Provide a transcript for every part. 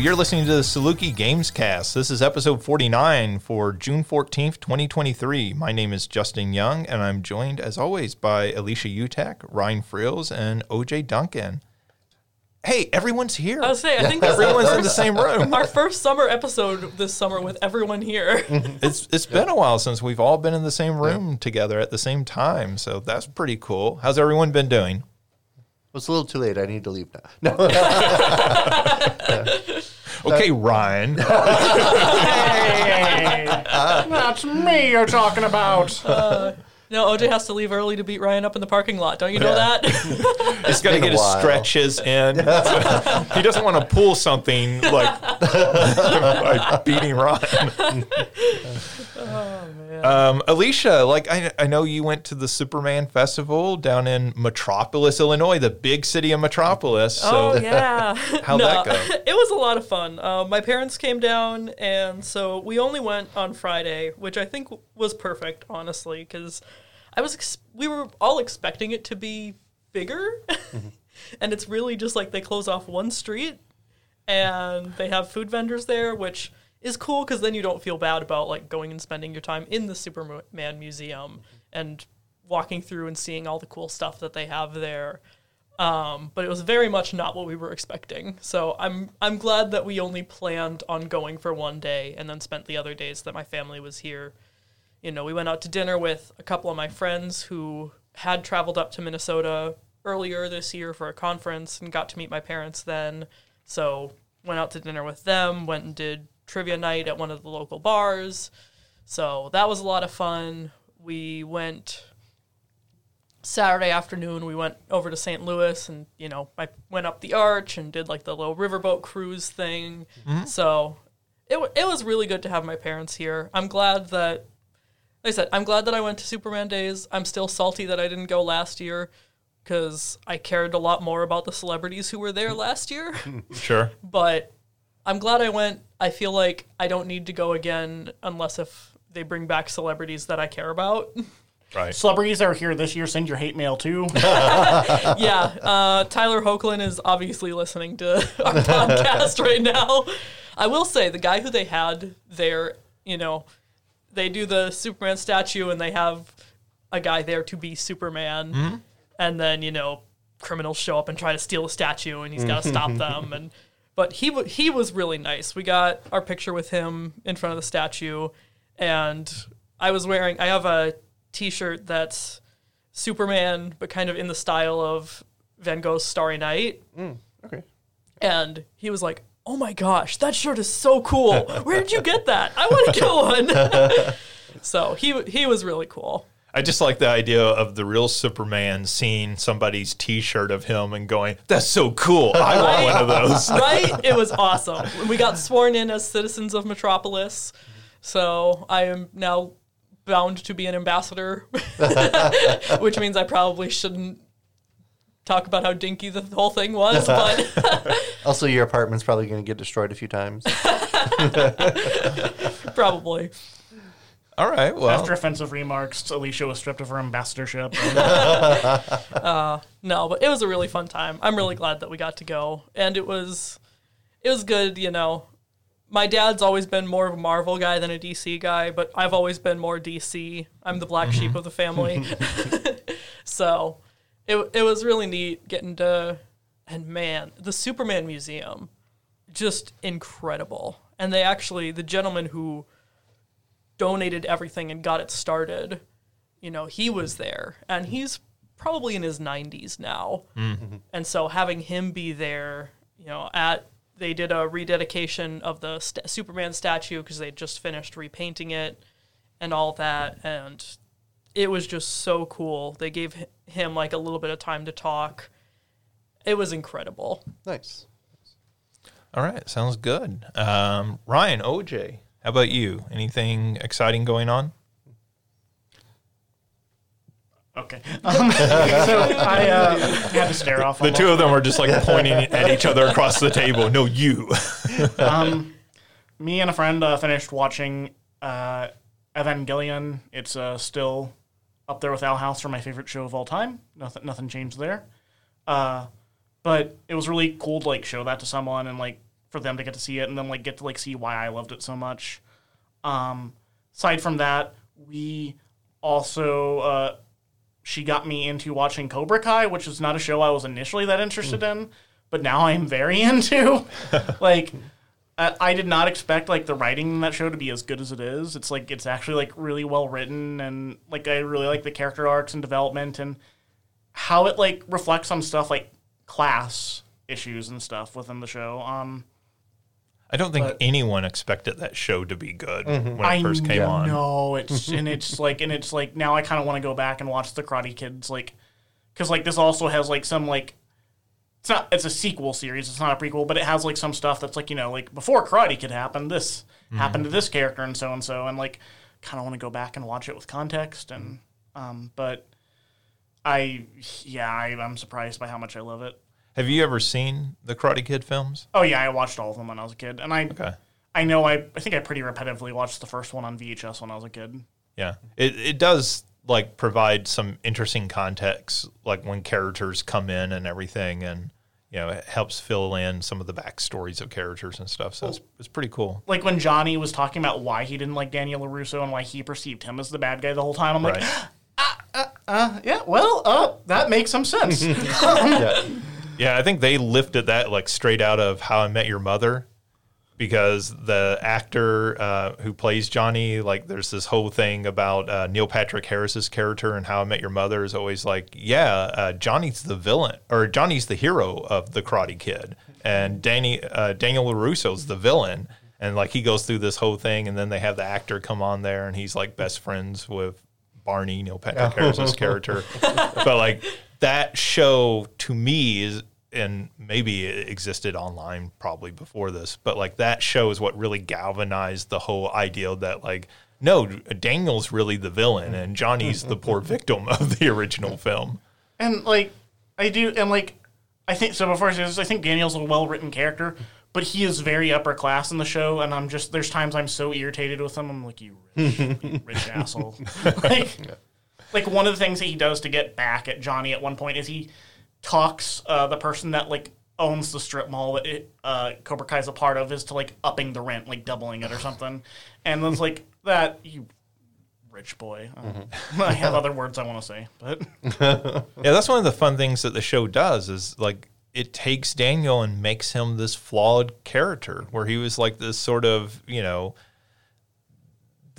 you're listening to the Saluki Gamescast. This is episode 49 for June 14th, 2023. My name is Justin Young, and I'm joined, as always, by Alicia Utecht, Ryan Freels, and OJ Duncan. Hey, everyone's here. I was saying, I think Everyone's our in the same room. our first summer episode this summer with everyone here. It's it's been a while since we've all been in the same room together at the same time, so that's pretty cool. How's everyone been doing? It's a little too late. I need to leave now. No, Okay, Ryan. Hey, that's me you're talking about. Uh, no, OJ has to leave early to beat Ryan up in the parking lot. Don't you know that? He's got to been a get his while. stretches in. he doesn't want to pull something like by beating Ryan. Oh man. Um, Alicia, like I, I know you went to the Superman Festival down in Metropolis, Illinois, the big city of Metropolis. So oh yeah. How'd that go? It was a lot of fun. Uh, my parents came down, and so we only went on Friday, which I think was perfect, honestly, because I was ex- we were all expecting it to be bigger, and it's really just like they close off one street, and they have food vendors there, which is cool because then you don't feel bad about like going and spending your time in the Superman museum and walking through and seeing all the cool stuff that they have there um, but it was very much not what we were expecting. So I'm I'm glad that we only planned on going for one day and then spent the other days that my family was here. You know, we went out to dinner with a couple of my friends who had traveled up to Minnesota earlier this year for a conference and got to meet my parents then. So went out to dinner with them, went and did trivia night at one of the local bars. So that was a lot of fun. We went Saturday afternoon, we went over to St. Louis and, you know, I went up the arch and did like the little riverboat cruise thing. Mm-hmm. So it, w- it was really good to have my parents here. I'm glad that, like I said, I'm glad that I went to Superman Days. I'm still salty that I didn't go last year because I cared a lot more about the celebrities who were there last year. sure. but I'm glad I went. I feel like I don't need to go again unless if they bring back celebrities that I care about. Right. Celebrities that are here this year, send your hate mail too. yeah, uh, Tyler Hoechlin is obviously listening to our podcast right now. I will say the guy who they had there, you know, they do the Superman statue and they have a guy there to be Superman, hmm? and then you know criminals show up and try to steal the statue, and he's got to stop them. And but he wa he was really nice. We got our picture with him in front of the statue, and I was wearing I have a T-shirt that's Superman, but kind of in the style of Van Gogh's Starry Night. Hmm, okay. And he was like, "Oh my gosh, that shirt is so cool! Where did you get that? I want to get one." so he he was really cool. I just like the idea of the real Superman seeing somebody's T-shirt of him and going, "That's so cool! I want one of those." right? It was awesome. We got sworn in as citizens of Metropolis, so I am now bound to be an ambassador, which means I probably shouldn't talk about how dinky the whole thing was, but Also, your apartment's probably going to get destroyed a few times. probably. All right. Well, After offensive remarks, Alicia was stripped of her ambassadorship. Uh, no, but it was a really fun time. I'm really glad that we got to go, and it was, it was good. You know, my dad's always been more of a Marvel guy than a DC guy, but I've always been more DC. I'm the black mm-hmm. sheep of the family, so it it was really neat getting to, and man, the Superman Museum, just incredible. And they actually, the gentleman who donated everything and got it started, you know, he was there, and he's probably in his 90s now. Mm-hmm. And so having him be there, you know, at they did a rededication of the st- Superman statue because they just finished repainting it and all that, and it was just so cool. They gave him like a little bit of time to talk. It was incredible. nice. all right. Sounds good. Um, Ryan, OJ, how about you? Anything exciting going on? okay. Um, so I uh, had to stare off. The two of them are just like pointing at each other across the table. No, you. me and a friend uh, finished watching uh, Evangelion. It's uh, still up there with Owl House for my favorite show of all time. Nothing, nothing changed there. Uh, but it was really cool to like show that to someone and like for them to get to see it and then like get to like see why I loved it so much. Um, aside from that, we also uh, she got me into watching Cobra Kai, which is not a show I was initially that interested in, but now I am very into. like, I, I did not expect like the writing in that show to be as good as it is. It's like it's actually like really well written, and like I really like the character arcs and development and how it like reflects on stuff like class issues and stuff within the show. Um, I don't think But- anyone expected that show to be good when it I first came on. No, it's and it's like and it's like now I kind of want to go back and watch the Karate Kids like because like this also has like some like it's not it's a sequel series it's not a prequel but it has like some stuff that's like you know like before Karate Kid happened this happened to this character and so and so and like kind of want to go back and watch it with context and um but I yeah I, I'm surprised by how much I love it. Have you ever seen the Karate Kid films? Oh yeah, I watched all of them when I was a kid, and I Okay. I know I I think I pretty repetitively watched the first one on VHS when I was a kid. Yeah, it it does like provide some interesting context, like when characters come in and everything, and you know it helps fill in some of the backstories of characters and stuff. So it's, it's pretty cool. like when Johnny was talking about why he didn't like Daniel LaRusso and why he perceived him as the bad guy the whole time, I'm like, Right. Uh, uh, uh, yeah, well, uh, that makes some sense. yeah. Yeah, I think they lifted that like straight out of How I Met Your Mother, because the actor uh, who plays Johnny, like, there's this whole thing about uh, Neil Patrick Harris's character and How I Met Your Mother is always like, yeah, uh, Johnny's the villain or Johnny's the hero of the Karate Kid, and Danny uh, Daniel Larusso's the villain. And like he goes through this whole thing, and then they have the actor come on there, and he's like best friends with Barney, Neil Patrick Harris's character. But like that show to me is, and maybe it existed online probably before this, but like that show is what really galvanized the whole idea that like, no, Daniel's really the villain and Johnny's the poor victim of the original film. and like, I do, and like, I think so. Before I say this, I think Daniel's a well written character, but he is very upper class in the show, and I'm just there's times I'm so irritated with him. I'm like, you rich, you rich asshole. like, like one of the things that he does to get back at Johnny at one point is he talks uh, the person that like owns the strip mall that it, uh, Cobra Kai's a part of is to like upping the rent, like doubling it or something, and then it's like that you rich boy. Uh, I have other words I want to say, but Yeah, that's one of the fun things that the show does is like it takes Daniel and makes him this flawed character where he was like this sort of, you know,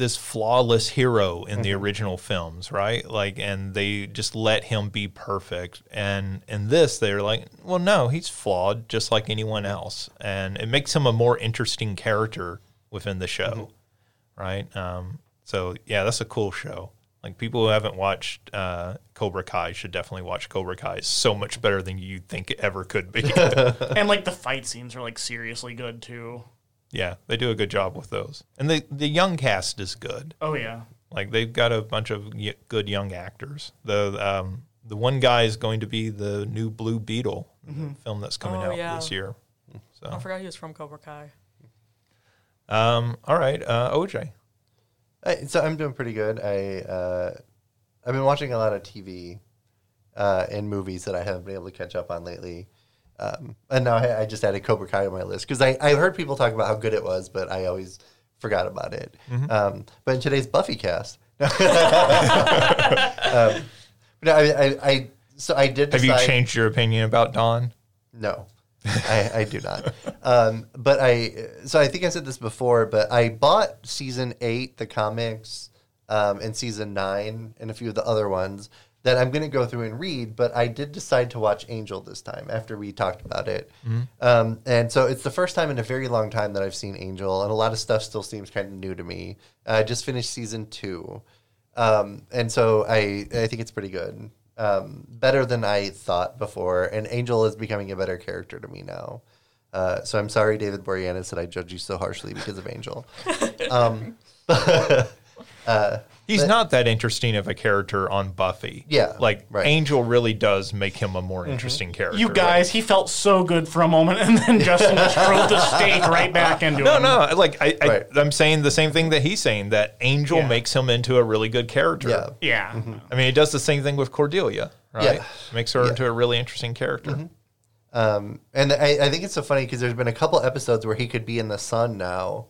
this flawless hero in the original films, right? Like and they just let him be perfect. And in this they're like, well no, he's flawed just like anyone else. And it makes him a more interesting character within the show. Right? Um so yeah, that's a cool show. Like people who haven't watched uh, Cobra Kai should definitely watch Cobra Kai. It's so much better than you think it ever could be. and like the fight scenes are like seriously good too. Yeah, they do a good job with those, and the the young cast is good. Oh yeah. Like they've got a bunch of y- good young actors. The um, the one guy is going to be the new Blue Beetle the film that's coming Oh, out yeah. this year. So I forgot he was from Cobra Kai. um, all right, uh, OJ. I, so I'm doing pretty good. I uh, I've been watching a lot of TV uh, and movies that I haven't been able to catch up on lately. Um, and now I, I just added Cobra Kai on my list because I, I heard people talk about how good it was, but I always forgot about it. Um, but in today's Buffy cast, um, no, I, I, I so I did. Have you changed your opinion about Dawn? no, I, I do not. Um, but I, so I think I said this before, but I bought season eight, the comics, um, and season nine, and a few of the other ones that I'm going to go through and read. But I did decide to watch Angel this time after we talked about it. Um, and so it's the first time in a very long time that I've seen Angel, and a lot of stuff still seems kind of new to me. I just finished season two. Um, and so I, I think it's pretty good. Um, better than I thought before. And Angel is becoming a better character to me now. Uh, so I'm sorry, David Boreanaz, that I judge you so harshly because of Angel. Um, He's not that interesting of a character on Buffy. Yeah, like right. Angel really does make him a more interesting character. You guys, he felt so good for a moment, and then Justin just drove the stake right back into it. No, him. no. Like I, Right. I, I'm saying the same thing that he's saying. That Angel Yeah. makes him into a really good character. Yeah. Yeah. I mean, he does the same thing with Cordelia, right? Yeah. Makes her Yeah. into a really interesting character. Um, and I, I think it's so funny because there's been a couple episodes where he could be in the sun now,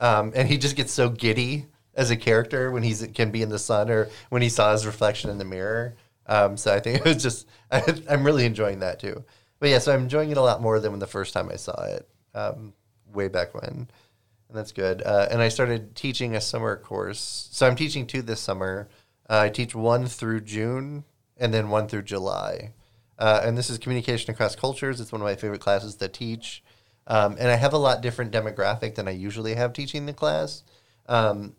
um, and he just gets so giddy as a character when he's can be in the sun or when he saw his reflection in the mirror. Um, so I think it was just I, I'm really enjoying that too. But yeah, so I'm enjoying it a lot more than when the first time I saw it, um, way back when, and that's good. Uh, and I started teaching a summer course, so I'm teaching two this summer. Uh, I teach one through June and then one through July. Uh, and this is communication across cultures. It's one of my favorite classes to teach. Um, and I have a lot different demographic than I usually have teaching the class. Um,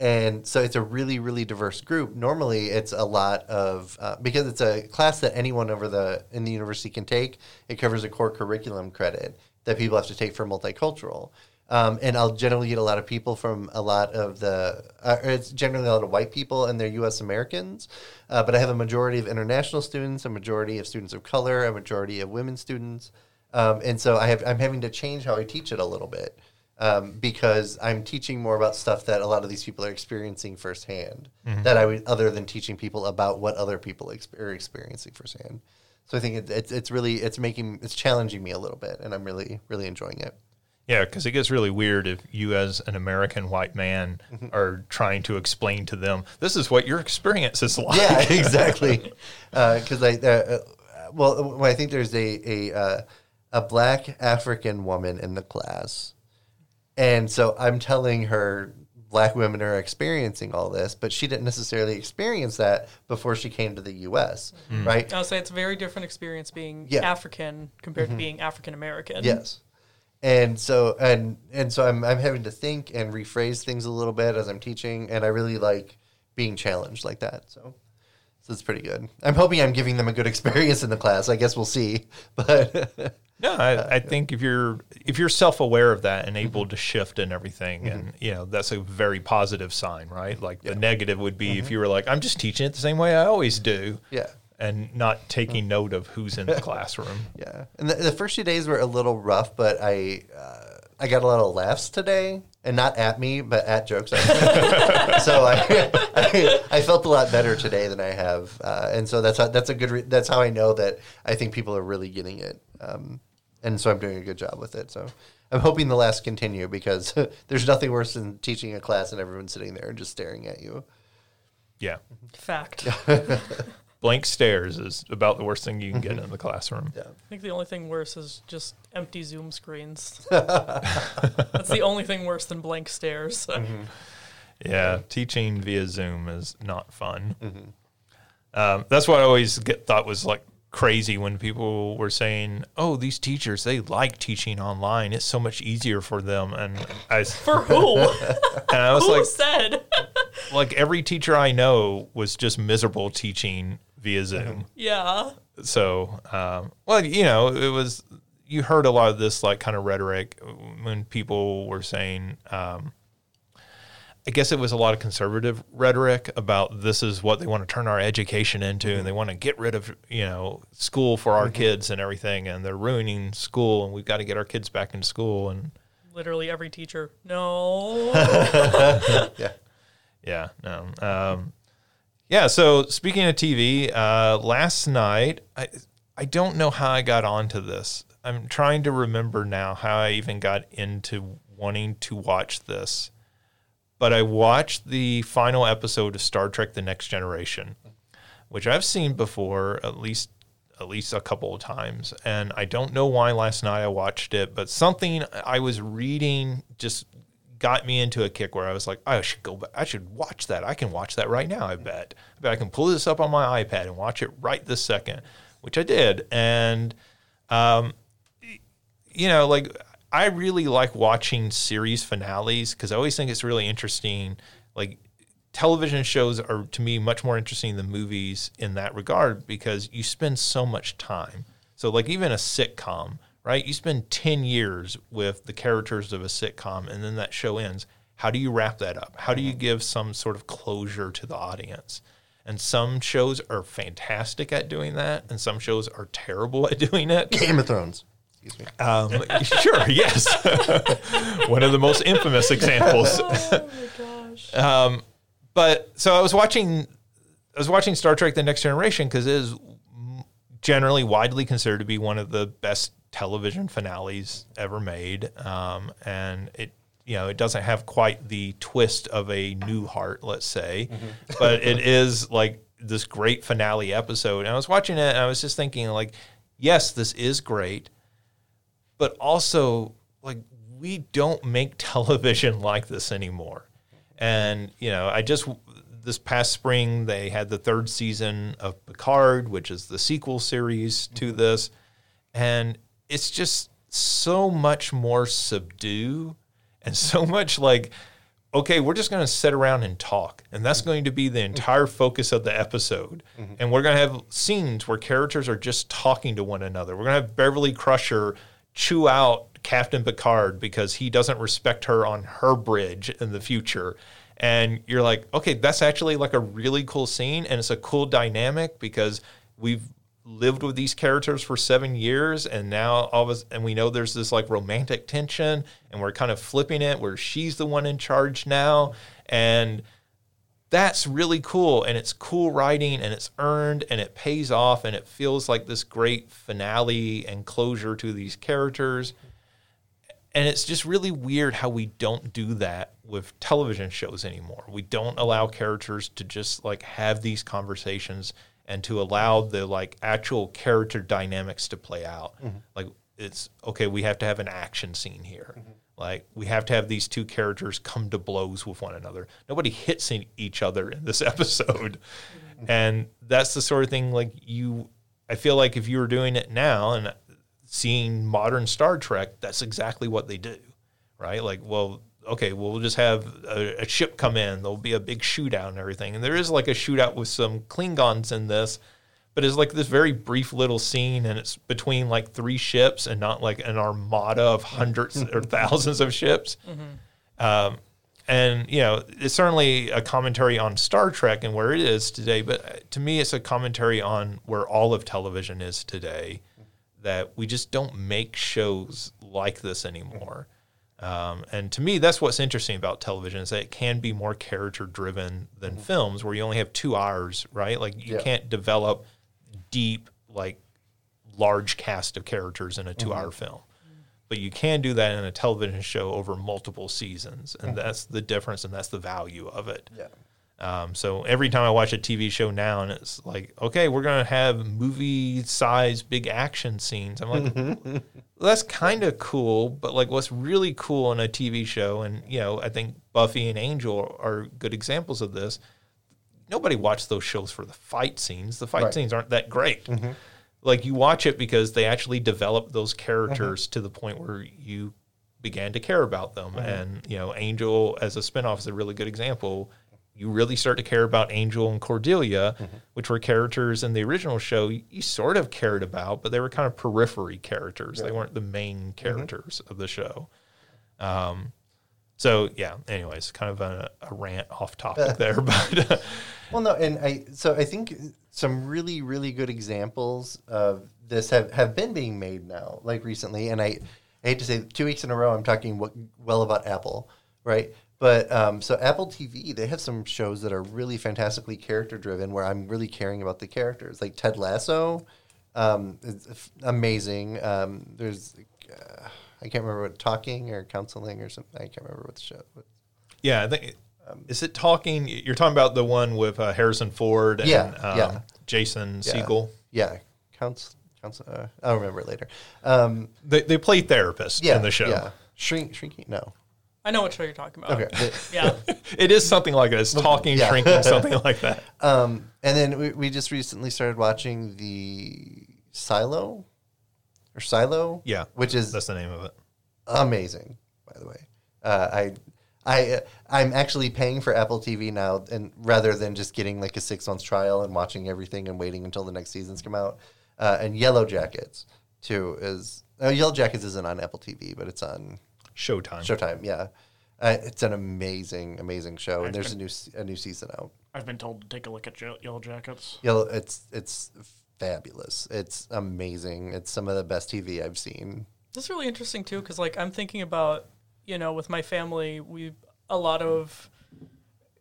and so it's a really, really diverse group. Normally, it's a lot of uh, because it's a class that anyone over the in the university can take. It covers a core curriculum credit that people have to take for multicultural. Um, and I'll generally get a lot of people from a lot of the, uh, it's generally a lot of white people and they're U.S. Americans, uh, but I have a majority of international students, a majority of students of color, a majority of women students, um, and so I have I'm having to change how I teach it a little bit um, because I'm teaching more about stuff that a lot of these people are experiencing firsthand. That I would, other than teaching people about what other people exp- are experiencing firsthand. So I think it, it's it's really it's making it's challenging me a little bit, and I'm really really enjoying it. Yeah, because it gets really weird if you, as an American white man, Mm-hmm. are trying to explain to them, this is what your experience is like. Yeah, exactly. Because I, uh, uh, well, well, I think there's a a uh, a black African woman in the class, and so I'm telling her black women are experiencing all this, but she didn't necessarily experience that before she came to the U.S. Right? I'll say it's a very different experience being Yeah. Mm-hmm. African compared to being African American. Yes. And so and and so I'm I'm having to think and rephrase things a little bit as I'm teaching, and I really like being challenged like that. So so it's pretty good. I'm hoping I'm giving them a good experience in the class. I guess we'll see. But No, I, I think if you're if you're self aware of that and able to shift and everything, Mm-hmm. and you know that's a very positive sign, right? Like the negative would be Mm-hmm. if you were like, I'm just teaching it the same way I always do, yeah. and not taking note of who's in the classroom. Yeah, and the, the first few days were a little rough, but I uh, I got a lot of laughs today, and not at me, but at jokes. So I, I I felt a lot better today than I have, uh, and so that's how, that's a good re- that's how I know that I think people are really getting it, um, and so I'm doing a good job with it. So. I'm hoping the last continue because there's nothing worse than teaching a class and everyone sitting there and just staring at you. Yeah, Fact. blank stares is about the worst thing you can get in the classroom. Yeah. I think the only thing worse is just empty Zoom screens. That's the only thing worse than blank stares. Yeah, teaching via Zoom is not fun. Mm-hmm. Um, that's what I always get thought was like crazy when people were saying, "Oh, these teachers they like teaching online. It's so much easier for them." And I For who? and I was who like, said? like every teacher I know was just miserable teaching via Zoom. yeah. So, um, well, you know, it was you heard a lot of this like kind of rhetoric when people were saying. Um, I guess it was a lot of conservative rhetoric about this is what they want to turn our education into, and they want to get rid of you know school for our kids and everything, and they're ruining school, and we've got to get our kids back into school, and Literally every teacher. No. Yeah. Yeah, no. Um, yeah, so speaking of TV, uh, last night, I, I don't know how I got onto this. I'm trying to remember now how I even got into wanting to watch this. But I watched the final episode of Star Trek The Next Generation, which I've seen before at least at least a couple of times. And I don't know why last night I watched it, but something I was reading just got me into a kick where I was like, I should go back. I should watch that. I can watch that right now. I bet. I bet I can pull this up on my iPad and watch it right this second, which I did. And, um, you know, like I really like watching series finales because I always think it's really interesting. Like television shows are to me much more interesting than movies in that regard because you spend so much time. So like even a sitcom, right? You spend 10 years with the characters of a sitcom and then that show ends. How do you wrap that up? How do you mm-hmm. give some sort of closure to the audience? And some shows are fantastic at doing that and some shows are terrible at doing it. Game of Thrones. Excuse me. Um, sure, yes. One of the most infamous examples. oh my gosh. but so I was watching, I was watching Star Trek: The Next Generation because it is generally widely considered to be one of the best television finales ever made. Um, and it, you know, it doesn't have quite the twist of a Newhart, let's say, but it is like this great finale episode. And I was watching it and I was just thinking, like, yes, this is great, but also, like, we don't make television like this anymore. And, you know, I just, this past spring, they had the third season of Picard, which is the sequel series to mm-hmm. this. And it's just so much more subdue and so much like, okay, we're just going to sit around and talk. And that's going to be the mm-hmm. entire focus of the episode. Mm-hmm. And we're going to have scenes where characters are just talking to one another. We're going to have Beverly Crusher chew out Captain Picard because he doesn't respect her on her bridge in the future. And you're like, okay, that's actually like a really cool scene. And it's a cool dynamic because we've lived with these characters for seven years and now all of us and we know there's this like romantic tension and we're kind of flipping it where she's the one in charge now and that's really cool and it's cool writing and it's earned and it pays off and it feels like this great finale and closure to these characters. And it's just really weird how we don't do that with television shows anymore. We don't allow characters to just like have these conversations and to allow the like actual character dynamics to play out. Mm-hmm. Like it's okay we have to have an action scene here mm-hmm. Like we have to have these two characters come to blows with one another. Nobody hits each other in this episode. And that's the sort of thing like you i feel like if you were doing it now and seeing modern star trek that's exactly what they do right? Like well okay well, we'll just have a, a ship come in. There'll be a big shootout and everything. And there is like a shootout with some klingons in this but it's like this very brief little scene and it's between like three ships and not like an armada of hundreds or thousands of ships. Um, and you know it's certainly a commentary on star trek and where it is today but to me it's a commentary on where all of television is today that we just don't make shows like this anymore. Um, and to me that's what's interesting about television is that it can be more character driven than films where you only have two hours right? Like you Yeah. can't develop deep like large cast of characters in a two Mm-hmm. hour film but you can do that in a television show over multiple seasons and that's the difference and that's the value of it Yeah. um, so every time I watch a TV show now, and it's like, okay, we're gonna have movie size big action scenes. I'm like, well, that's kind of cool, but like, what's really cool in a TV show, and you know, I think Buffy and Angel are good examples of this. Nobody watched those shows for the fight scenes. The fight Right. scenes aren't that great. Mm-hmm. Like you watch it because they actually developed those characters mm-hmm. to the point where you began to care about them. Mm-hmm. And you know, Angel as a spinoff is a really good example. You really start to care about Angel and Cordelia, which were characters in the original show you, sort of cared about, but they were kind of periphery characters. They weren't the main characters of the show. Um, so yeah. Anyways, kind of a, a rant off topic there, but uh, Well, no, and I so I think some really really good examples of this have have been being made now, like recently. And I, I hate to say two weeks in a row I'm talking what, well about Apple, right? But um, so Apple TV, they have some shows that are really fantastically character driven, where I'm really caring about the characters, like Ted Lasso. Um, amazing. Um, there's uh, I can't remember what talking or counseling or something. I can't remember what the show. was. Yeah, I think is it talking? You're talking about the one with uh, Harrison Ford and Yeah, um, yeah. Jason Yeah. Segel. Yeah, counsel. counsel uh, I'll remember it later. Um, They they play therapists yeah, in the show. Yeah, shrink, shrinking. No. I know what show you're talking about. Okay. The- Yeah. It is something like this, talking, Yeah. shrinking, something like that. Um, and then we, we just recently started watching the Silo or Silo. Yeah, which is That's the name of it. amazing, by the way. Uh, I, I, uh, I'm actually paying for Apple TV now, and rather than just getting like a six month trial and watching everything and waiting until the next seasons come out. Uh, and Yellow Jackets too is uh, Yellow Jackets isn't on Apple TV, but it's on Showtime. Showtime. Yeah, uh, it's an amazing, amazing show, and there's a new a new season out. I've been told to take a look at Je- Yellow Jackets. Yellow, it's it's fabulous. It's amazing. It's some of the best TV I've seen. This is really interesting too, because like I'm thinking about, you know, with my family, we a lot of,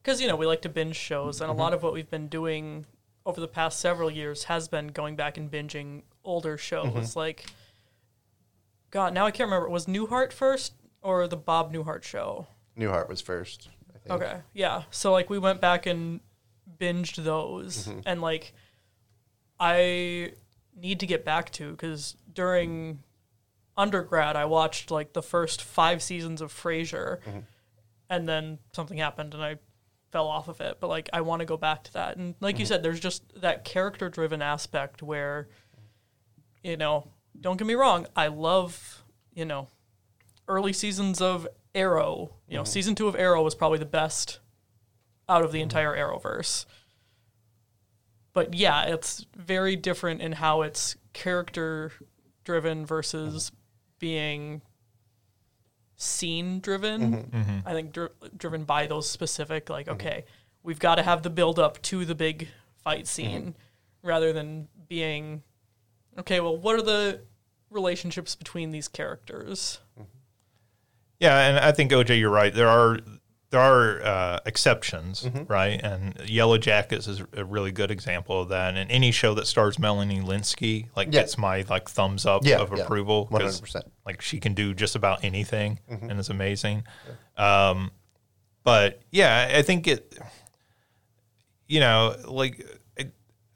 because you know we like to binge shows, and a mm-hmm. lot of what we've been doing over the past several years has been going back and binging older shows. Mm-hmm. Like, God, now I can't remember. Was Newhart first or the Bob Newhart show? Newhart was first. I think. Okay, yeah. So like we went back and binged those, mm-hmm. and like I need to get back to because during undergrad I watched like the first five seasons of Frasier, mm-hmm. and then something happened and I fell off of it. But like I want to go back to that, and like you mm-hmm. said, there's just that character driven aspect where, you know, don't get me wrong, I love you know early seasons of Arrow. You know, mm-hmm. season two of Arrow was probably the best out of the entire Arrowverse. But yeah, it's very different in how it's character driven versus being scene driven. Mm-hmm. Mm-hmm. I think dri- driven by those specific, like, mm-hmm. okay, we've got to have the build up to the big fight scene rather than being, okay, well, what are the relationships between these characters? Yeah, and I think OJ, you're right. There are there are uh, exceptions, right? And Yellow Jackets is a really good example of that. And any show that stars Melanie Lynskey like Yeah. gets my like thumbs up Yeah, of yeah. approval. 'cause, 100%. Like she can do just about anything, and it's amazing. Um, but yeah, I think it. You know, like. I,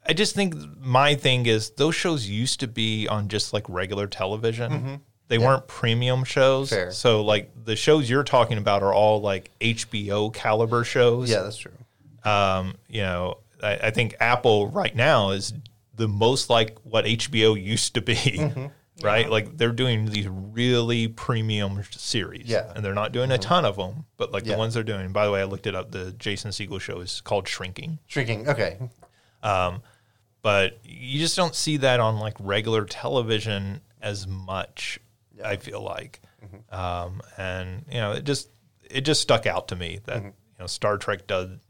I just think my thing is those shows used to be on just like regular television. They weren't premium shows. Fair. So like the shows you're talking about are all like HBO caliber shows. Yeah, that's true. Um, you know, I, I think Apple right now is the most like what HBO used to be. Mm-hmm. Right, like they're doing these really premium series, Yeah. Mm-hmm. and they're not doing a ton of them, but like Yeah. the ones they're doing. By the way, I looked it up. The Jason Segel show is called Shrinking, Shrinking. Okay. but you just don't see that on like regular television as much. I feel like, Mm-hmm. um, and you know, it just it just stuck out to me that Mm-hmm. you know Star Trek did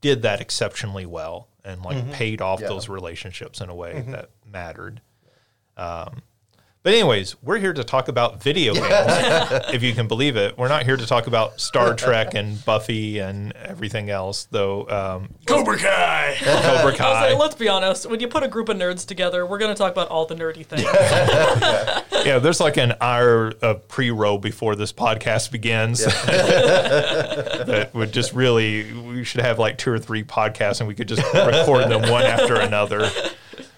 did that exceptionally well and like paid off Mm-hmm. Yeah. Mm-hmm. those relationships in a way that mattered. Um, but anyways, we're here to talk about video games, if you can believe it. We're not here to talk about Star Trek and Buffy and everything else, though. Um, Cobra Kai. Cobra I was Kai. like, let's be honest. When you put a group of nerds together, we're going to talk about all the nerdy things. Yeah, there's like an hour of pre-roll before this podcast begins. that would just really, we should have like two or three podcasts and we could just record them one after another,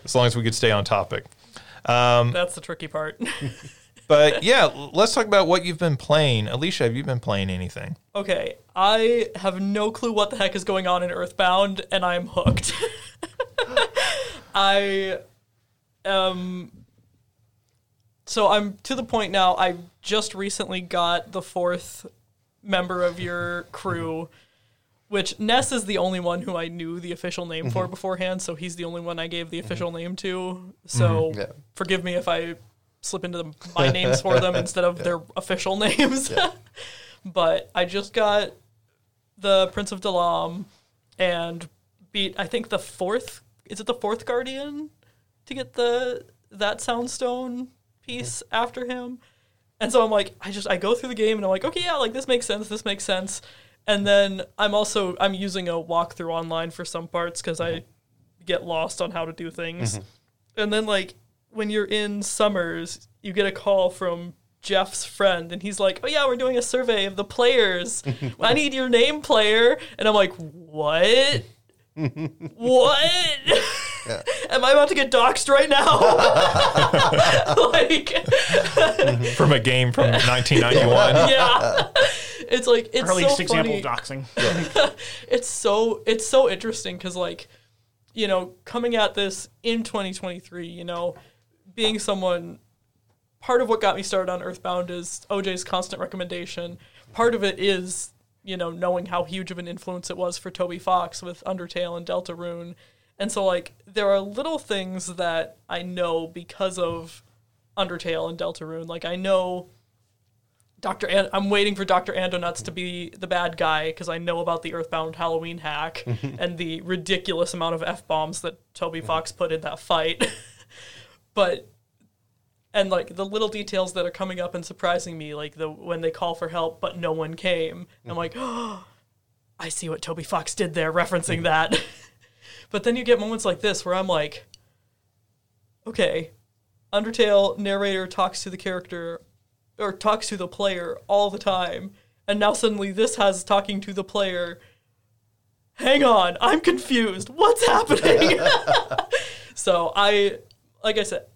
as long as we could stay on topic. That's the tricky part. But yeah, let's talk about what you've been playing. Alicia, have you been playing anything? Okay, I have no clue what the heck is going on in Earthbound, and I'm hooked. I um so I'm to the point now I just recently got the fourth member of your crew which Ness is the only one who I knew the official name for mm-hmm. beforehand, so he's the only one I gave the mm-hmm. official name to. Mm-hmm. So Yeah. forgive me if I slip into the, my names for them instead of their official names. but I just got the Prince of Dalaam and beat I think the fourth is it the fourth Guardian to get the that Soundstone piece after him. And so I'm like, I just I go through the game and I'm like, okay, yeah, like this makes sense, this makes sense. And then I'm also I'm using a walkthrough online for some parts because I get lost on how to do things. Mm-hmm. And then like when you're in Summers, you get a call from Jeff's friend, and he's like, "Oh yeah, we're doing a survey of the players. I need your name, player." And I'm like, "What? what? Am I about to get doxxed right now?" like, From a game from 1991. yeah. It's like it's Early so example funny of doxing. it's so it's so interesting because like you know coming at this in 2023 you know being someone part of what got me started on earthbound is oj's constant recommendation part of it is you know knowing how huge of an influence it was for toby fox with undertale and deltarune and so like there are little things that i know because of undertale and deltarune like i know Dr. An- I'm waiting for Dr. Andonuts to be the bad guy because I know about the Earthbound Halloween hack and the ridiculous amount of F bombs that Toby mm-hmm. Fox put in that fight. but and like the little details that are coming up and surprising me, like the when they call for help but no one came. I'm mm-hmm. like, oh, I see what Toby Fox did there, referencing that. But then you get moments like this where I'm like, okay, Undertale narrator talks to the character or talks to the player all the time, and now suddenly this has talking to the player. Hang on, I'm confused. What's happening? so I, like I said,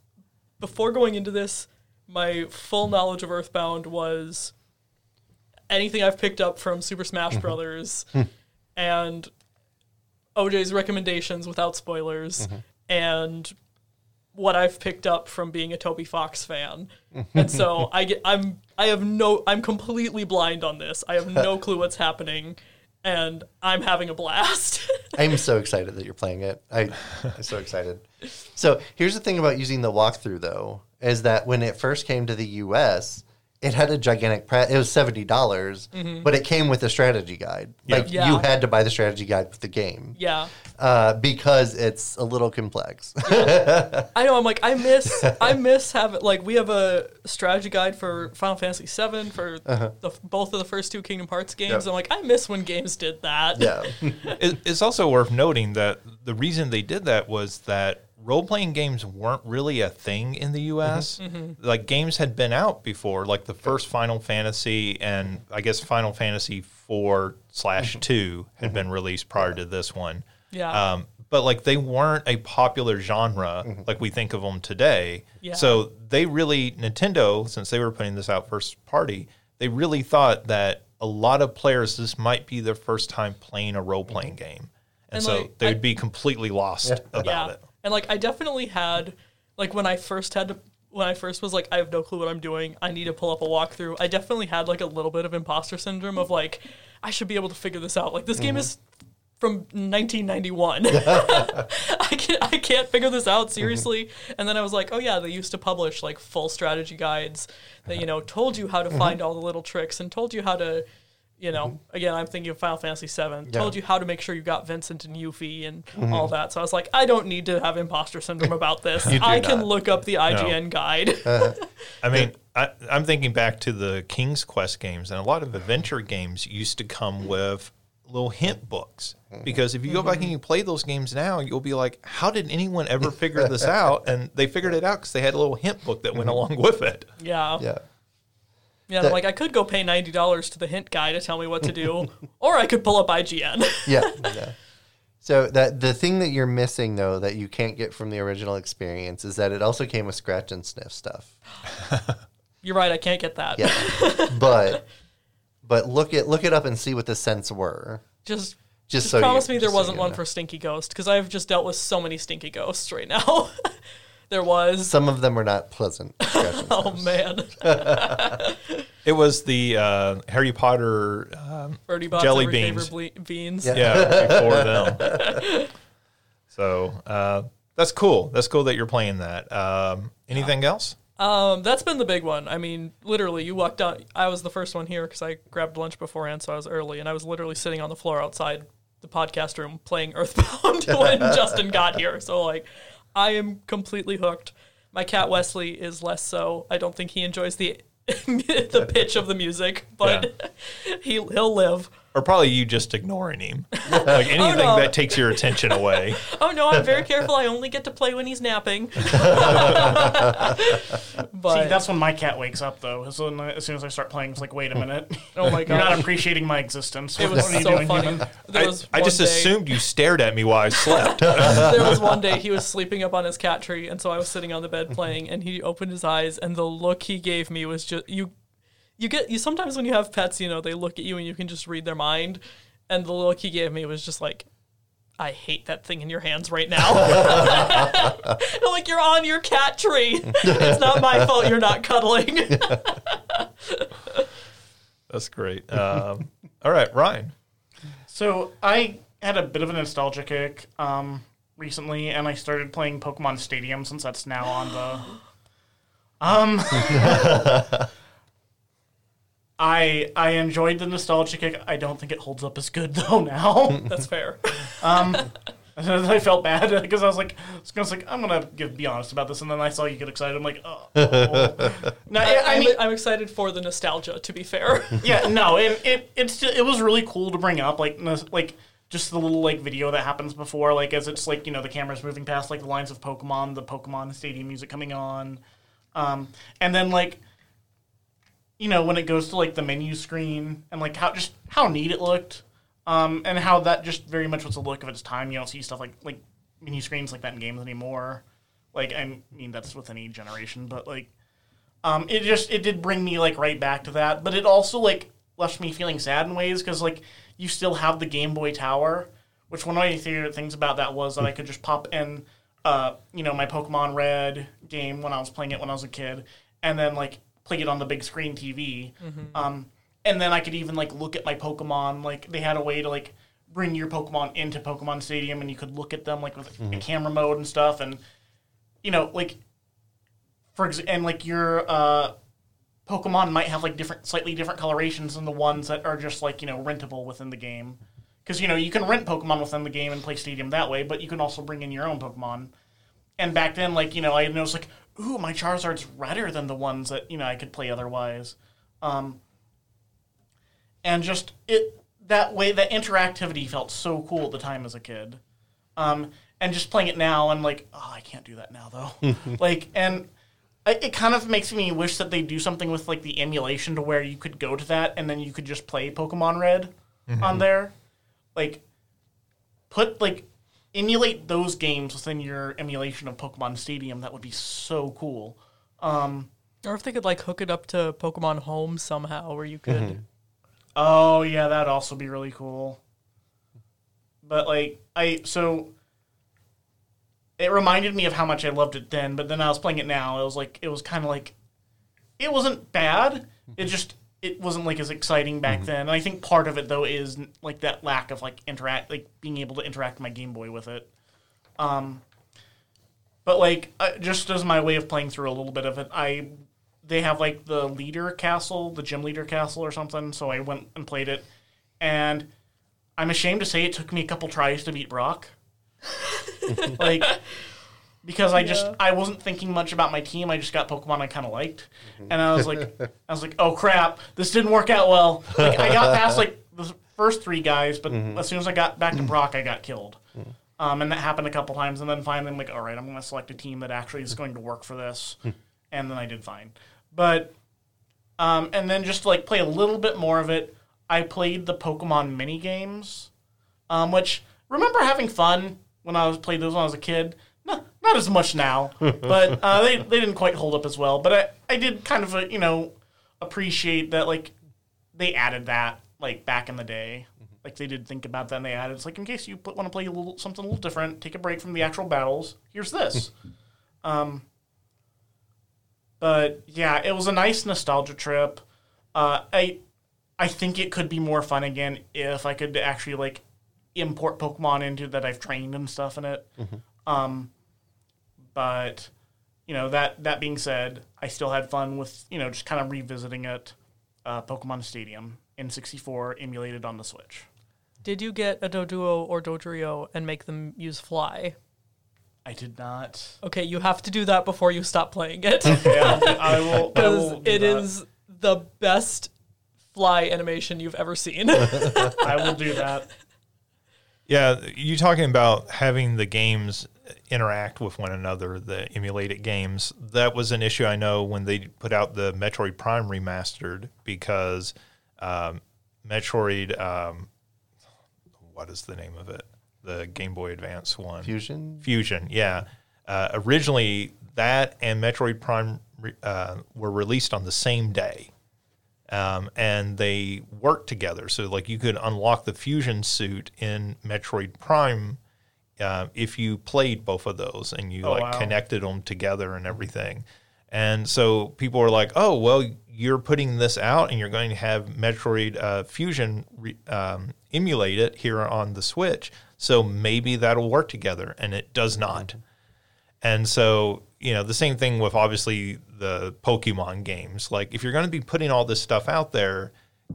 before going into this, my full knowledge of Earthbound was anything I've picked up from Super Smash mm-hmm. Brothers and OJ's recommendations without spoilers mm-hmm. and what I've picked up from being a Toby Fox fan. Mm-hmm. and so I get I'm I have no I'm completely blind on this. I have no clue what's happening and I'm having a blast. I'm so excited that you're playing it. I, I'm so excited. So here's the thing about using the walkthrough, though, is that when it first came to the U.S., it had a gigantic. Pre- it was seventy dollars, but it came with a strategy guide. Like Mm-hmm. Yeah. you had to buy the strategy guide with the game yeah. uh, because it's a little complex. I know. I'm like, I miss, I miss having like we have a strategy guide for Final Fantasy VII for the, both of the first two Kingdom Hearts games. Yep. I'm like, I miss when games did that. yeah, It, it's also worth noting that the reason they did that was that role playing games weren't really a thing in the US. Mm-hmm. Like games had been out before, like the first Final Fantasy and I guess Final Fantasy 4 slash 2 had been released prior to this one. Yeah. Um, but like they weren't a popular genre like we think of them today. Yeah. So they really Nintendo, since they were putting this out first party, they really thought that a lot of players this might be their first time playing a role playing game, and, And, so like, they I- be completely lost about yeah. it. And like I definitely had like when I first had to when I first was like I have no clue what I'm doing. I need to pull up a walkthrough. I definitely had like a little bit of imposter syndrome of like I should be able to figure this out. Like this game mm-hmm. is from 1991. I can't I can't figure this out seriously. Mm-hmm. And then I was like, oh yeah, they used to publish like full strategy guides that you uh-huh. know told you how to mm-hmm. find all the little tricks and told you how to you know, mm-hmm. again, I'm thinking of Final Fantasy VII. Told you how to make sure you got Vincent and Yuffie and mm-hmm. all that. So I was like, I don't need to have imposter syndrome about this. I can not. look up the IGN guide. Uh-huh. I mean, I, I'm thinking back to the King's Quest games, and a lot of adventure games used to come with little hint books. Mm-hmm. Because if you go back and you play those games now, you'll be like, how did anyone ever figure this out? And they figured it out because they had a little hint book that went along with it. yeah. yeah. Yeah, I'm like I could go pay ninety dollars to the hint guy to tell me what to do, or I could pull up IGN. yeah, yeah. So that the thing that you're missing though that you can't get from the original experience is that it also came with scratch and sniff stuff. You're right, I can't get that. Yeah, but but look it look it up and see what the scents were. Just Just just so you- promise me there wasn't you one know. for Stinky Ghost because I've just dealt with so many Stinky Ghosts right now. There was. Some of them were not pleasant. scratch and Oh man, It was the uh, Harry Potter, um, Bertie Bott's Jelly every beans. ble- beans. Yeah. yeah, before them. So uh, that's cool. That's cool that you're playing that. Um, anything else? Um, that's been the big one. I mean, literally, you walked out. I was the first one here because I grabbed lunch beforehand, so I was early, and I was literally sitting on the floor outside the podcast room playing Earthbound when Justin got here. So like, I am completely hooked. My cat Wesley is less so. I don't think he enjoys the the pitch of the music, but he he'll live. Or probably you just ignoring him. Like oh, anything no. that takes your attention away. Oh no, I'm very careful. I only get to play when he's napping. but See, that's when my cat wakes up, though. So when I- as soon as I start playing, it's like, wait a hmm. minute. oh my god, You're not appreciating my existence. it What was are you so doing, funny. human? There I, was I just day- assumed you stared at me while I slept. there was one day he was sleeping up on his cat tree, and so I was sitting on the bed playing, and he opened his eyes, and the look he gave me was just you. You get you sometimes when you have pets, you know, they look at you and you can just read their mind, and the look he gave me was just like, I hate that thing in your hands right now. I'm like you're on your cat tree. It's not my fault you're not cuddling. That's great. Um, all right, Ryan. So I had a bit of a nostalgia kick um, recently, and I started playing Pokemon Stadium since that's now on the. Um, I I enjoyed the nostalgia kick. I don't think it holds up as good though now. That's fair. I felt bad because I was like, I was like, I'm gonna give, be honest about this, and then I saw you get excited. I'm like, oh. no, I, I I'm, mean, I'm excited for the nostalgia. To be fair, yeah, no, it, it it's ju- it was really cool to bring up. Like like just the little like video that happens before, like as it's like you know the camera's moving past like the lines of Pokemon, the Pokemon Stadium music coming on, um, and then like you know when it goes to like the menu screen and like how just how neat it looked, um, and how that just very much was a look of its time. You don't see stuff like like menu screens like that in games anymore. Like I mean that's with any generation, but like um, it just it did bring me like right back to that, but it also like left me feeling sad in ways because like you still have the Game Boy Tower, which one of my favorite things about that was that I could just pop in, uh, you know, my Pokemon Red game when I was playing it when I was a kid, and then like play it on the big screen TV. Um, and then I could even like look at my Pokemon. Like they had a way to like bring your Pokemon into Pokemon Stadium, and you could look at them like with a camera mode and stuff, and you know like for ex- and like your uh Pokemon might have like different, slightly different colorations than the ones that are just like you know rentable within the game. Because you know you can rent Pokemon within the game and play Stadium that way, but you can also bring in your own Pokemon. And back then, like you know, I noticed like, ooh, my Charizard's redder than the ones that you know I could play otherwise. Um, and just it that way, that interactivity felt so cool at the time as a kid. Um, and just playing it now, I'm like, oh, I can't do that now though. like, and I- it kind of makes me wish that they do something with like the emulation to where you could go to that and then you could just play Pokemon Red on there. Like put like emulate those games within your emulation of Pokemon Stadium. That would be so cool. Um, Or if they could like hook it up to Pokemon Home somehow, where you could. oh yeah, that'd also be really cool. But like I so it reminded me of how much I loved it then, but then I was playing it now. It was like it was kind of like it wasn't bad. It just it wasn't like as exciting back then. And I think part of it though is like that lack of like interact like being able to interact my Game Boy with it. Um but like uh, just as my way of playing through a little bit of it, I they have like the leader castle, the gym leader castle or something, so I went and played it. And I'm ashamed to say it took me a couple tries to beat Brock. like because I just Yeah. I wasn't thinking much about my team. I just got Pokemon I kind of liked, and I was like, I was like, oh crap, this didn't work out well. Like I got past like the first three guys, but as soon as I got back to Brock, I got killed. Um, and that happened a couple times, and then finally I'm like, all right, I'm going to select a team that actually is going to work for this, and then I did fine. But um, and then just to, like play a little bit more of it, I played the Pokemon mini games, um, which remember having fun when I was played those when I was a kid. No, not as much now, but uh, they they didn't quite hold up as well. But I I did kind of uh, you know appreciate that like they added that like back in the day. Like they did think about that and they added it's like in case you put, want to play a little something a little different, take a break from the actual battles. Here's this. um, but yeah, it was a nice nostalgia trip. Uh, I I think it could be more fun again if I could actually like import Pokemon into that I've trained and stuff in it. Um, but you know that that being said, I still had fun with you know just kind of revisiting it. Uh, Pokemon Stadium N64 emulated on the Switch. Did you get a Doduo or Dodrio and make them use Fly? I did not. Okay, you have to do that before you stop playing it. Yeah, I will. Because it that. is the best fly animation you've ever seen. I will do that. Yeah, you talking about having the games interact with one another, the emulated games. That was an issue I know when they put out the Metroid Prime remastered because um, Metroid, um, what is the name of it? The Game Boy Advance one. Fusion. Fusion, yeah. Uh, originally, that and Metroid Prime re- uh, were released on the same day, um, and they work together. So, like, you could unlock the Fusion suit in Metroid Prime uh, if you played both of those and you Oh, like wow. connected them together and everything. And so people were like, "Oh, well, you're putting this out, and you're going to have Metroid uh, Fusion re- um, emulate it here on the Switch, so maybe that'll work together." And it does not. And so, you know, the same thing with obviously the Pokemon games. Like, if you're going to be putting all this stuff out there,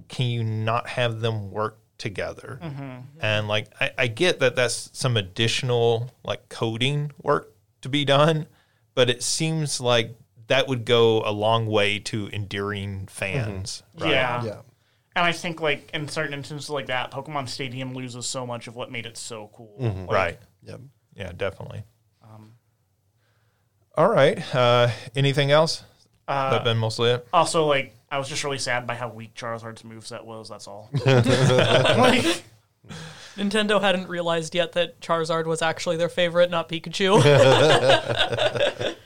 can you not have them work together? Mm-hmm. And like, I, I get that that's some additional like coding work to be done, but it seems like that would go a long way to endearing fans. Mm-hmm. Right? Yeah. Yeah. And I think like in certain instances like that, Pokemon Stadium loses so much of what made it so cool. Mm-hmm. Like, right. Yep. Yeah, definitely. All right. Uh, anything else? that been mostly it. Also, like I was just really sad by how weak Charizard's moveset was. That's all. like, Nintendo hadn't realized yet that Charizard was actually their favorite, not Pikachu.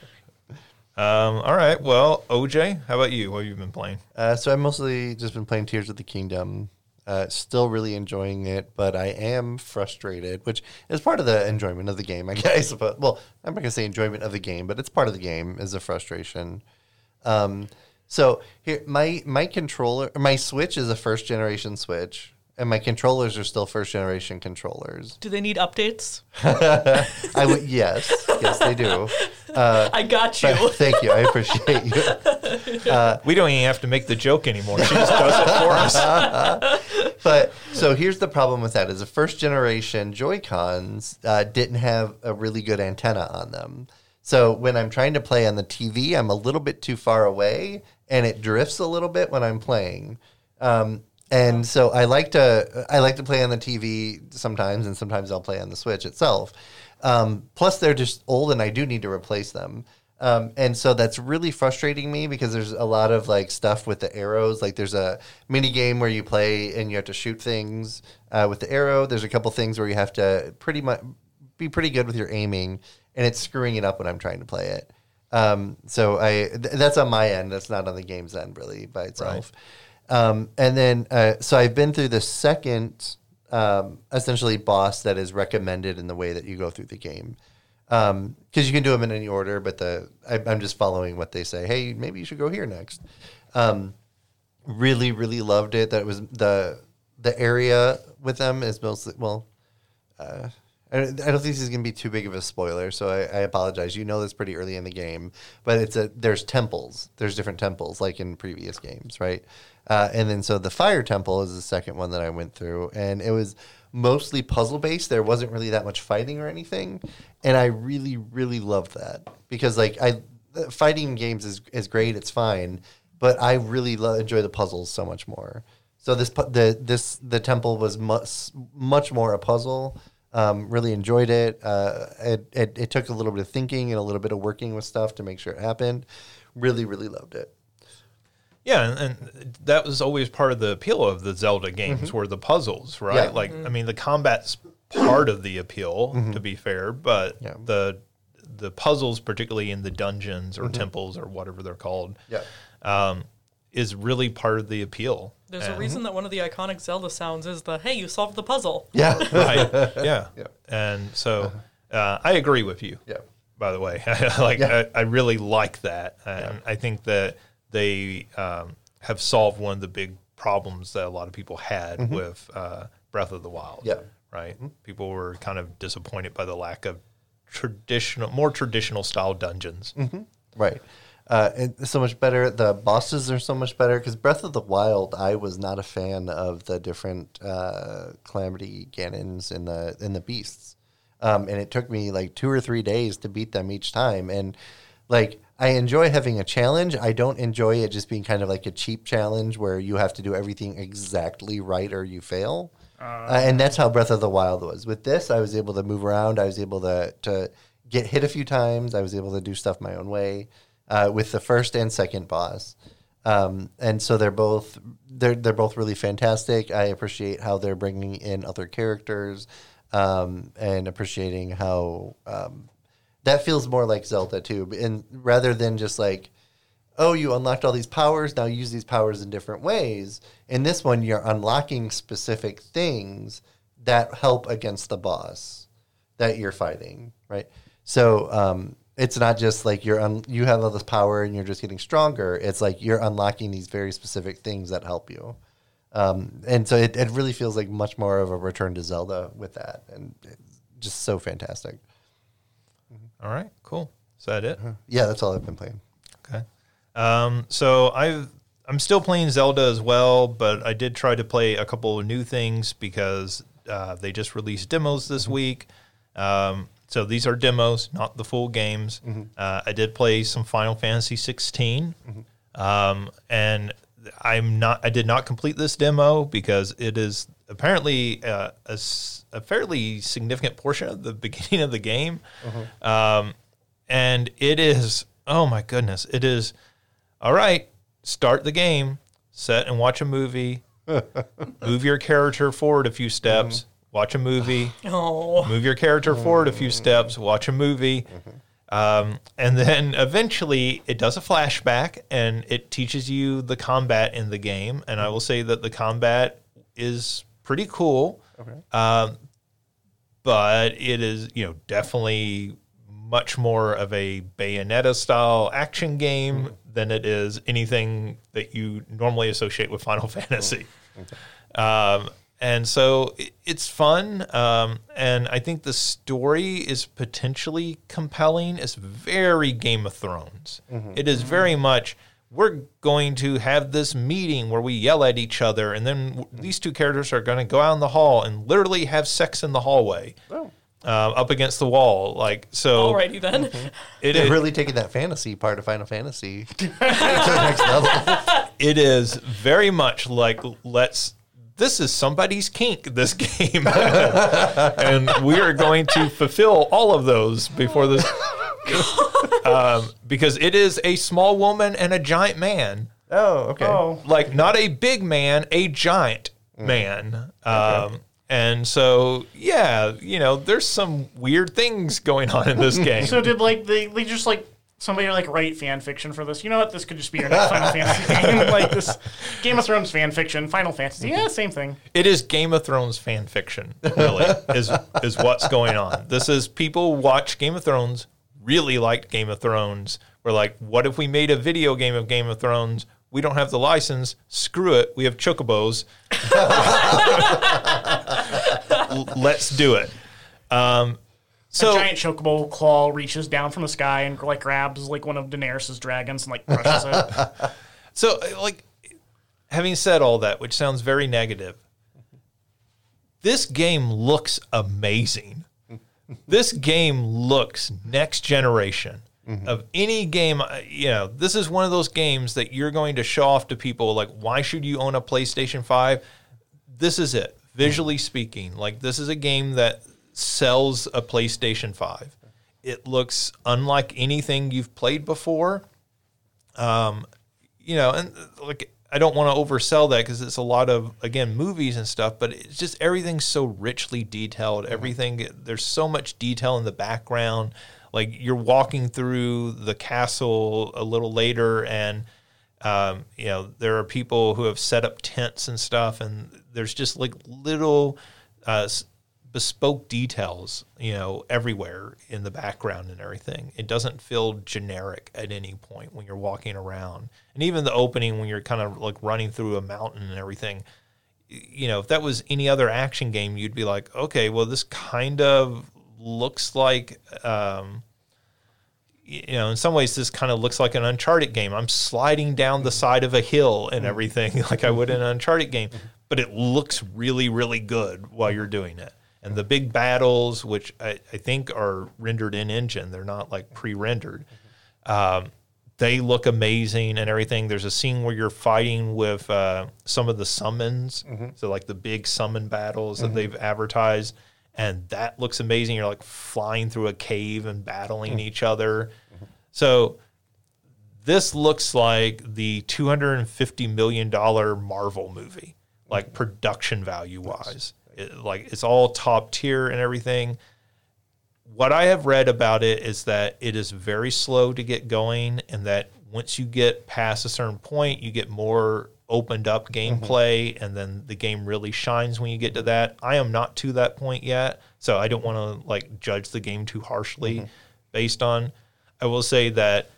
Um, all right. Well, OJ, how about you? What have you been playing? Uh, so I've mostly just been playing Tears of the Kingdom. Uh, still really enjoying it, but I am frustrated, which is part of the enjoyment of the game, I guess. But well, I'm not gonna say enjoyment of the game, but it's part of the game is a frustration. Um, so here, my my controller, my Switch is a first generation Switch, and my controllers are still first generation controllers. Do they need updates? I would yes, yes they do. I got you. Thank you, I appreciate you. We don't even have to make the joke anymore. She just does it for us. but so here's the problem with that: is the first generation Joy Cons uh, didn't have a really good antenna on them. So when I'm trying to play on the TV, I'm a little bit too far away, and it drifts a little bit when I'm playing. Um, and so I like to I like to play on the TV sometimes, and sometimes I'll play on the Switch itself. Um, plus, they're just old, and I do need to replace them. Um, and so that's really frustrating me because there's a lot of like stuff with the arrows. Like there's a mini game where you play and you have to shoot things uh, with the arrow. There's a couple things where you have to pretty much be pretty good with your aiming, and it's screwing it up when I'm trying to play it. Um, so I th- that's on my end. That's not on the game's end really by itself. Um, and then uh, so I've been through the second um, essentially boss that is recommended in the way that you go through the game because you can do them in any order, but the I, I'm just following what they say. Hey, maybe you should go here next. Um, really, really loved it. That was the the area with them is mostly well. Uh, I I don't think this is going to be too big of a spoiler, so I, I apologize. You know this pretty early in the game, but it's a there's temples. There's different temples like in previous games, right? Uh, and then so the fire temple is the second one that I went through, and it was mostly puzzle based. There wasn't really that much fighting or anything, and I really really loved that because like I fighting games is is great. It's fine, but I really lo- enjoy the puzzles so much more. So this the this the temple was much much more a puzzle. Um, really enjoyed it. Uh, it, it. It took a little bit of thinking and a little bit of working with stuff to make sure it happened. Really, really loved it. Yeah, and, and that was always part of the appeal of the Zelda games mm-hmm. were the puzzles, right? Yeah. Like, mm-hmm. I mean, the combat's part of the appeal, mm-hmm. to be fair, but Yeah. the the puzzles, particularly in the dungeons or temples or whatever they're called, Yeah. um, is really part of the appeal. There's a reason that one of the iconic Zelda sounds is the "Hey, you solved the puzzle." Yeah. right? Yeah. Yeah. And so uh-huh. uh, I agree with you. Yeah. By the way, like Yeah. I, I really like that, and I think that they um, have solved one of the big problems that a lot of people had with uh, Breath of the Wild. Mm-hmm. Yeah. Right. People were kind of disappointed by the lack of traditional, more traditional style dungeons. Right. Uh, it's so much better. The bosses are so much better because Breath of the Wild, I was not a fan of the different uh, Calamity Ganons in the in the beasts, um, and it took me like two or three days to beat them each time. And like, I enjoy having a challenge. I don't enjoy it just being kind of like a cheap challenge where you have to do everything exactly right or you fail. Uh, and that's how Breath of the Wild was. With this, I was able to move around. I was able to to get hit a few times. I was able to do stuff my own way uh, with the first and second boss. Um, and so they're both they're they're both really fantastic. I appreciate how they're bringing in other characters, um, and appreciating how um, that feels more like Zelda too. And rather than just like, oh, you unlocked all these powers, now use these powers in different ways. In this one, you're unlocking specific things that help against the boss that you're fighting, right? So um, it's not just like you're un- you have all this power and you're just getting stronger. It's like you're unlocking these very specific things that help you. Um, and so it, it really feels like much more of a return to Zelda with that, and just so fantastic. All right. Cool. Is that it? Yeah, that's all I've been playing. Okay. Um, so I've I'm still playing Zelda as well, but I did try to play a couple of new things because uh, they just released demos this week. Um, so these are demos, not the full games. Uh, I did play some Final Fantasy 16, um, and I'm not. I did not complete this demo because it is apparently uh, a, s- a fairly significant portion of the beginning of the game, um, and it is. Oh my goodness! It is. All right, start the game, set and watch a movie, move your character forward a few steps, watch a movie, Oh, move your character forward a few steps, watch a movie, um, and then eventually it does a flashback and it teaches you the combat in the game. And I will say that the combat is pretty cool, um, but it is you know definitely much more of a Bayonetta style action game than it is anything that you normally associate with Final Fantasy. Um, and so it, it's fun. Um, and I think the story is potentially compelling. It's very Game of Thrones. It is very much. We're going to have this meeting where we yell at each other, and then these two characters are going to go out in the hall and literally have sex in the hallway, Oh. uh, up against the wall. Like so, alrighty then. it, They're it- really taking that fantasy part of Final Fantasy to the next level. it is very much like let's this is somebody's kink this game and we are going to fulfill all of those before this um, because it is a small woman and a giant man Oh, okay. Oh, like not a big man a giant man um, and so yeah you know there's some weird things going on in this game so did like they they just like somebody like write fan fiction for this? You know what? This could just be your next Final Fantasy game. Like this Game of Thrones fan fiction, Final Fantasy. Yeah, same thing. It is Game of Thrones fan fiction, really, is is what's going on. This is people watch Game of Thrones, really liked Game of Thrones. We're like, what if we made a video game of Game of Thrones? We don't have the license. Screw it. We have chocobos. Let's do it. Um, so Giant chocobo claw reaches down from the sky and like grabs like one of Daenerys' dragons and like crushes it. So, like, having said all that, which sounds very negative, this game looks amazing. This game looks next generation of any game. uh, You know, this is one of those games that you're going to show off to people. Like, why should you own a PlayStation 5? This is it. Visually speaking, like, this is a game that sells a PlayStation 5. It looks unlike anything you've played before Um, you know, and uh, like I don't want to oversell that because it's a lot of again movies and stuff, but it's just everything's so richly detailed. Everything there's so much detail in the background. Like you're walking through the castle a little later, and um, you know there are people who have set up tents and stuff, and there's just like little uh, bespoke details, you know, everywhere in the background and everything. It doesn't feel generic at any point when you're walking around. And even the opening when you're kind of like running through a mountain and everything, you know, if that was any other action game, you'd be like, okay, well, this kind of looks like, um, you know, in some ways, this kind of looks like an Uncharted game. I'm sliding down the side of a hill and everything like I would in an Uncharted game, but it looks really, really good while you're doing it. And the big battles, which I, I think are rendered in engine, they're not like pre rendered. Um, they look amazing and everything. There's a scene where you're fighting with uh, some of the summons, mm-hmm. so like the big summon battles that mm-hmm. they've advertised, and that looks amazing. You're like flying through a cave and battling mm-hmm. each other. So this looks like the 250 million dollar Marvel movie, like production value wise. It, like it's all top tier and everything. What I have read about it is that it is very slow to get going, and that once you get past a certain point, you get more opened up gameplay, mm-hmm. and then the game really shines when you get to that. I am not to that point yet, so I don't want to like judge the game too harshly mm-hmm. based on. I will say that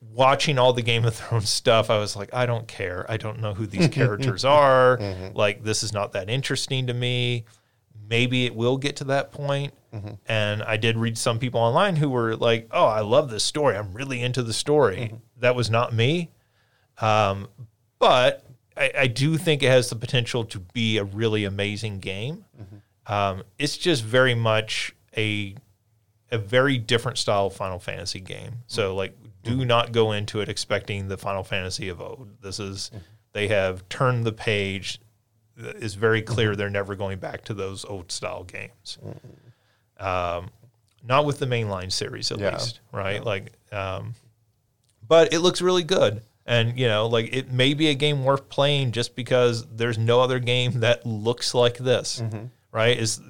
watching all the Game of Thrones stuff, I was like, I don't care. I don't know who these characters are. Mm-hmm. Like, this is not that interesting to me. Maybe it will get to that point. Mm-hmm. And I did read some people online who were like, oh, I love this story. I'm really into the story. Mm-hmm. That was not me. Um, but I, I do think it has the potential to be a really amazing game. Mm-hmm. Um, it's just very much a a very different style of Final Fantasy game. So like Do not go into it expecting the Final Fantasy of old. This is they have turned the page. It's very clear they're never going back to those old style games. Um, not with the mainline series, at Yeah. least, right? Like, um, but it looks really good. And you know, like it may be a game worth playing just because there's no other game that looks like this, right? Is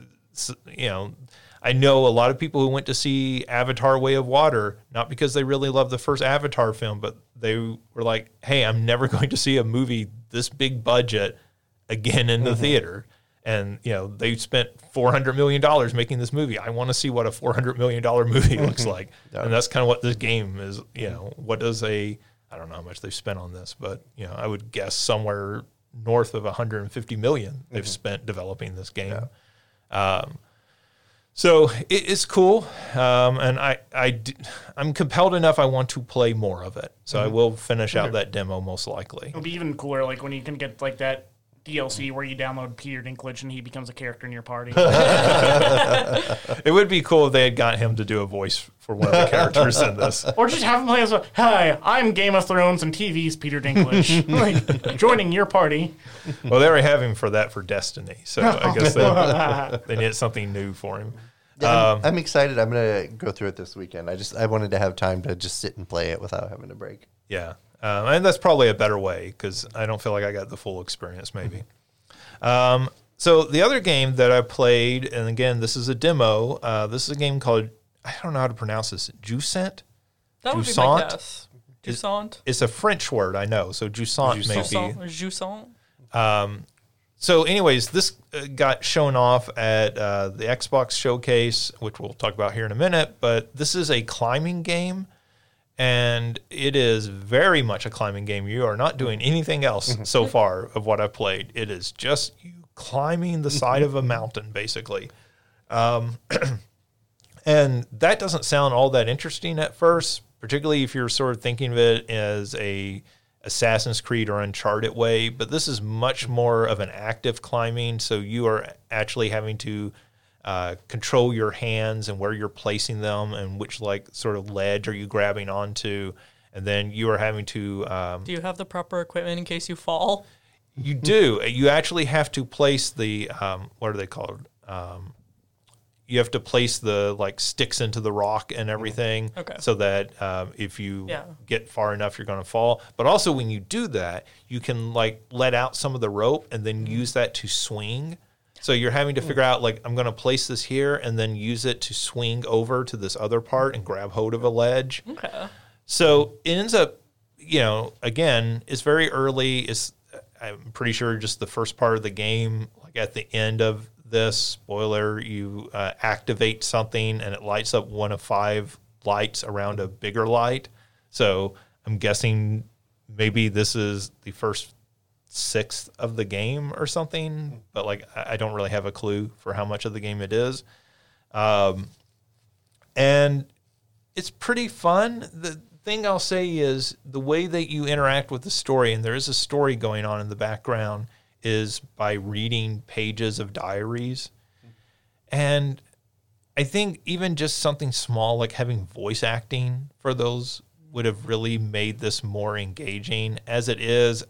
you know, I know a lot of people who went to see Avatar: Way of Water not because they really loved the first Avatar film, but they were like, "Hey, I'm never going to see a movie this big budget again in the theater." And you know, they spent 400 million dollars making this movie. I want to see what a 400 million dollar movie looks like, and that's kind of what this game is. You know, what does a I don't know how much they've spent on this, but you know, I would guess somewhere north of 150 million they've spent developing this game. Um, so it, it's cool, um, and I I d- I'm compelled enough. I want to play more of it, so I will finish out that demo most likely. It'll be even cooler, like when you can get like that DLC where you download Peter Dinklage and he becomes a character in your party. It would be cool if they had got him to do a voice for one of the characters in this. or just have him play as a Hi, I'm Game of Thrones and TV's Peter Dinklage. like joining your party. Well, they already have him for that for Destiny, so I guess they, they needed something new for him. Yeah, I'm, um, I'm excited. I'm gonna go through it this weekend. I just I wanted to have time to just sit and play it without having to break. Yeah, um, and that's probably a better way because I don't feel like I got the full experience. Maybe. Um, so the other game that I played, and again, this is a demo. Uh, this is a game called I don't know how to pronounce this. Jusant. That would be my guess. Jusant. It's a French word, I know. So Jusant may be. Jusant. Jusant. So, anyways, this uh, got shown off at uh, the Xbox showcase, which we'll talk about here in a minute. But this is a climbing game, and it is very much a climbing game. You are not doing anything else so far of what I've played. It is just you climbing the side of a mountain, basically. Um, and that doesn't sound all that interesting at first, particularly if you're sort of thinking of it as a Assassin's Creed or Uncharted way. But this is much more of an active climbing, so you are actually having to uh, control your hands and where you're placing them and which like sort of ledge are you grabbing onto, and then you are having to um, Do you have the proper equipment in case you fall? you do. You actually have to place the um, what are they called? Um, you have to place the like sticks into the rock and everything, Okay. so that um, if you Yeah. get far enough, you're going to fall. But also, when you do that, you can like let out some of the rope and then use that to swing. So you're having to figure out like I'm going to place this here and then use it to swing over to this other part and grab hold of a ledge. Okay. So it ends up, you know, again, it's very early. It's I'm pretty sure just the first part of the game. Like at the end of this spoiler, you uh, activate something and it lights up one of five lights around a bigger light. So I'm guessing maybe this is the first sixth of the game or something. But like I don't really have a clue for how much of the game it is. Um, and it's pretty fun. The thing I'll say is the way that you interact with the story, and there is a story going on in the background, is by reading pages of diaries. And I think even just something small like having voice acting for those would have really made this more engaging. As it is,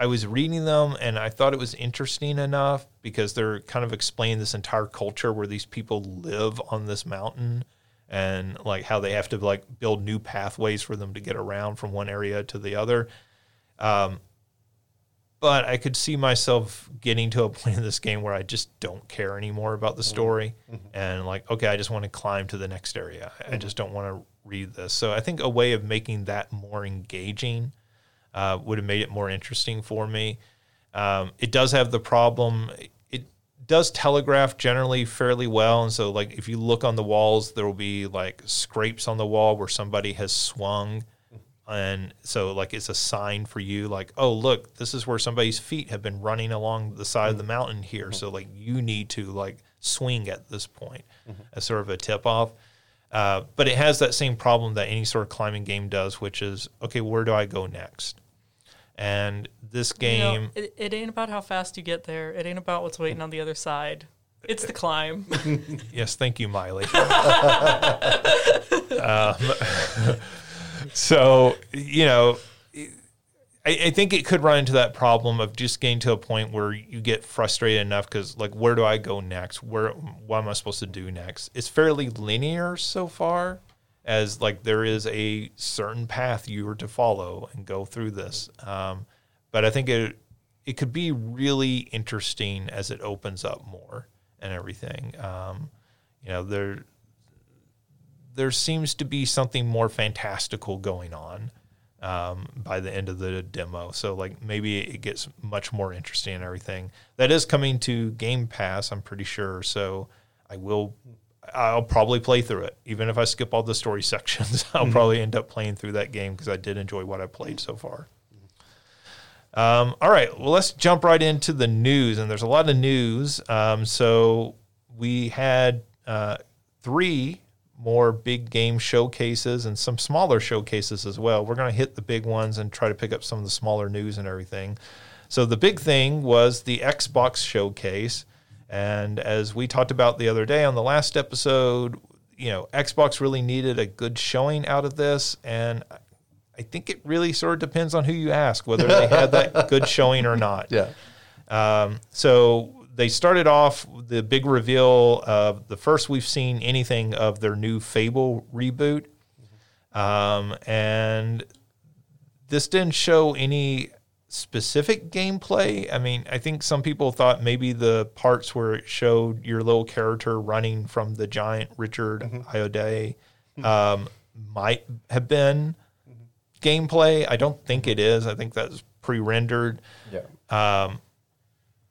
I was reading them and I thought it was interesting enough because they're kind of explaining this entire culture where these people live on this mountain and like how they have to like build new pathways for them to get around from one area to the other. Um, but I could see myself getting to a point in this game where I just don't care anymore about the mm-hmm. story mm-hmm. and like, okay, I just want to climb to the next area. I I just don't want to read this. So I think a way of making that more engaging uh, would have made it more interesting for me. Um, it does have the problem. It does telegraph generally fairly well, and so like if you look on the walls, there will be like scrapes on the wall where somebody has swung, and so like it's a sign for you, like oh look, this is where somebody's feet have been running along the side of the mountain here. So like you need to like swing at this point as sort of a tip off. Uh, but it has that same problem that any sort of climbing game does, which is okay, where do I go next? And this You know, game, it, it ain't about how fast you get there. It ain't about what's waiting on the other side. It's the climb. yes, thank you, Miley. um, so you know, I, I think it could run into that problem of just getting to a point where you get frustrated enough because like, where do I go next? Where what am I supposed to do next? It's fairly linear so far, as like there is a certain path you are to follow and go through this. Um, but I think it it could be really interesting as it opens up more and everything. Um, you know, there there seems to be something more fantastical going on um, by the end of the demo. So like maybe it gets much more interesting and everything. That is coming to Game Pass, I'm pretty sure. So I will. I'll probably play through it, even if I skip all the story sections. I'll probably end up playing through that game because I did enjoy what I played so far. Um, all right, well, let's jump right into the news. And there's a lot of news. Um, so we had uh, three more big game showcases and some smaller showcases as well. We're going to hit the big ones and try to pick up some of the smaller news and everything. So the big thing was the Xbox showcase. And as we talked about the other day on the last episode, you know, Xbox really needed a good showing out of this. And I think it really sort of depends on who you ask whether they had that good showing or not. Yeah. Um, so they started off the big reveal of the first we've seen anything of their new Fable reboot. Um, and this didn't show any specific gameplay. I mean, I think some people thought maybe the parts where it showed your little character running from the giant Richard mm-hmm. Ayoade mm-hmm. um, might have been mm-hmm. gameplay. I don't think it is. I think that's pre-rendered. Yeah. Um,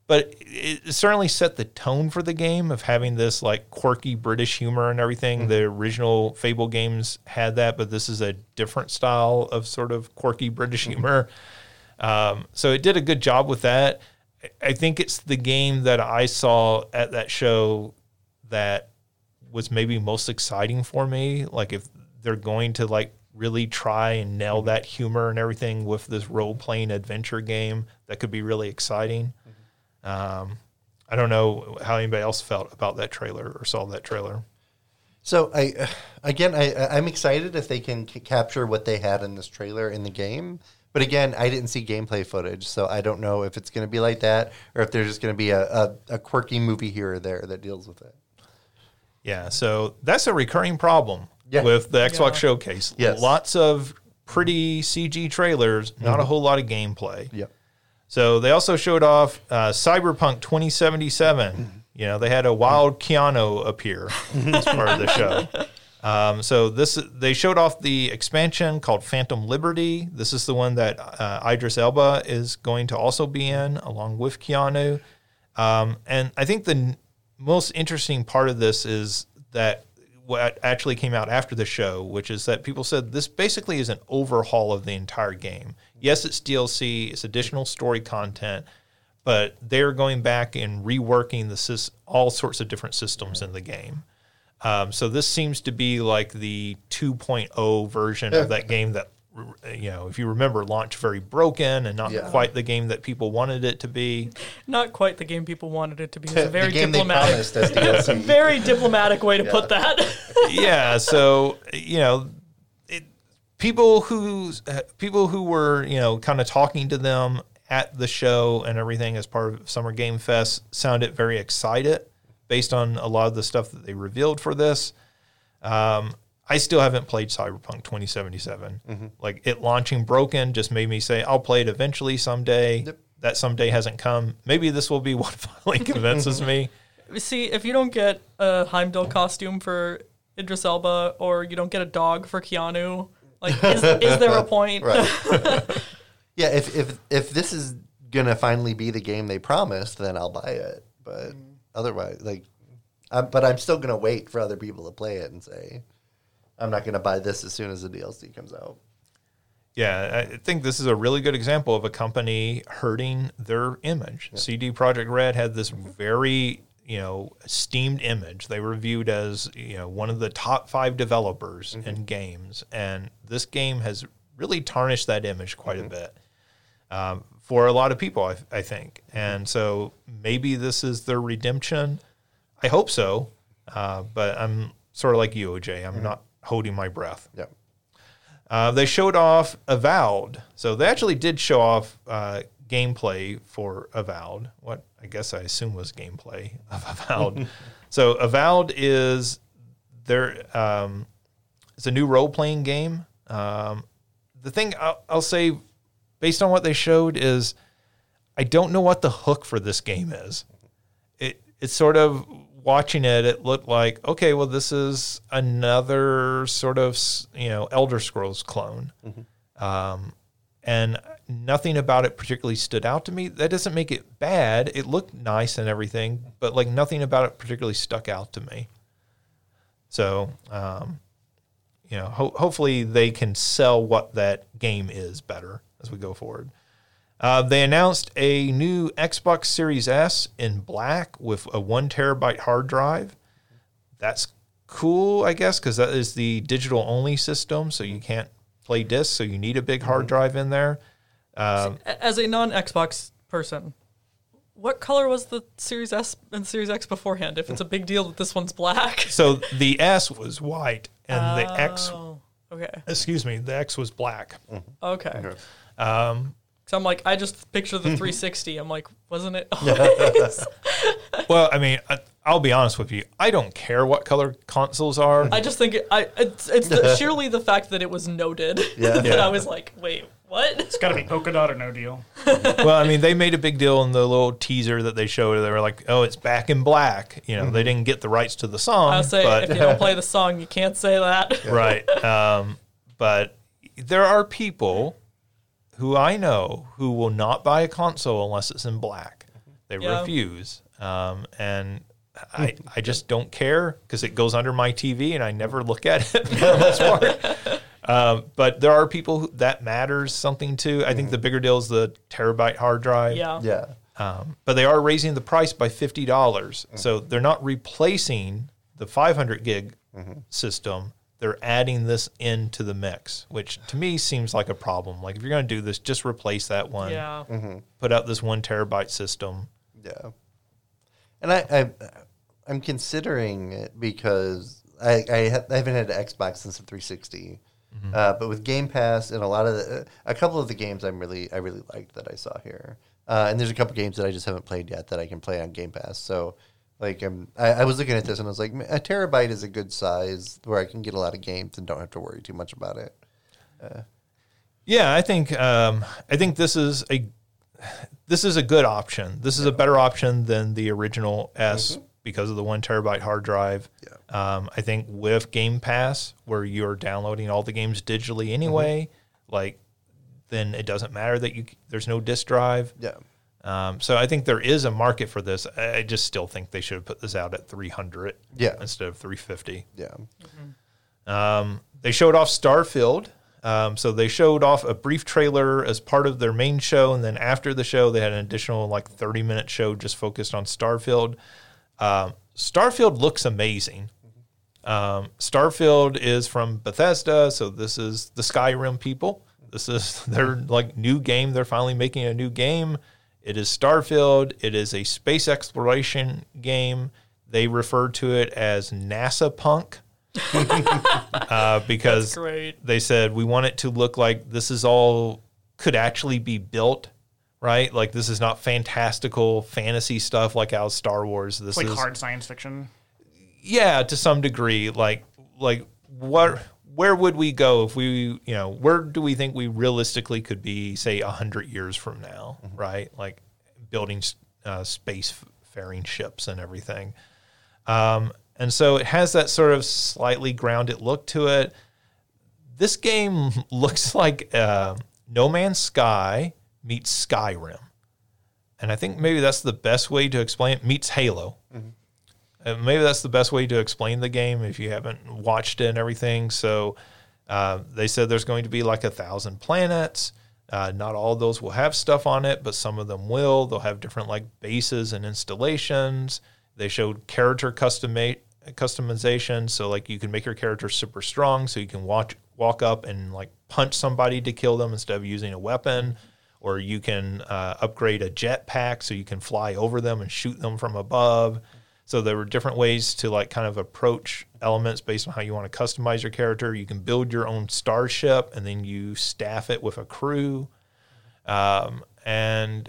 but it certainly set the tone for the game of having this like quirky British humor and everything. The original Fable games had that, but this is a different style of sort of quirky British humor. Um, so it did a good job with that. I- think it's the game that I saw at that show that was maybe most exciting for me. Like if they're going to like really try and nail that humor and everything with this role playing adventure game, that could be really exciting. Um, I don't know how anybody else felt about that trailer or saw that trailer. So I, again, I, I'm excited if they can c- capture what they had in this trailer in the game. But again, I didn't see gameplay footage, so I don't know if it's going to be like that or if there's just going to be a, a, a quirky movie here or there that deals with it. Yeah, so that's a recurring problem Yeah. with the Xbox Yeah. Showcase. Yes. Lots of pretty CG trailers, not a whole lot of gameplay. Yep. So they also showed off uh, Cyberpunk 2077. You know, they had a wild Keanu appear as part of the show. Um, so this they showed off the expansion called Phantom Liberty. This is the one that uh, Idris Elba is going to also be in along with Keanu. Um, and I think the n- most interesting part of this is that what actually came out after the show, which is that people said this basically is an overhaul of the entire game. Yes, it's DLC, it's additional story content, but they're going back and reworking the all sorts of different systems in the game. Um, so this seems to be like the 2.0 version of that game that you know, if you remember, launched very broken and not Yeah. quite the game that people wanted it to be. Not quite the game people wanted it to be. It's a very the game diplomatic, they promised as DLC. very diplomatic way to put that. yeah, so you know, it, people who people who were you know kind of talking to them at the show and everything as part of Summer Game Fest sounded very excited based on a lot of the stuff that they revealed for this. Um, I still haven't played Cyberpunk 2077. Like it launching broken just made me say I'll play it eventually someday. Yep. That someday hasn't come. Maybe this will be what finally convinces me. See, if you don't get a Heimdall costume for Idris Elba, or you don't get a dog for Keanu, like, is, is there a point? Right. yeah, if, if if this is gonna finally be the game they promised, then I'll buy it. But otherwise, like, I'm, but I'm still gonna wait for other people to play it and say, I'm not gonna buy this as soon as the DLC comes out. Yeah, I think this is a really good example of a company hurting their image. CD Projekt Red had this very, you know, esteemed image. They were viewed as, you know, one of the top five developers in games, and this game has really tarnished that image quite a bit um, for a lot of people, I, I think. And so maybe this is their redemption. I hope so, uh, but I'm sort of like you, OJ. I'm not holding my breath. Yeah. Uh, they showed off Avowed. So they actually did show off uh, gameplay for Avowed. What I guess I assume was gameplay of Avowed. so Avowed is there. Um, it's a new role playing game. Um, the thing I'll, I'll say, based on what they showed, is I don't know what the hook for this game is. It it's sort of watching it. It looked like okay, well, this is another sort of you know Elder Scrolls clone, um, and nothing about it particularly stood out to me. That doesn't make it bad. It looked nice and everything, but like nothing about it particularly stuck out to me. So, um, you know, ho- hopefully they can sell what that game is better as we go forward. Uh, they announced a new Xbox Series S in black with a one terabyte hard drive. That's cool, I guess, because that is the digital only system, so you can't play discs, so you need a big hard drive in there. Um, As a non Xbox person, what color was the Series S and Series X beforehand? If it's a big deal that this one's black. so the S was white, and the X, Oh, okay. excuse me, the X was black. Okay. Um, So I'm like, I just picture the 360. I'm like, wasn't it? always? well, I mean, I, I'll be honest with you. I don't care what color consoles are. I just think it, I it's, it's the, surely the fact that it was noted Yeah. that I was like, wait, what? It's got to be polka dot or no deal. well, I mean, they made a big deal in the little teaser that they showed. They were like, "Oh, it's back in black." You know, they didn't get the rights to the song, I say but if you don't play the song, you can't say that. right. Um, but there are people who I know who will not buy a console unless it's in black. They Yeah. refuse, um, and I I just don't care because it goes under my TV and I never look at it for the most part. Um, but there are people who, that matters something to. I think the bigger deal is the terabyte hard drive. Yeah. Yeah. Um, but they are raising the price by fifty dollars. So they're not replacing the 500 gig system. They're adding this into the mix, which to me seems like a problem. Like if you're going to do this, just replace that one. Yeah. Put out this one terabyte system. Yeah, and I, I I'm considering it because I I, ha- I haven't had an Xbox since the 360, uh, but with Game Pass and a lot of the, a couple of the games I'm really I really liked that I saw here, uh, and there's a couple games that I just haven't played yet that I can play on Game Pass. So. Like um, I, I was looking at this and I was like, a terabyte is a good size where I can get a lot of games and don't have to worry too much about it. Yeah, I think um, I think this is a this is a good option. This is a better option than the original S because of the one terabyte hard drive. Um, I think with Game Pass, where you're downloading all the games digitally anyway, like then it doesn't matter that you there's no disk drive. Yeah, Um, so I think there is a market for this. I just still think they should have put this out at 300 Yeah. instead of 350. yeah, Um, they showed off Starfield. Um, so they showed off a brief trailer as part of their main show, and then after the show, they had an additional like 30 minute show just focused on Starfield. Um, Starfield looks amazing. Um, Starfield is from Bethesda, so this is the Skyrim people. This is their like new game. They're finally making a new game. It is Starfield. It is a space exploration game. They refer to it as NASA Punk uh, because they said we want it to look like this is all could actually be built, right? Like this is not fantastical fantasy stuff like out Star Wars. This like is hard science fiction. yeah, to some degree. Like like what where would we go if we you know where do we think we realistically could be say a hundred years from now, right? Like building uh, space faring ships and everything. Um, and so it has that sort of slightly grounded look to it. This game looks like uh, No Man's Sky meets Skyrim. And I think maybe that's the best way to explain it. Meets Halo. Uh, maybe that's the best way to explain the game if you haven't watched it and everything. So uh, they said there's going to be like a thousand planets. Uh, not all those will have stuff on it, but some of them will. They'll have different like bases and installations. They showed character custom customization, so like you can make your character super strong, so you can watch walk up and like punch somebody to kill them instead of using a weapon, or you can uh, upgrade a jetpack so you can fly over them and shoot them from above. So there were different ways to like kind of approach elements based on how you want to customize your character. You can build your own starship and then you staff it with a crew. Um, and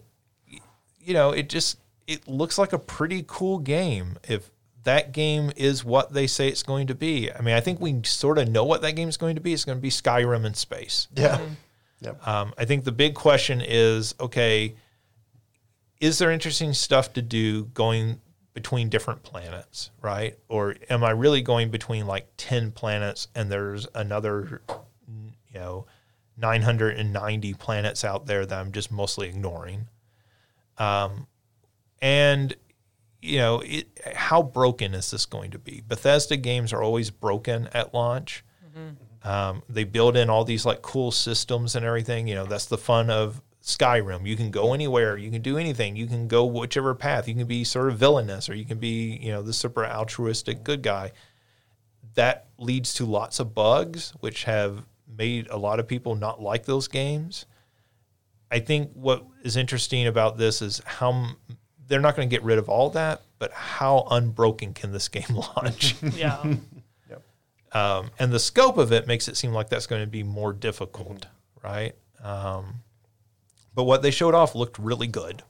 you know, it just it looks like a pretty cool game. If that game is what they say it's going to be, I mean, I think we sort of know what that game is going to be. It's going to be Skyrim in space. Yeah. Yep. Um, I think the big question is okay, is there interesting stuff to do going between different planets, right? Or am I really going between like 10 planets and there's another, you know, 990 planets out there that I'm just mostly ignoring? Um, and, you know, it, how broken is this going to be? Bethesda games are always broken at launch. Um, they build in all these like cool systems and everything. You know, that's the fun of Skyrim. You can go anywhere, you can do anything, you can go whichever path. You can be sort of villainous, or you can be, you know, the super altruistic good guy. That leads to lots of bugs, which have made a lot of people not like those games. I think what is interesting about this is how m- they're not going to get rid of all that, but how unbroken can this game launch? Yeah. um, and the scope of it makes it seem like that's going to be more difficult, right? Um, but what they showed off looked really good,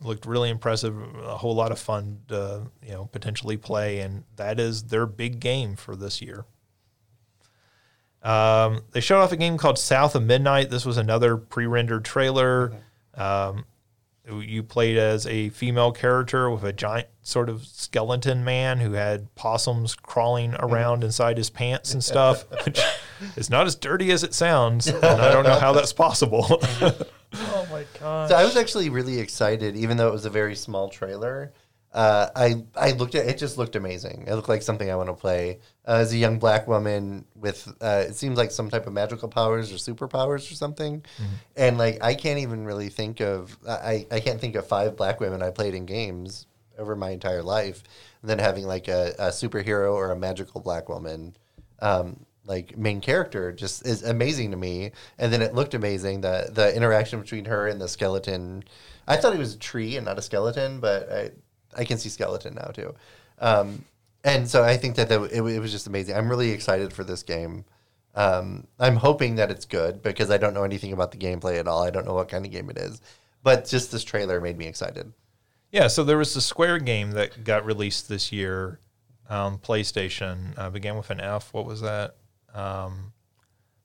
looked really impressive, a whole lot of fun to you know potentially play, and that is their big game for this year. Um, they showed off a game called South of Midnight. This was another pre-rendered trailer. Um, you played as a female character with a giant sort of skeleton man who had possums crawling around inside his pants and stuff, which is not as dirty as it sounds. And I don't know how that's possible. oh my god. So I was actually really excited, even though it was a very small trailer. Uh, I I looked at it; just looked amazing. It looked like something I want to play. Uh, as a young black woman with, uh, it seems like some type of magical powers or superpowers or something, and like I can't even really think of I I can't think of five black women I played in games over my entire life, and then having like a, a superhero or a magical black woman. Um, like main character just is amazing to me. And then it looked amazing the the interaction between her and the skeleton. I thought it was a tree and not a skeleton but i i can see skeleton now too. Um and so i think that, that it, it was just amazing. I'm really excited for this game. Um i'm hoping that it's good because i don't know anything about the gameplay at all. I don't know what kind of game it is. But just this trailer made me excited. Yeah, so there was the Square game that got released this year on PlayStation. Uh, began with an F. What was that? Um,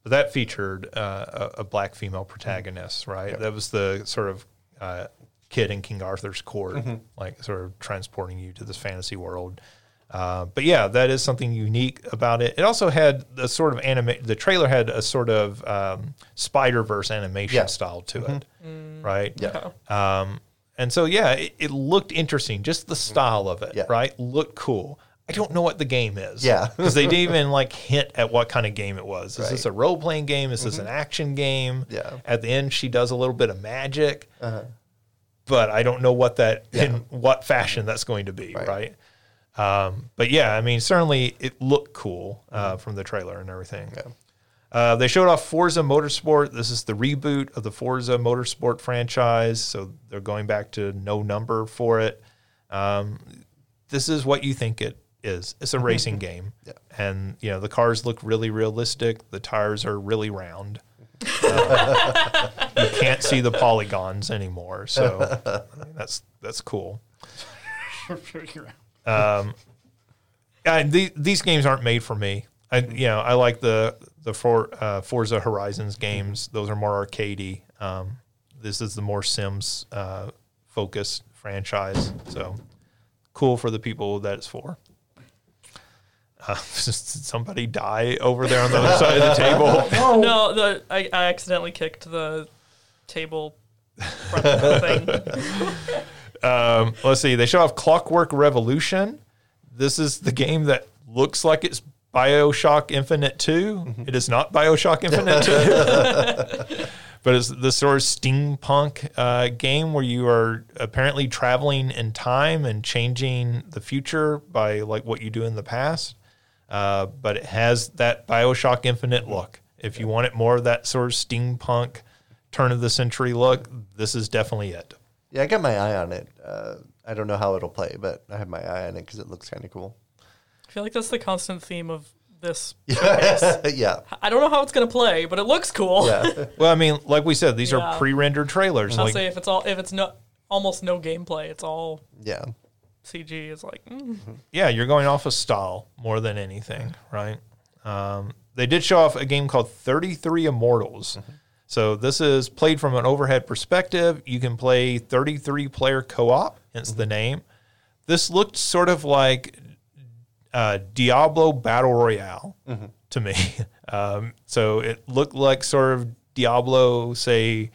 but that featured uh, a, a black female protagonist, right? That was the sort of uh, kid in King Arthur's court, like sort of transporting you to this fantasy world. Uh, but yeah, that is something unique about it. It also had the sort of anime. The trailer had a sort of um, Spider Verse animation Yeah. style to it, right? yeah Um, and so, yeah, it, it looked interesting. Just the style of it, Yeah. right? Looked cool. I don't know what the game is. Yeah. Because they didn't even like hint at what kind of game it was. Is this a role playing game? Is this an action game? Yeah. Uh-huh. At the end, she does a little bit of magic. But I don't know what that, in what fashion that's going to be, right? Right. Um, but yeah, I mean, certainly it looked cool uh, from the trailer and everything. Mm-hmm. Yeah. Uh, they showed off Forza Motorsport. This is the reboot of the Forza Motorsport franchise, so they're going back to no number for it. Um, this is what you think it is. It's a racing game, Yeah. and you know the cars look really realistic. The tires are really round. Uh, you can't see the polygons anymore, so I mean, that's that's cool. Uh, the, these games aren't made for me. I, you know, I like the the For, uh, Forza Horizons games. Those are more arcadey. Um, this is the more Sims uh, focused franchise. So cool for the people that it's for. Uh, somebody die over there on the other side of the table? No, the I, I accidentally kicked the table front thing. Um, let's see. They show off Clockwork Revolution. This is the game that looks like it's Bioshock Infinite 2. It is not Bioshock Infinite 2. but it's this sort of steampunk uh, game where you are apparently traveling in time and changing the future by like what you do in the past. Uh, but it has that Bioshock Infinite look. If you want it more of that sort of steampunk turn of the century look, this is definitely it. Yeah, I got my eye on it. Uh, I don't know how it'll play, but I have my eye on it because it looks kind of cool. I feel like that's the constant theme of this. yeah, I don't know how it's gonna play, but it looks cool. yeah, Well, I mean, like we said, these Yeah. are pre-rendered trailers. I'll like, say if it's all if it's no almost no gameplay, it's all yeah. CG. is like mm. yeah, you're going off of style more than anything, right? Um, they did show off a game called 33 Immortals. So this is played from an overhead perspective. You can play 33 player co-op, hence the name. This looked sort of like uh, Diablo Battle Royale to me. Um, so it looked like sort of Diablo, say,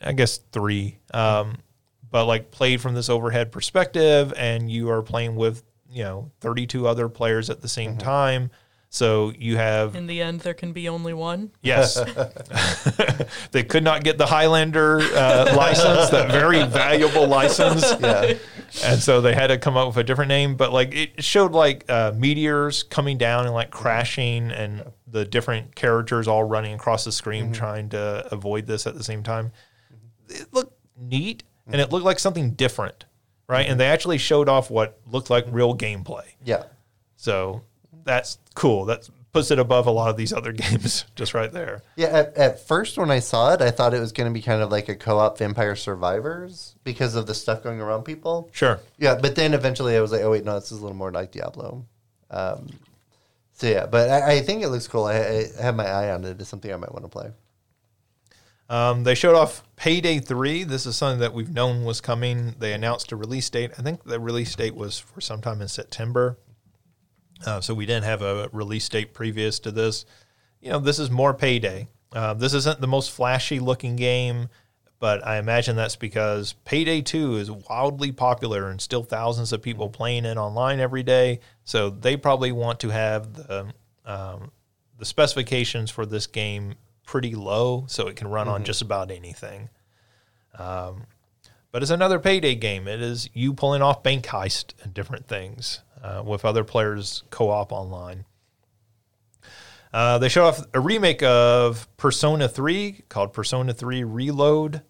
I guess three, um, but like played from this overhead perspective, and you are playing with you know 32 other players at the same time. So you have in the end there can be only one. Yes. they could not get the Highlander uh, license, that very valuable license. Yeah. And so they had to come up with a different name. But like it showed like uh, meteors coming down and like crashing and the different characters all running across the screen trying to avoid this at the same time. It looked neat and it looked like something different. Right. And they actually showed off what looked like real gameplay. Yeah. So that's cool. That puts it above a lot of these other games just right there. Yeah, at, at first when I saw it, I thought it was going to be kind of like a co-op Vampire Survivors because of the stuff going around people. Sure. Yeah, but then eventually I was like, oh wait, no, this is a little more like Diablo. Um, so yeah, but I, I think it looks cool. I, I have my eye on it. It's something I might want to play. Um, they showed off Payday 3. This is something that we've known was coming. They announced a release date. I think the release date was for sometime in September. Uh, so we didn't have a release date previous to this. You know, this is more Payday. Uh, this isn't the most flashy looking game, but I imagine that's because Payday 2 is wildly popular and still thousands of people playing it online every day. So they probably want to have the um, the specifications for this game pretty low so it can run on just about anything. Um, but it's another payday game. It is you pulling off bank heist and different things uh, with other players co op online. Uh, they show off a remake of Persona 3 called Persona 3 Reload.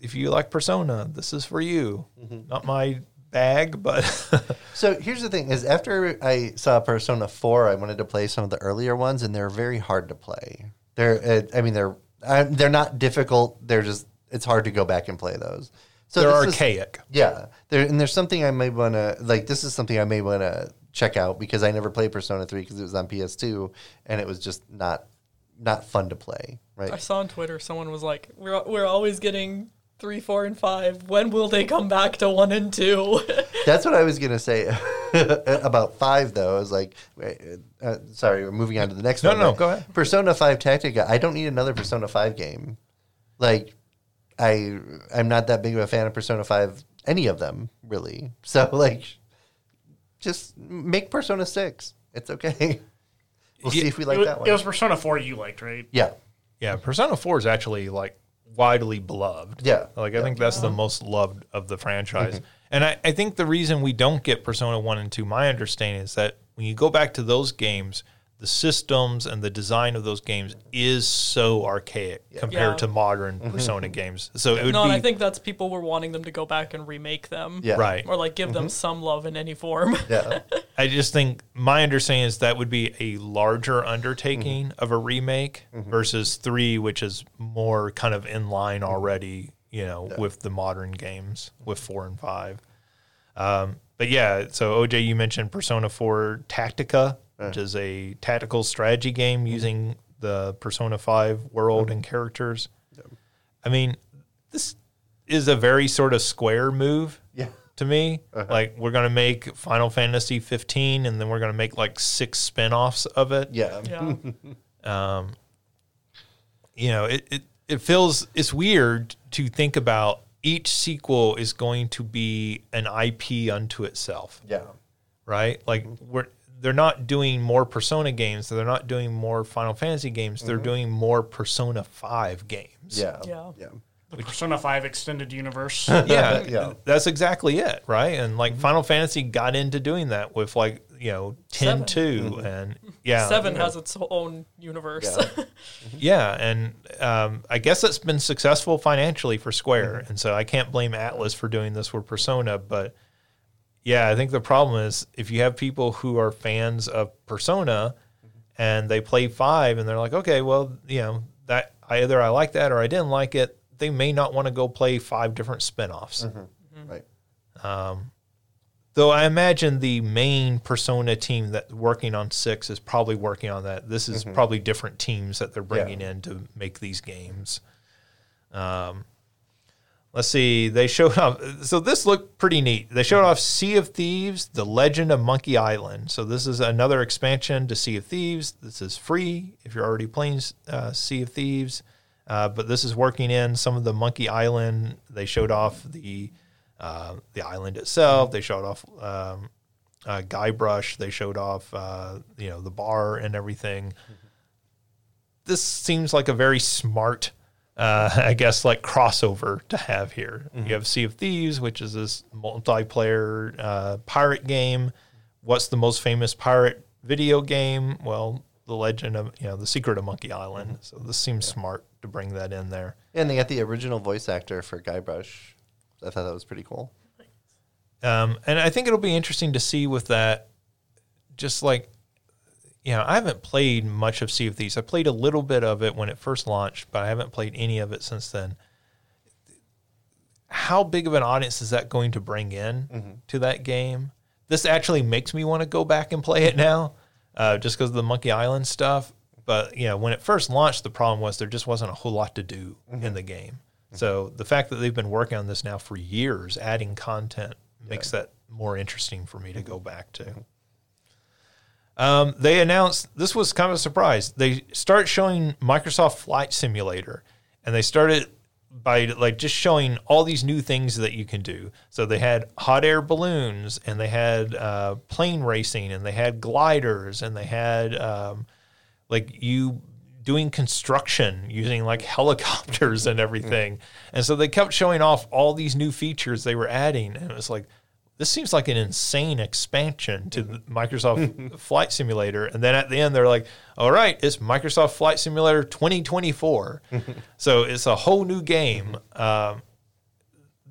If you like Persona, this is for you. Not my bag, but So here's the thing: is after I saw Persona Four, I wanted to play some of the earlier ones, and they're very hard to play. They're, uh, I mean, they're uh, they're not difficult. They're just it's hard to go back and play those. So they're this is- archaic. Yeah, there and there's something I may want to like. This is something I may want to check out because I never played Persona Three because it was on PS2 and it was just not not fun to play. Right? I saw on Twitter someone was like, "We're we're always getting three, four, and five. When will they come back to one and two? That's what I was gonna say about five, though. I was like, wait, uh, sorry, we're moving on to the next No, one. no, but go ahead. Persona Five Tactica. I don't need another Persona Five game. Like, I I'm not that big of a fan of Persona Five. Any of them, really. So, like, just make Persona Six. It's okay. We'll see if we like was, that one. it was Persona 4 you liked, right? yeah, Yeah, Persona 4 is actually like widely beloved. Yeah. Like I think that's the most loved of the franchise. And I, I think the reason we don't get Persona 1 and 2, my understanding is that when you go back to those games, the systems and the design of those games is so archaic compared Yeah. to modern mm-hmm. Persona mm-hmm. games. So it would no, be and I think that's people were wanting them to go back and remake them. yeah, right. Or like give them mm-hmm. some love in any form. Yeah, I just think my understanding is that would be a larger undertaking of a remake versus three, which is more kind of in line already, you know, with the modern games with four and five. Um, but yeah, so OJ, you mentioned Persona 4 Tactica, which is a tactical strategy game mm-hmm. using the Persona 5 world mm-hmm. and characters. I mean, this is a very sort of square move yeah. to me. Uh-huh. Like we're gonna make Final Fantasy 15, and then we're gonna make like six spin-offs of it. Yeah. yeah. Um, you know, it, it it feels it's weird to think about each sequel is going to be an IP unto itself, Yeah. right? Like we're they're not doing more Persona games, they're not doing more Final Fantasy games, they're mm-hmm. doing more Persona 5 games. Yeah. Yeah. Yeah. The Persona 5 extended universe. yeah, Yeah. that's exactly it, right? And like mm-hmm. Final Fantasy got into doing that with like you know 10 Seven. 2 mm-hmm. and Yeah, Seven has its own universe. Yeah. Mm-hmm. Yeah, and um, I guess it's been successful financially for Square, mm-hmm. and so I can't blame Atlus for doing this for Persona. But yeah, I think the problem is if you have people who are fans of Persona and they play five, and they're like, okay, well, you know that either I like that or I didn't like it, they may not want to go play five different spin-offs. Right. Um, Though I imagine the main Persona team that working on six is probably working on that. This is probably different teams that they're bringing in to make these games. Um, let's see. They showed off. So this looked pretty neat. They showed off Sea of Thieves: The Legend of Monkey Island. So this is another expansion to Sea of Thieves. This is free if you're already playing uh, Sea of Thieves. Uh, but this is working in some of the Monkey Island. They showed off the uh, the island itself. They showed off um, uh, Guybrush. They showed off uh, you know the bar and everything. This seems like a very smart, uh, I guess, like crossover to have here. You have Sea of Thieves, which is this multiplayer uh, pirate game. What's the most famous pirate video game? Well, The Legend of you know the Secret of Monkey Island. So this seems smart to bring that in there. And they got the original voice actor for Guybrush. I thought that was pretty cool. Um, and I think it'll be interesting to see with that, just like, you know, I haven't played much of Sea of Thieves. I played a little bit of it when it first launched, but I haven't played any of it since then. How big of an audience is that going to bring in to that game? This actually makes me want to go back and play it now, uh, just because of the Monkey Island stuff. But you know, when it first launched, the problem was there just wasn't a whole lot to do in the game. So the fact that they've been working on this now for years, adding content, makes that more interesting for me to go back to. Um, they announced this was kind of a surprise. They start showing Microsoft Flight Simulator, and they started by like just showing all these new things that you can do. So they had hot air balloons, and they had uh, plane racing, and they had gliders, and they had um, like you doing construction using like mm. helicopters and mm. everything. And so they kept showing off all these new features they were adding, and it was like this seems like an insane expansion to mm. the Microsoft Flight Simulator. And then at the end, they're like, all right, it's Microsoft Flight Simulator 2024. so it's a whole new game. Um,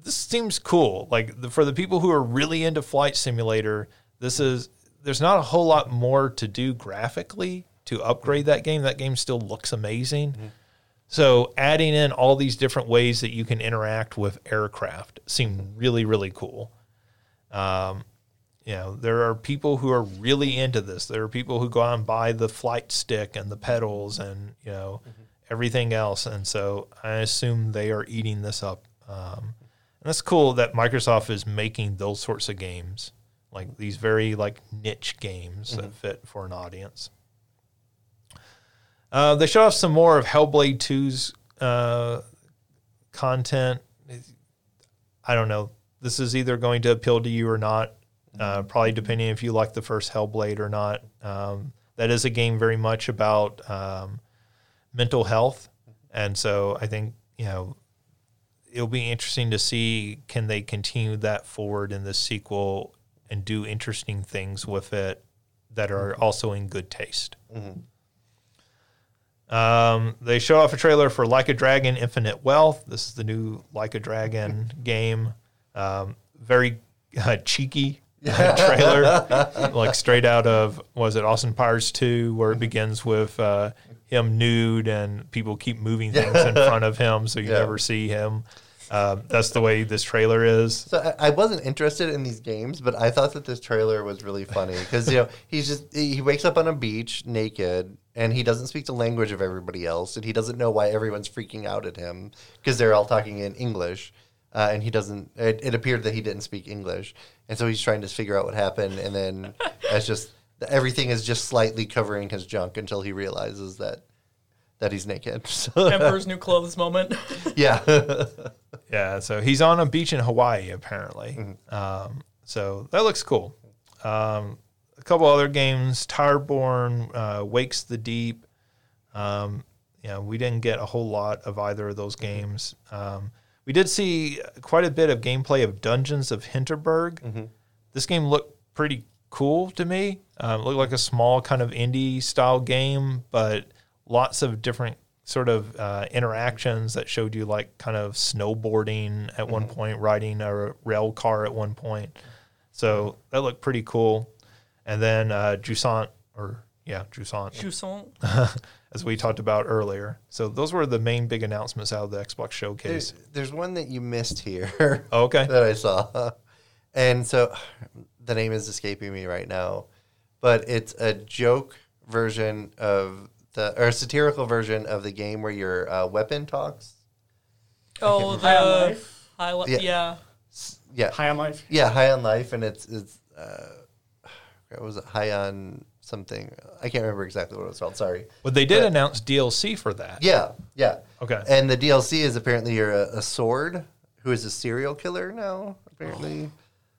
this seems cool. Like the, for the people who are really into Flight Simulator, this is, there's not a whole lot more to do graphically to upgrade that game. That game still looks amazing. So adding in all these different ways that you can interact with aircraft seemed really, really cool. Um, you know, there are people who are really into this. There are people who go out and buy the flight stick and the pedals and you know everything else. And so I assume they are eating this up. Um, and that's cool that Microsoft is making those sorts of games, like these very like niche games that fit for an audience. Uh, they showed off some more of Hellblade 2's uh, content. I don't know. This is either going to appeal to you or not. Uh, probably depending if you like the first Hellblade or not. Um, that is a game very much about um, mental health, and so I think you know it'll be interesting to see can they continue that forward in the sequel and do interesting things with it that are also in good taste. Um, they show off a trailer for Like a Dragon Infinite Wealth. This is the new Like a Dragon game. Um, very uh, cheeky uh, trailer, like straight out of was it Austin Powers Two, where it begins with uh, him nude and people keep moving things in front of him, so you Yeah. never see him. Uh, that's the way this trailer is. So I, I wasn't interested in these games, but I thought that this trailer was really funny because you know he's just he wakes up on a beach naked and he doesn't speak the language of everybody else and he doesn't know why everyone's freaking out at him because they're all talking in English uh, and he doesn't. It, it appeared that he didn't speak English and so he's trying to figure out what happened and then it's just everything is just slightly covering his junk until he realizes that that he's naked. So, Emperor's New Clothes moment. yeah. Yeah, so he's on a beach in Hawaii apparently. Mm-hmm. Um, so that looks cool. Um, a couple other games: Towerborne, uh, Wakes the Deep. Um, you know, we didn't get a whole lot of either of those games. Um, we did see quite a bit of gameplay of Dungeons of Hinterberg. Mm-hmm. This game looked pretty cool to me. Um, it looked like a small kind of indie style game, but lots of different sort of uh, interactions that showed you like kind of snowboarding at one point, riding a rail car at one point. So that looked pretty cool. And then uh, Jusant, or yeah, Jusant, Jusant. as we talked about earlier. So those were the main big announcements out of the Xbox showcase. There's, there's one that you missed here Oh, okay. that I saw. And so the name is escaping me right now, but it's a joke version of the, or a satirical version of the game where your uh, weapon talks. Oh, the High on Life? High li- Yeah. yeah. Yeah. High on Life. Yeah, High on Life, and it's, it's, uh, what was it? High on something. I can't remember exactly what it was called. Sorry. But they did But- announce DLC for that. Yeah, yeah. Okay. And the DLC is apparently you're a, a sword who is a serial killer now. Apparently,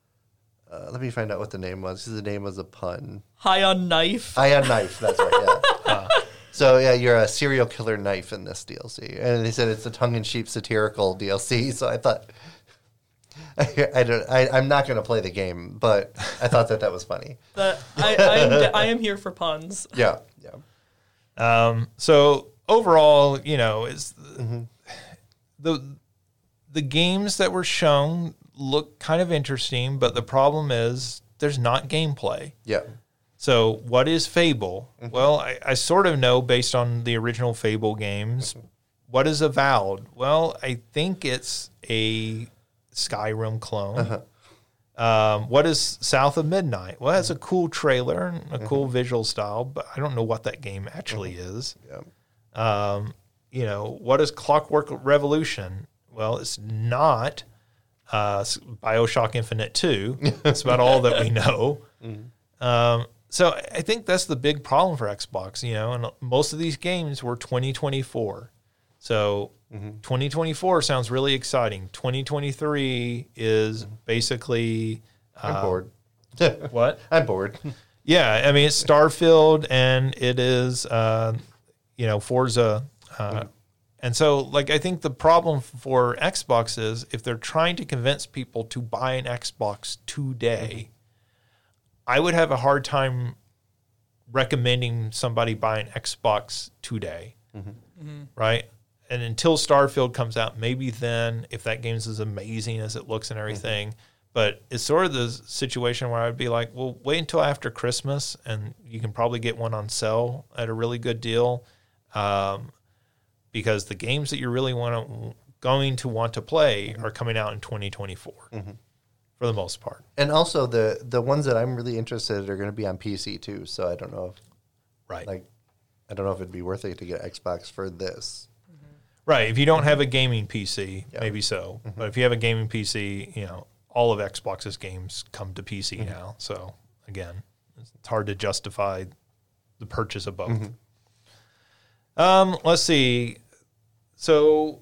uh, let me find out what the name was. 'cause the name was a pun. High on knife. High on knife. That's right. Yeah. So yeah, you're a serial killer knife in this DLC, and they said it's a tongue-in-cheek satirical DLC. So I thought. I, I don't. I, I'm not going to play the game, but I thought that that was funny. That I, I, am, I am here for puns. Yeah, yeah. Um, so overall, you know, is mm-hmm. the the games that were shown look kind of interesting, but the problem is there's not gameplay. Yeah. So what is Fable? Mm-hmm. Well, I, I sort of know based on the original Fable games. Mm-hmm. What is Avowed? Well, I think it's a Skyrim clone. Um, what is South of Midnight? Well, it's a cool trailer and a cool visual style, but I don't know what that game actually is. Yeah. Um, you know, what is Clockwork Revolution? Well, it's not uh, Bioshock Infinite 2. That's about all that we know. Um, so I think that's the big problem for Xbox, you know, and most of these games were 2024. So 2024 sounds really exciting. 2023 is basically I'm bored. what? I'm bored. Yeah, I mean it's Starfield and it is uh, you know Forza, uh, and so like I think the problem for Xbox is if they're trying to convince people to buy an Xbox today, I would have a hard time recommending somebody buy an Xbox today, right? And until Starfield comes out, maybe then if that game's as amazing as it looks and mm-hmm. everything. But it's sort of the situation where I'd be like, well, wait until after Christmas, and you can probably get one on sale at a really good deal, um, because the games that you're really want to going to want to play mm-hmm. are coming out in 2024 mm-hmm. for the most part. And also the the ones that I'm really interested in are going to be on PC too. So I don't know if Right. like I don't know if it'd be worth it to get Xbox for this. Right. If you don't have a gaming PC, maybe so. But if you have a gaming PC, you know, all of Xbox's games come to PC now. So again, it's hard to justify the purchase of both. Um, let's see. So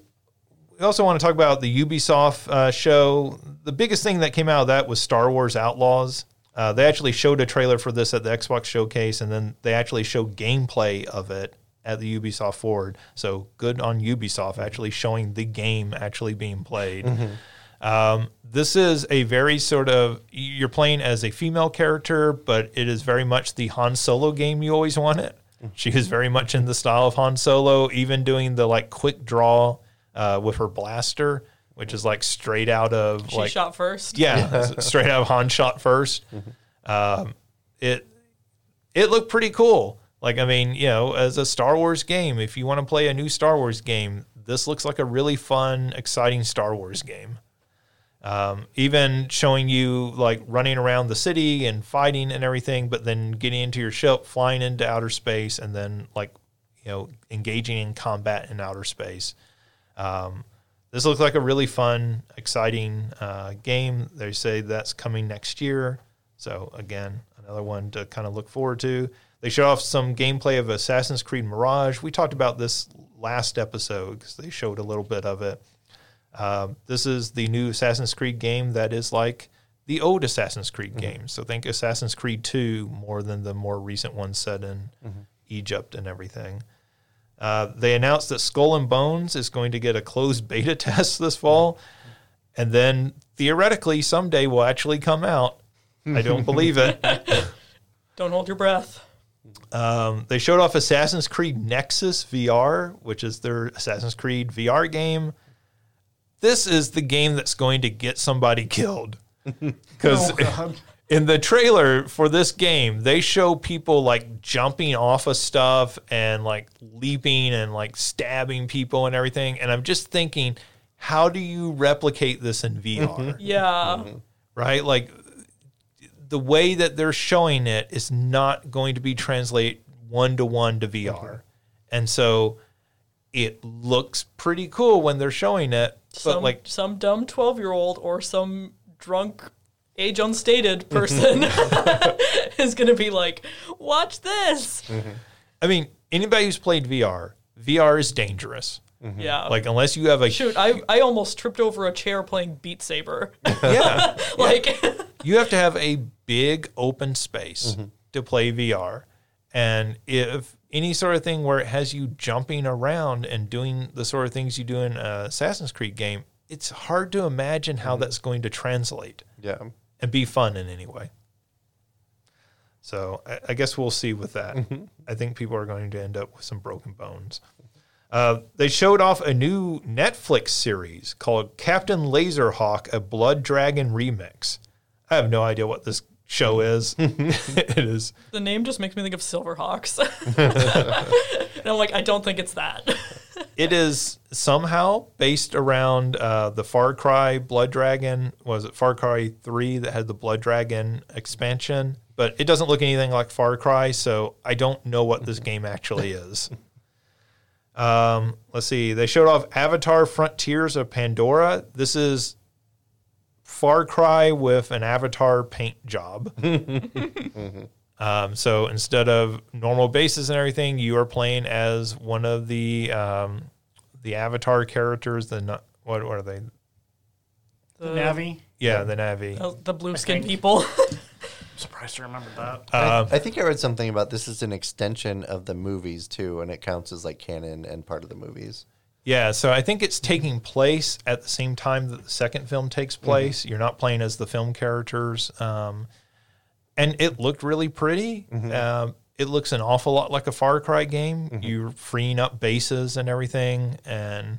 we also want to talk about the Ubisoft uh, show. The biggest thing that came out of that was Star Wars Outlaws. Uh, they actually showed a trailer for this at the Xbox showcase, and then they actually showed gameplay of it at the Ubisoft Forward. So good on Ubisoft actually showing the game actually being played. Um, this is a very sort of you're playing as a female character, but it is very much the Han Solo game you always wanted. She is very much in the style of Han Solo, even doing the like quick draw uh, with her blaster, which is like straight out of She like shot first. yeah, straight out of Han shot 1st Um, it it looked pretty cool. Like I mean, you know, as a Star Wars game, if you want to play a new Star Wars game, this looks like a really fun, exciting Star Wars game. Um, even showing you like running around the city and fighting and everything, but then getting into your ship, flying into outer space, and then like you know engaging in combat in outer space. Um, this looks like a really fun, exciting uh, game. They say that's coming next year. So again, another one to kind of look forward to. They showed off some gameplay of Assassin's Creed Mirage. We talked about this last episode because they showed a little bit of it. Um, this is the new Assassin's Creed game that is like the old Assassin's Creed games. So think Assassin's Creed 2 more than the more recent ones set in Egypt and everything. Uh, they announced that Skull and Bones is going to get a closed beta test this fall, and then theoretically someday will actually come out. I don't believe it. Don't hold your breath. Um, they showed off Assassin's Creed Nexus VR, which is their Assassin's Creed VR game. This is the game that's going to get somebody killed. Because Oh, in the trailer for this game, they show people like jumping off of stuff and like leaping and like stabbing people and everything. And I'm just thinking, how do you replicate this in VR? Yeah. right? Like the way that they're showing it is not going to be translate one to one to VR. Mm-hmm. And so it looks pretty cool when they're showing it, but like some dumb 12 year old or some drunk age unstated mm-hmm. person is going to be like watch this mm-hmm. I mean, anybody who's played VR, VR is dangerous. Mm-hmm. yeah Like unless you have a shoot I, I almost tripped over a chair playing beat saber yeah, like you have to have a big open space mm-hmm. to play VR. And if any sort of thing where it has you jumping around and doing the sort of things you do in a Assassin's Creed game, it's hard to imagine how mm-hmm. that's going to translate Yeah. and be fun in any way. So I, I guess we'll see with that. I think people are going to end up with some broken bones. Uh, they showed off a new Netflix series called Captain Laserhawk: A Blood Dragon Remix. I have no idea what this show is. it is the name just makes me think of silverhawks and i'm like i don't think it's that it is somehow based around uh, the Far Cry Blood Dragon. Was it Far Cry Three that had the Blood Dragon expansion? But it doesn't look anything like Far Cry, so I don't know what this game actually is. Um, let's see. They showed off Avatar: Frontiers of Pandora. This is Far Cry with an Avatar paint job. Um, so instead of normal bases and everything, you are playing as one of the um, the Avatar characters. The nu- what, what are they? the, Navi. Yeah, the Navi. uh, the blue skin people Surprised to remember that. Um, I, I think I read something about this is an extension of the movies too, and it counts as like canon and part of the movies. yeah, so I think it's taking place at the same time that the second film takes place. You're not playing as the film characters, um, and it looked really pretty. Um, it looks an awful lot like a Far Cry game. You're freeing up bases and everything, and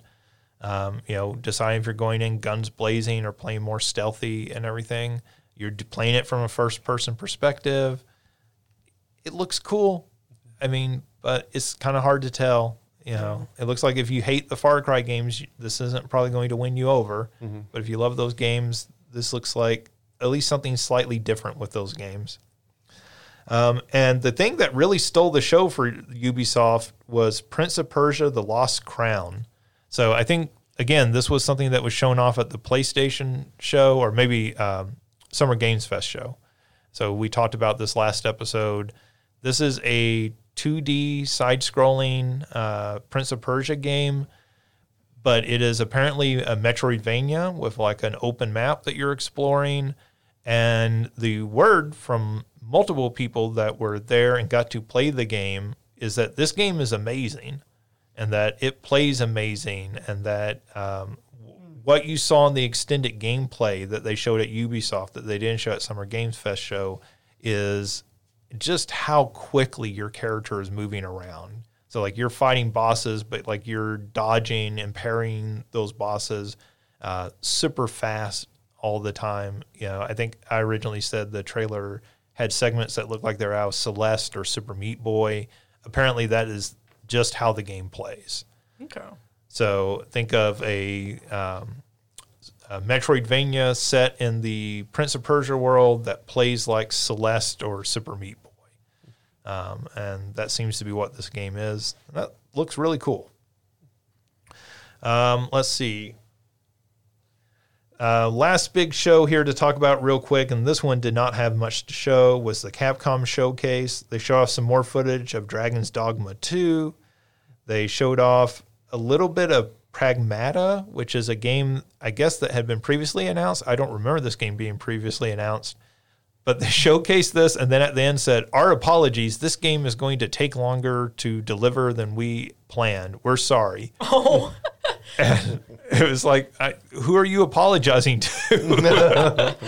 um, you know, deciding if you're going in guns blazing or playing more stealthy and everything. You're playing it from a first person perspective. It looks cool. I mean, but it's kind of hard to tell. You know, it looks like if you hate the Far Cry games, this isn't probably going to win you over. But if you love those games, this looks like at least something slightly different with those games. Um, and the thing that really stole the show for Ubisoft was Prince of Persia: The Lost Crown. So I think again, this was something that was shown off at the PlayStation show or maybe um, Summer Games Fest show. So we talked about this last episode. This is a 2D side-scrolling uh, Prince of Persia game, but it is apparently a Metroidvania with like an open map that you're exploring. And the word from multiple people that were there and got to play the game is that this game is amazing and that it plays amazing and that um, what you saw in the extended gameplay that they showed at Ubisoft that they didn't show at Summer Games Fest show is just how quickly your character is moving around. So like you're fighting bosses, but like you're dodging and parrying those bosses uh, super fast all the time. You know, I think I originally said the trailer had segments that looked like they're out of Celeste or Super Meat Boy. Apparently, that is just how the game plays. okay So think of a, um, a Metroidvania set in the Prince of Persia world that plays like Celeste or Super Meat Boy. Um, and that seems to be what this game is. That looks really cool. Um, let's see. Uh, last big show here to talk about real quick, and this one did not have much to show, was the Capcom showcase. They show off some more footage of Dragon's Dogma 2. They showed off a little bit of Pragmata, which is a game, I guess, that had been previously announced. I don't remember this game being previously announced, but they showcased this and then at the end said, Our apologies, this game is going to take longer to deliver than we planned. We're sorry. oh and it was like, I, who are you apologizing to?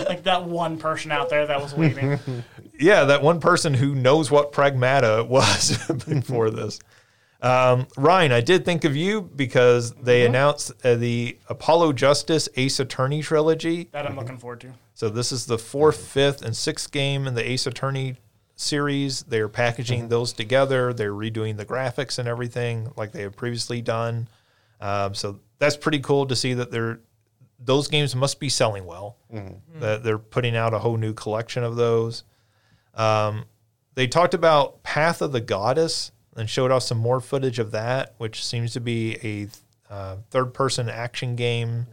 Like that one person out there that was waiting. yeah, that one person who knows what pragmata was before this. Um, Ryan, I did think of you because they announced uh, the Apollo Justice Ace Attorney trilogy. that I'm looking forward to. So this is the fourth, fifth, and sixth game in the Ace Attorney series. They're packaging those together. They're redoing the graphics and everything like they have previously done. Um, so that's pretty cool to see that they're those games must be selling well. That they're putting out a whole new collection of those. Um, they talked about Path of the Goddess and showed off some more footage of that, which seems to be a uh, third-person action game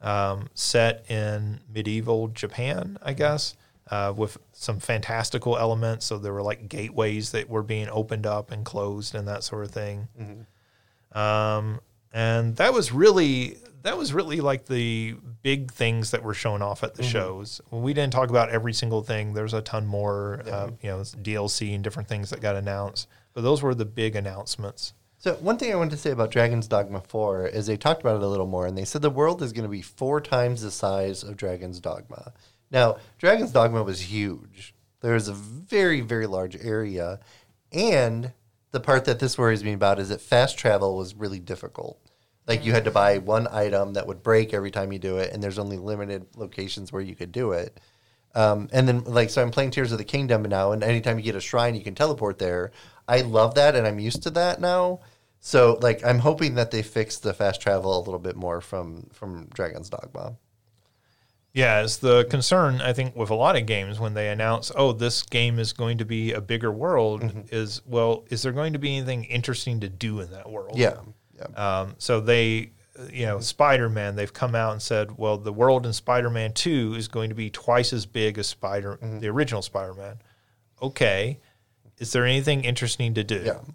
um, set in medieval Japan, I guess, uh, with some fantastical elements. So there were like gateways that were being opened up and closed and that sort of thing. Um, and that was really that was really like the big things that were shown off at the shows. We didn't talk about every single thing. There's a ton more, uh, you know, DLC and different things that got announced. But those were the big announcements. So one thing I wanted to say about Dragon's Dogma 4 is they talked about it a little more, and they said the world is going to be four times the size of Dragon's Dogma. Now, Dragon's Dogma was huge. There was a very, very large area, and the part that this worries me about is that fast travel was really difficult. Like you had to buy one item that would break every time you do it, and there's only limited locations where you could do it. Um, and then, like, so I'm playing Tears of the Kingdom now, and anytime you get a shrine, you can teleport there. I love that, and I'm used to that now. So, like, I'm hoping that they fix the fast travel a little bit more from from Dragon's Dogma. Yeah, it's the concern I think with a lot of games when they announce, "Oh, this game is going to be a bigger world," is well, is there going to be anything interesting to do in that world? Yeah, yeah, Um, so they, you know, Spider Man, they've come out and said, well, the world in Spider Man 2 is going to be twice as big as Spider, the original Spider Man. Okay. Is there anything interesting to do? Yeah. Mm-hmm.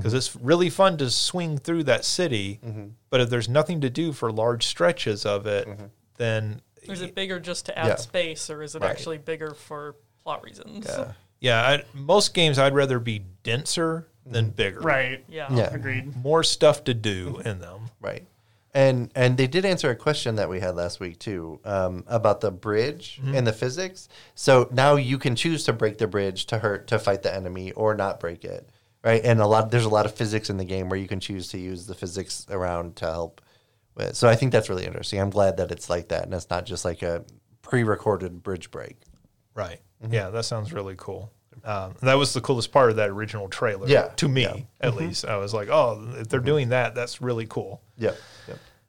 Because it's really fun to swing through that city, mm-hmm. but if there's nothing to do for large stretches of it, mm-hmm. then Is it bigger just to add Yeah. space, or is it Right. actually bigger for plot reasons? yeah, yeah, I, most games I'd rather be denser than bigger. Right. Yeah. Yeah. Agreed. More stuff to do in them. right. And and they did answer a question that we had last week too um, about the bridge and the physics. So now you can choose to break the bridge to hurt to fight the enemy or not break it, right? And a lot there's a lot of physics in the game where you can choose to use the physics around to help with. So I think that's really interesting. I'm glad that it's like that and it's not just like a pre-recorded bridge break. Right. Yeah, that sounds really cool. Um, that was the coolest part of that original trailer. Yeah, To me, yeah. at least. I was like, oh, if they're doing that, that's really cool. Yep.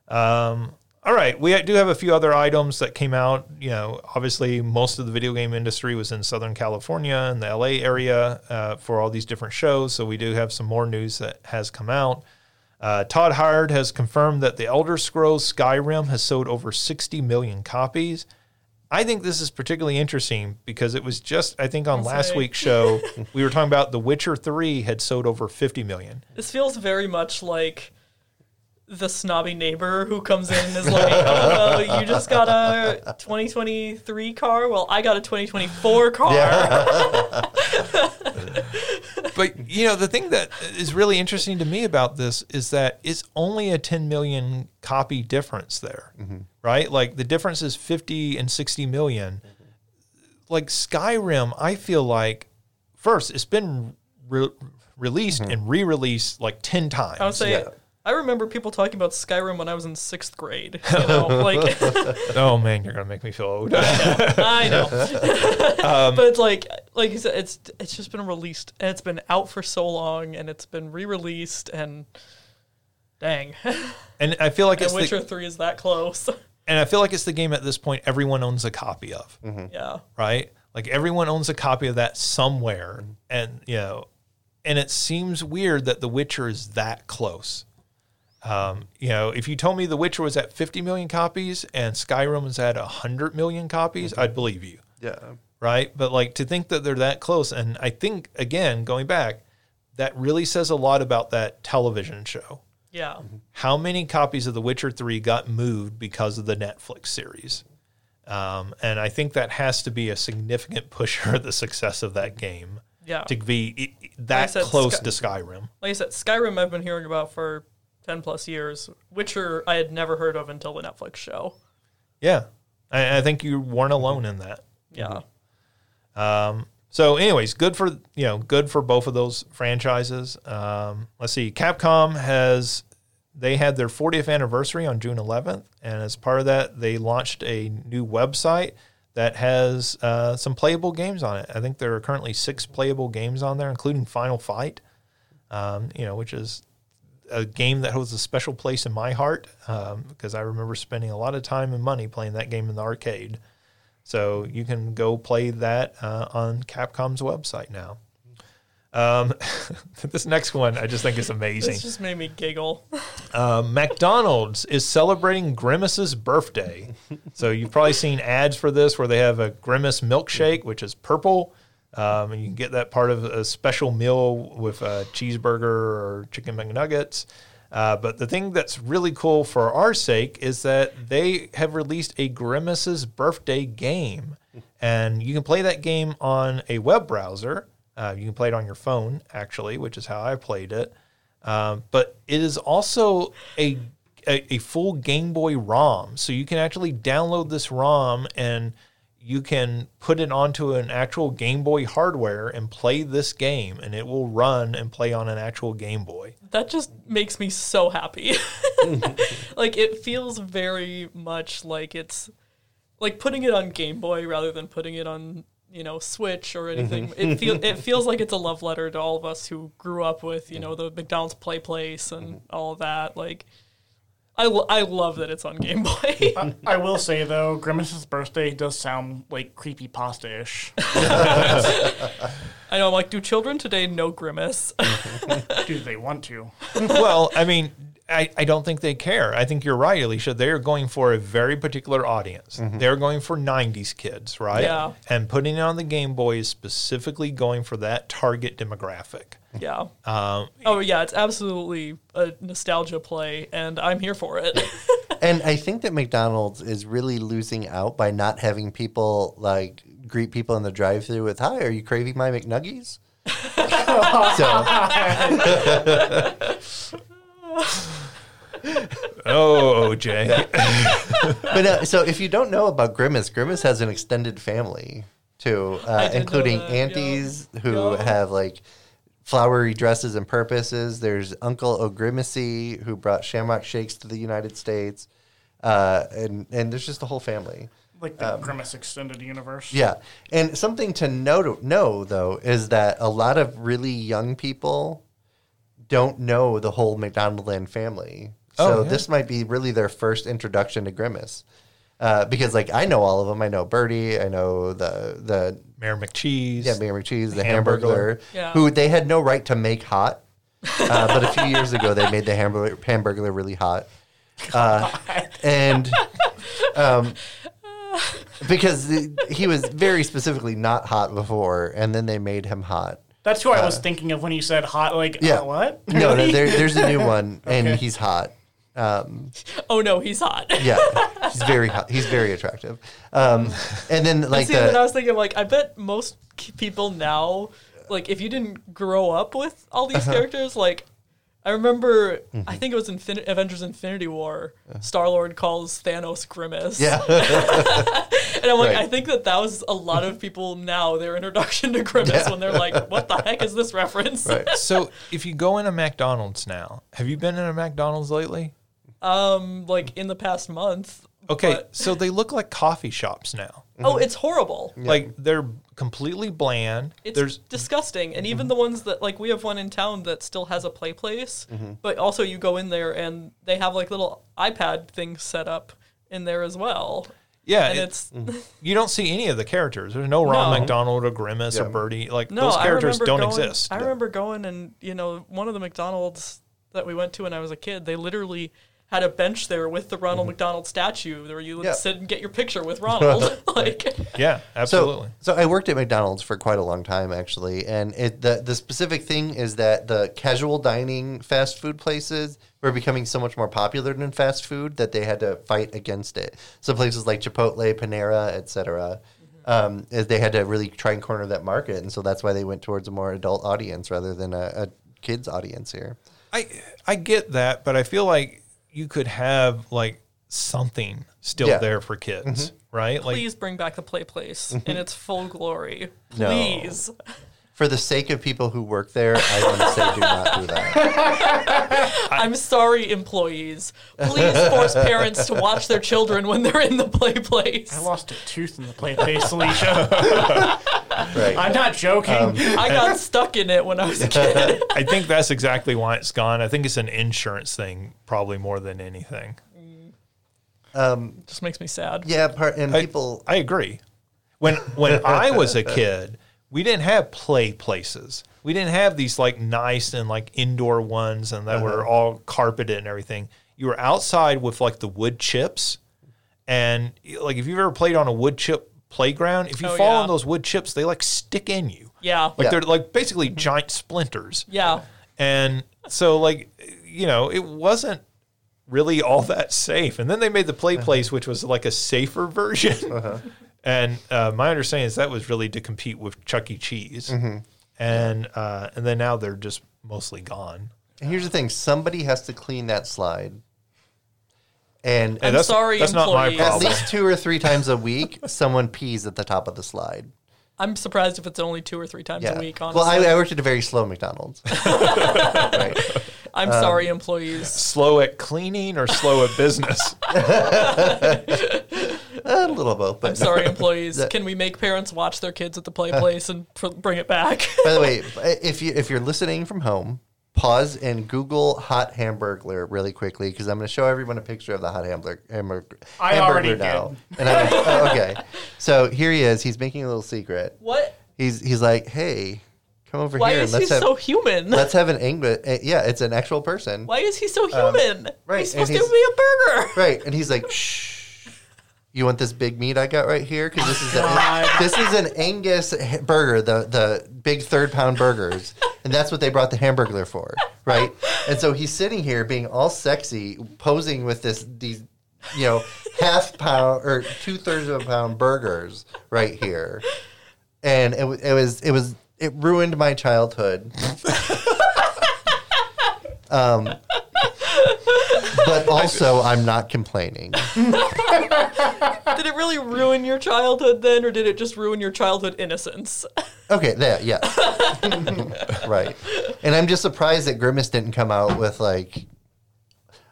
Um, all right. We do have a few other items that came out. You know, obviously, most of the video game industry was in Southern California and the LA area uh, for all these different shows. So we do have some more news that has come out. Uh, Todd Howard has confirmed that the Elder Scrolls Skyrim has sold over 60 million copies. I think this is particularly interesting because it was just, I think, on I'll last say. week's show, we were talking about The Witcher 3 had sold over 50 million. This feels very much like the snobby neighbor who comes in and is like, "Oh, well, you just got a 2023 car. Well, I got a 2024 car." but you know the thing that is really interesting to me about this is that it's only a 10 million copy difference there mm-hmm. right like the difference is 50 and 60 million. Mm-hmm. like skyrim i feel like first it's been re- released mm-hmm. and re-released like 10 times I would say. Yeah. I remember people talking about Skyrim when I was in sixth grade. You know, like oh man you're gonna make me feel old I know, I Um, but it's like, like you said, it's it's just been released and it's been out for so long and it's been re-released and dang, and i feel like and it's Witcher the, Three is that close. and i feel like it's the game at this point everyone owns a copy of yeah, right? Like everyone owns a copy of that somewhere, and you know, and it seems weird that The Witcher is that close. Um, you know, if you told me The Witcher was at 50 million copies and Skyrim was at 100 million copies, I'd believe you, Yeah. right? But like to think that they're that close, and I think again, going back, that really says a lot about that television show. yeah. How many copies of The Witcher 3 got moved because of the Netflix series? Um, and I think that has to be a significant pusher of the success of that game Yeah. to be i- i- that said, close Sky- to Skyrim. Like I said, Skyrim I've been hearing about for ten plus years. Witcher I had never heard of until the Netflix show. Yeah, I, I think you weren't alone in that. Yeah. So, anyways, good for you know, good for both of those franchises. Um, let's see, Capcom has they had their 40th anniversary on June 11th, and as part of that, they launched a new website that has uh, some playable games on it. I think there are currently six playable games on there, including Final Fight. Um, you know, which is a game that holds a special place in my heart um, because I remember spending a lot of time and money playing that game in the arcade. So you can go play that uh, on Capcom's website now. Um, this next one I just think is amazing. This just made me giggle. Uh, McDonald's is celebrating Grimace's birthday. so you've probably seen ads for this where they have a Grimace milkshake, which is purple. Um, and you can get that part of a special meal with a cheeseburger or chicken McNuggets. Uh, but the thing that's really cool for our sake is that they have released a Grimace's birthday game. And you can play that game on a web browser. Uh, you can play it on your phone, actually, which is how I played it. Um, but it is also a, a a full Game Boy ROM, so you can actually download this ROM and you can put it onto an actual Game Boy hardware and play this game, and it will run and play on an actual Game Boy. That just makes me so happy. like it feels very much like it's like putting it on Game Boy rather than putting it on you know Switch or anything. Mm-hmm. It feel it feels like it's a love letter to all of us who grew up with you know the McDonald's Play Place and mm-hmm. all of that. Like I, lo- I love that it's on Game Boy. I, I will say though, Grimace's birthday does sound like creepy pasta ish. I know I'm like, do children today know Grimace? Do they want to? well, I mean, I, I don't think they care. I think you're right, Alicia. They are going for a very particular audience. They're going for 90s kids, right? Yeah. And putting it on the Game Boy is specifically going for that target demographic. yeah. Um, Oh yeah, it's absolutely a nostalgia play, and I'm here for it. And I think that McDonald's is really losing out by not having people like greet people in the drive-through with "Hi, are you craving my McNuggies?" so oh, OJ. But uh, so if you don't know about Grimace, Grimace has an extended family too, uh, including that, yeah. aunties who Yeah. have like flowery dresses and purposes. There's Uncle O'Grimacey who brought Shamrock Shakes to the United States, uh, and and there's just a whole family. Like the Grimace extended universe. Yeah, and something to know know though is that a lot of really young people don't know the whole McDonaldland family. So Oh, yeah. this might be really their first introduction to Grimace. Uh, because like I know all of them. I know Birdie. I know the the Mayor McCheese. yeah Mayor McCheese, the Hamburglar. Hamburglar, Yeah. who they had no right to make hot. Uh, but a few years ago, they made the Hamburglar, Hamburglar really hot. Uh, and um, because he was very specifically not hot before, and then they made him hot. That's who I was thinking of when you said hot. Like, Uh, Yeah. uh, what? No, no, there, there's a new one, and he's hot. Um, oh no, he's hot. yeah, he's very hot. He's very attractive. Um, and then like See, and I the was thinking, like, I bet most k- people now, like, if you didn't grow up with all these Uh-huh. characters, like, I remember, Mm-hmm. I think it was Infin- Avengers Infinity War, Star Lord calls Thanos Grimace. Uh-huh. yeah, And I'm like, Right. I think that that was a lot of people now, their introduction to Grimace when they're like, what the heck is this reference? right. So if you go in a McDonald's now, have you been in a McDonald's lately? Um, like, in the past month. Okay, But- so they look like coffee shops now. Oh, it's horrible. Like they're completely bland. It's There's disgusting. And Mm-hmm. even the ones that like we have one in town that still has a play place, Mm-hmm. but also you go in there and they have like little iPad things set up in there as well. Yeah, And it- it's mm-hmm. you don't see any of the characters. There's no Ron No. McDonald or Grimace or Yeah. Birdie. Like no, those I characters remember don't going, exist. I remember going and you know one of the McDonald's that we went to when I was a kid, they literally had a bench there with the Ronald McDonald statue where you would Mm-hmm. Yeah. sit and get your picture with Ronald. like yeah, absolutely. So, so I worked at McDonald's for quite a long time, actually, and it, the the specific thing is that the casual dining fast food places were becoming so much more popular than fast food that they had to fight against it. So places like Chipotle, Panera, etc. Um, is they had to really try and corner that market, and so that's why they went towards a more adult audience rather than a, a kids audience here. I I get that, but I feel like you could have like something still Yeah. there for kids, mm-hmm. right? Like Please bring back the play place in mm-hmm. its full glory. No. Please. For the sake of people who work there, I want to say do not do that. I'm sorry, employees. Please force parents to watch their children when they're in the play place. I lost a tooth in the play place, Alicia. Right. I'm not joking. I got stuck in it when I was a kid. I think that's exactly why it's gone. I think it's an insurance thing, probably more than anything. Um, Just makes me sad. yeah, part, and I- people. I agree. When when I was a kid, we didn't have play places. We didn't have these like nice and like indoor ones and that were uh-huh. all carpeted and everything. You were outside with like the wood chips, and like if you've ever played on a wood chip playground, if you Oh, fall yeah. on those wood chips, they like stick in you. Yeah. Like Yeah. they're like basically giant splinters. Yeah. And so, like, you know, it wasn't really all that safe. And then they made the play uh-huh. place, which was like a safer version. Uh-huh. And uh, my understanding is that was really to compete with Chuck E. Cheese. And uh, and then now they're just mostly gone. And here's the thing: somebody has to clean that slide, and Hey, I'm that's, sorry, that's not my employees. at least two or three times a week, someone pees at the top of the slide. I'm surprised if it's only two or three times Yeah. a week, well, honestly. I, I worked at a very slow McDonald's. right. I'm sorry, employees. Slow at cleaning or slow at business? A little both, but I'm sorry, employees. Can we make parents watch their kids at the play place and pr- bring it back? By the way, if you if you're listening from home, pause and Google hot Hamburglar really quickly because I'm going to show everyone a picture of the hot Hamburglar. hamburger I hamburger already now. did. And I'm, oh, okay, so here he is. He's making a little secret. what? He's he's like, hey, come over here. Why here is and he let's have so human? let's have an English. Uh, yeah, it's an actual person. Why is he so human? right, He's and supposed to be a burger. Right, and he's like, shh. You want this big meat I got right here? Because this is a, this is an Angus burger, the the big third pound burgers, and that's what they brought the Hamburglar for, right? And so he's sitting here being all sexy, posing with this these, you know, half pound or two thirds of a pound burgers right here, and it, it was it was it ruined my childhood. um, but also I'm not complaining. Did it really ruin your childhood then, or did it just ruin your childhood innocence? Okay, there, yeah. right. And I'm just surprised that Grimace didn't come out with like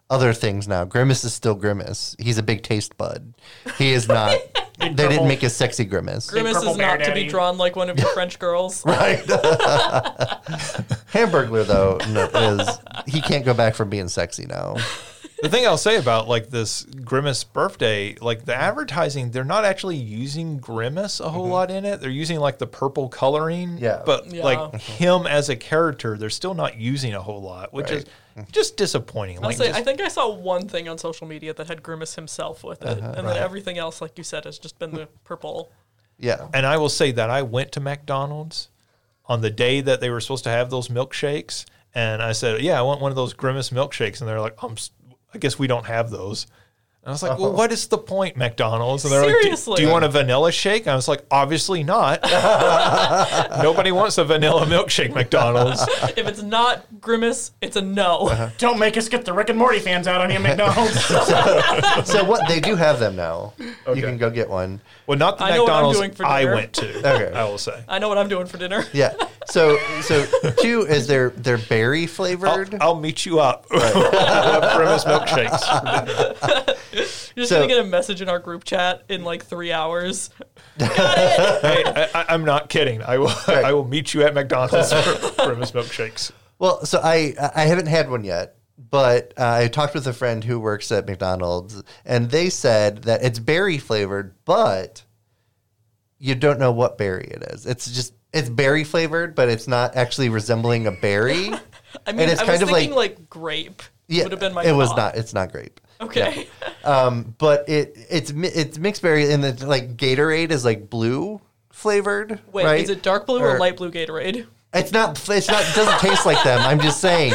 other things now. Grimace is still Grimace. He's a big taste bud. He is not they didn't make a sexy Grimace. Grimace is not to be drawn like one of your French girls. Right. Hamburglar though no, is he can't go back from being sexy now. The thing I'll say about like this Grimace birthday, like the advertising, they're not actually using Grimace a whole lot in it. They're using like the purple coloring. Mm-hmm. Yeah. But Yeah. like him as a character, they're still not using a whole lot, which is just disappointing. I'll Like say, just- I think I saw one thing on social media that had Grimace himself with it, Uh-huh. and then everything else, like you said, has just been the purple. Yeah. and I will say that I went to McDonald's on the day that they were supposed to have those milkshakes, and I said, "Yeah, I want one of those Grimace milkshakes," and they're like, "Um, s- I guess we don't have those." And I was like, "Well, what is the point, McDonald's?" And they're like, "Do- "Do you want a vanilla shake?" And I was like, "Obviously not. Nobody wants a vanilla milkshake, McDonald's." if it's not Grimace, it's a no. Uh-huh. Don't make us get the Rick and Morty fans out on you, McDonald's. So what they do have them now. You can go get one. Well, not the I know what I'm McDonald's doing for I dinner. went to. Okay. I will say. I know what I'm doing for dinner. Yeah. So so two is they're they're berry I'll, flavored. I'll meet you up. We'll milkshakes. You're just So- gonna get a message in our group chat in like three hours. Hey, I, I, I'm not kidding. I will. I will meet you at McDonald's for Grimace milkshakes. Well, so I I haven't had one yet, but uh, I talked with a friend who works at McDonald's, and they said that it's berry flavored, but you don't know what berry it is. It's just it's berry flavored, but it's not actually resembling a berry. I mean, it's I was kind of thinking like- like, grape. Yeah, would have been my. it was not. It's not grape. Okay. Um, but it it's it's mixed berry, and the like Gatorade is like blue flavored. Wait, right? is it dark blue or, Or- light blue Gatorade? It's not. It's not. It doesn't taste like them. I'm just saying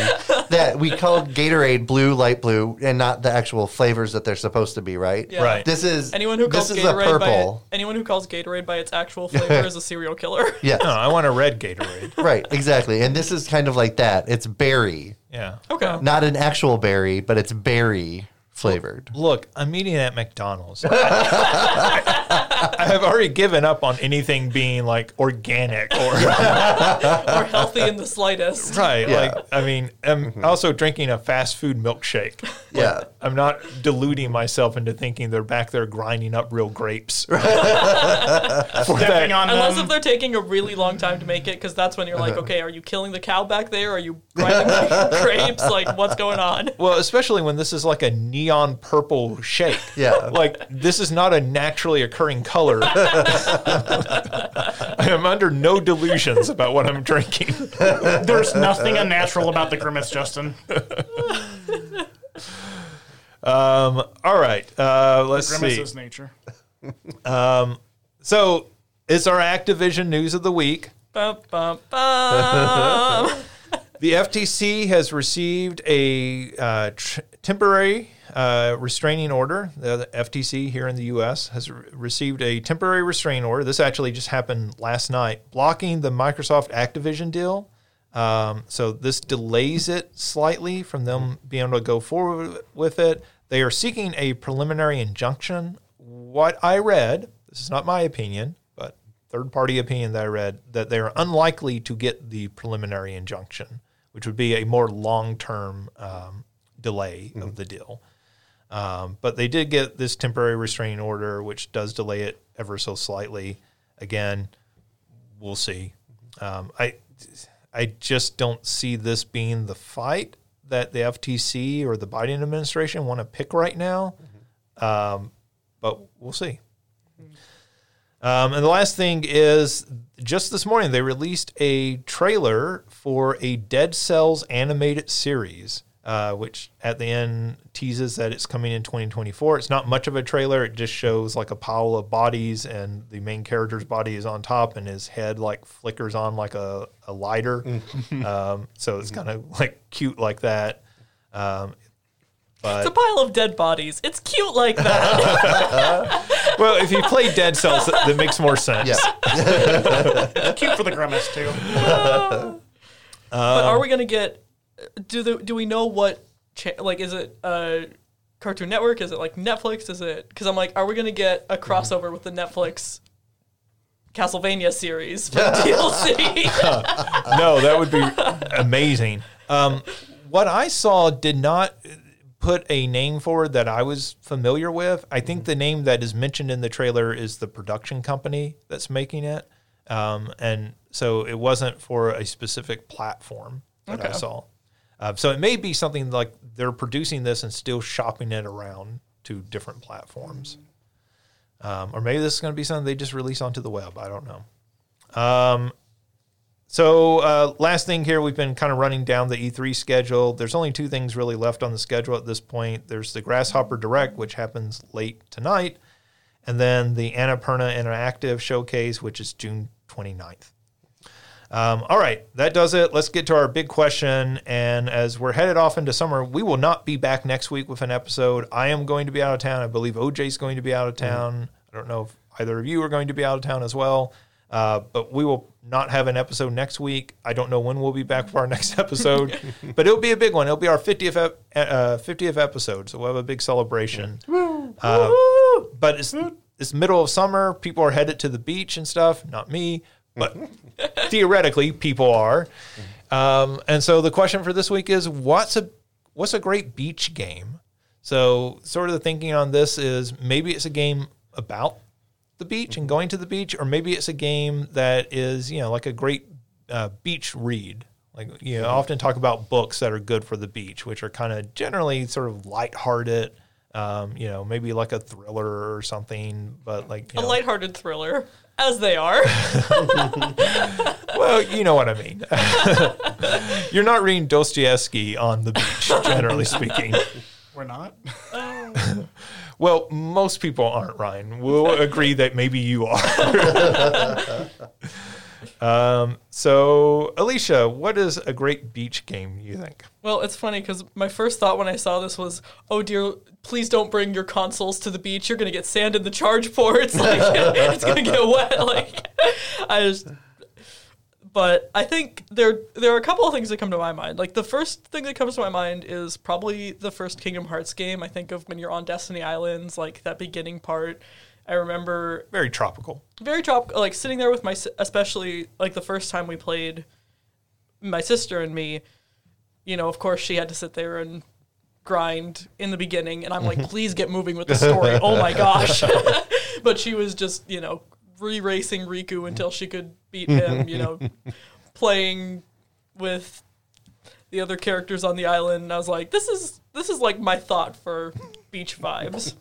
that we called Gatorade blue, light blue, and not the actual flavors that they're supposed to be. Right. Yeah. Right. This is Anyone who calls this is a Gatorade by purple. anyone who calls Gatorade by its actual flavor is a serial killer. Yeah. No, I want a red Gatorade. Right. Exactly. And this is kind of like that. It's berry. Yeah. Okay. Not an actual berry, but it's berry flavored. Look, I'm eating at McDonald's. I, I have already given up on anything being like organic or or healthy in the slightest. right. Yeah. Like, I mean, I'm also drinking a fast food milkshake. Yeah. I'm not deluding myself into thinking they're back there grinding up real grapes. For Stepping that- on Unless them. if they're taking a really long time to make it, because that's when you're Uh-huh. like, okay, are you killing the cow back there? Are you grinding grapes? Like, what's going on? Well, especially when this is like a neon purple shake. Yeah. Like this is not a naturally occurring color. I am under no delusions about what I'm drinking. There's nothing unnatural about the grimace, Justin. Um, all right. Uh, let's Grimace see. is nature. So, it's our Activision news of the week. Bum, bum, bum. The FTC has received a uh, tr- temporary uh, restraining order. The, the FTC here in the U.S. has re- received a temporary restraining order. This actually just happened last night, blocking the Microsoft Activision deal. Um, so this delays it slightly from them being able to go forward with it. They are seeking a preliminary injunction. What I read, this is not my opinion, but third party opinion that I read, that they are unlikely to get the preliminary injunction, which would be a more long term um, delay of the deal. Um, but they did get this temporary restraining order, which does delay it ever so slightly. Again, we'll see. Um, I I just don't see this being the fight that the FTC or the Biden administration want to pick right now. Um, but we'll see. Um, and the last thing is just this morning, they released a trailer for a Dead Cells animated series, uh, which at the end teases that it's coming in 2024. It's not much of a trailer, it just shows like a pile of bodies, and the main character's body is on top, and his head like flickers on like a, a lighter. um, so it's kind of like cute like that. Um, it's a pile of dead bodies. It's cute like that. well, if you play Dead Cells, that, that makes more sense. Yeah. Cute for the grimace too. but are we gonna get? Do the do we know what? Cha- like, is it uh, Cartoon Network? Is it like Netflix? Is it? Because I'm like, are we gonna get a crossover with the Netflix Castlevania series for DLC? no, that would be amazing. Um, what I saw did not put a name forward that I was familiar with. I think the name that is mentioned in the trailer is the production company that's making it. Um, and so it wasn't for a specific platform that I saw. Uh, so it may be something like they're producing this and still shopping it around to different platforms. Um, or maybe this is going to be something they just release onto the web. I don't know. Um, so, uh, last thing here, we've been kind of running down the E3 schedule. There's only two things really left on the schedule at this point. There's the Grasshopper Direct, which happens late tonight, and then the Annapurna Interactive Showcase, which is June 29th. Um, all right, that does it. Let's get to our big question. And as we're headed off into summer, we will not be back next week with an episode. I am going to be out of town. I believe OJ's going to be out of town. I don't know if either of you are going to be out of town as well. Uh, but we will not have an episode next week. I don't know when we'll be back for our next episode, but it'll be a big one. It'll be our 50th, ep- uh, 50th episode. So we'll have a big celebration. Uh, but it's, it's middle of summer. People are headed to the beach and stuff. Not me, but theoretically, people are. Um, and so the question for this week is what's a what's a great beach game? So sort of the thinking on this is maybe it's a game about the beach and going to the beach, or maybe it's a game that is you know like a great uh, beach read. Like you know, often talk about books that are good for the beach, which are kind of generally sort of lighthearted. Um, you know, maybe like a thriller or something, but like a know, lighthearted thriller, as they are. Well, you know what I mean. You're not reading Dostoevsky on the beach, generally speaking. We're not. Well, most people aren't, Ryan. We'll agree that maybe you are. Um, so, Alicia, what is a great beach game, you think? Well, it's funny because my first thought when I saw this was, "Oh dear, please don't bring your consoles to the beach. You're gonna get sand in the charge ports. Like it's gonna get wet." Like I just. but I think there there are a couple of things that come to my mind. Like the first thing that comes to my mind is probably the first Kingdom Hearts game. I think of when you're on Destiny Islands, like that beginning part. I remember Very tropical. very tropical, like sitting there with my, especially like the first time we played, my sister and me. You know, of course, she had to sit there and grind in the beginning, and I'm like, mm-hmm. please get moving with the story. oh my gosh! but she was just, you know, re-racing Riku until she could beat him. You know, playing with the other characters on the island. And I was like, this is this is like my thought for beach vibes.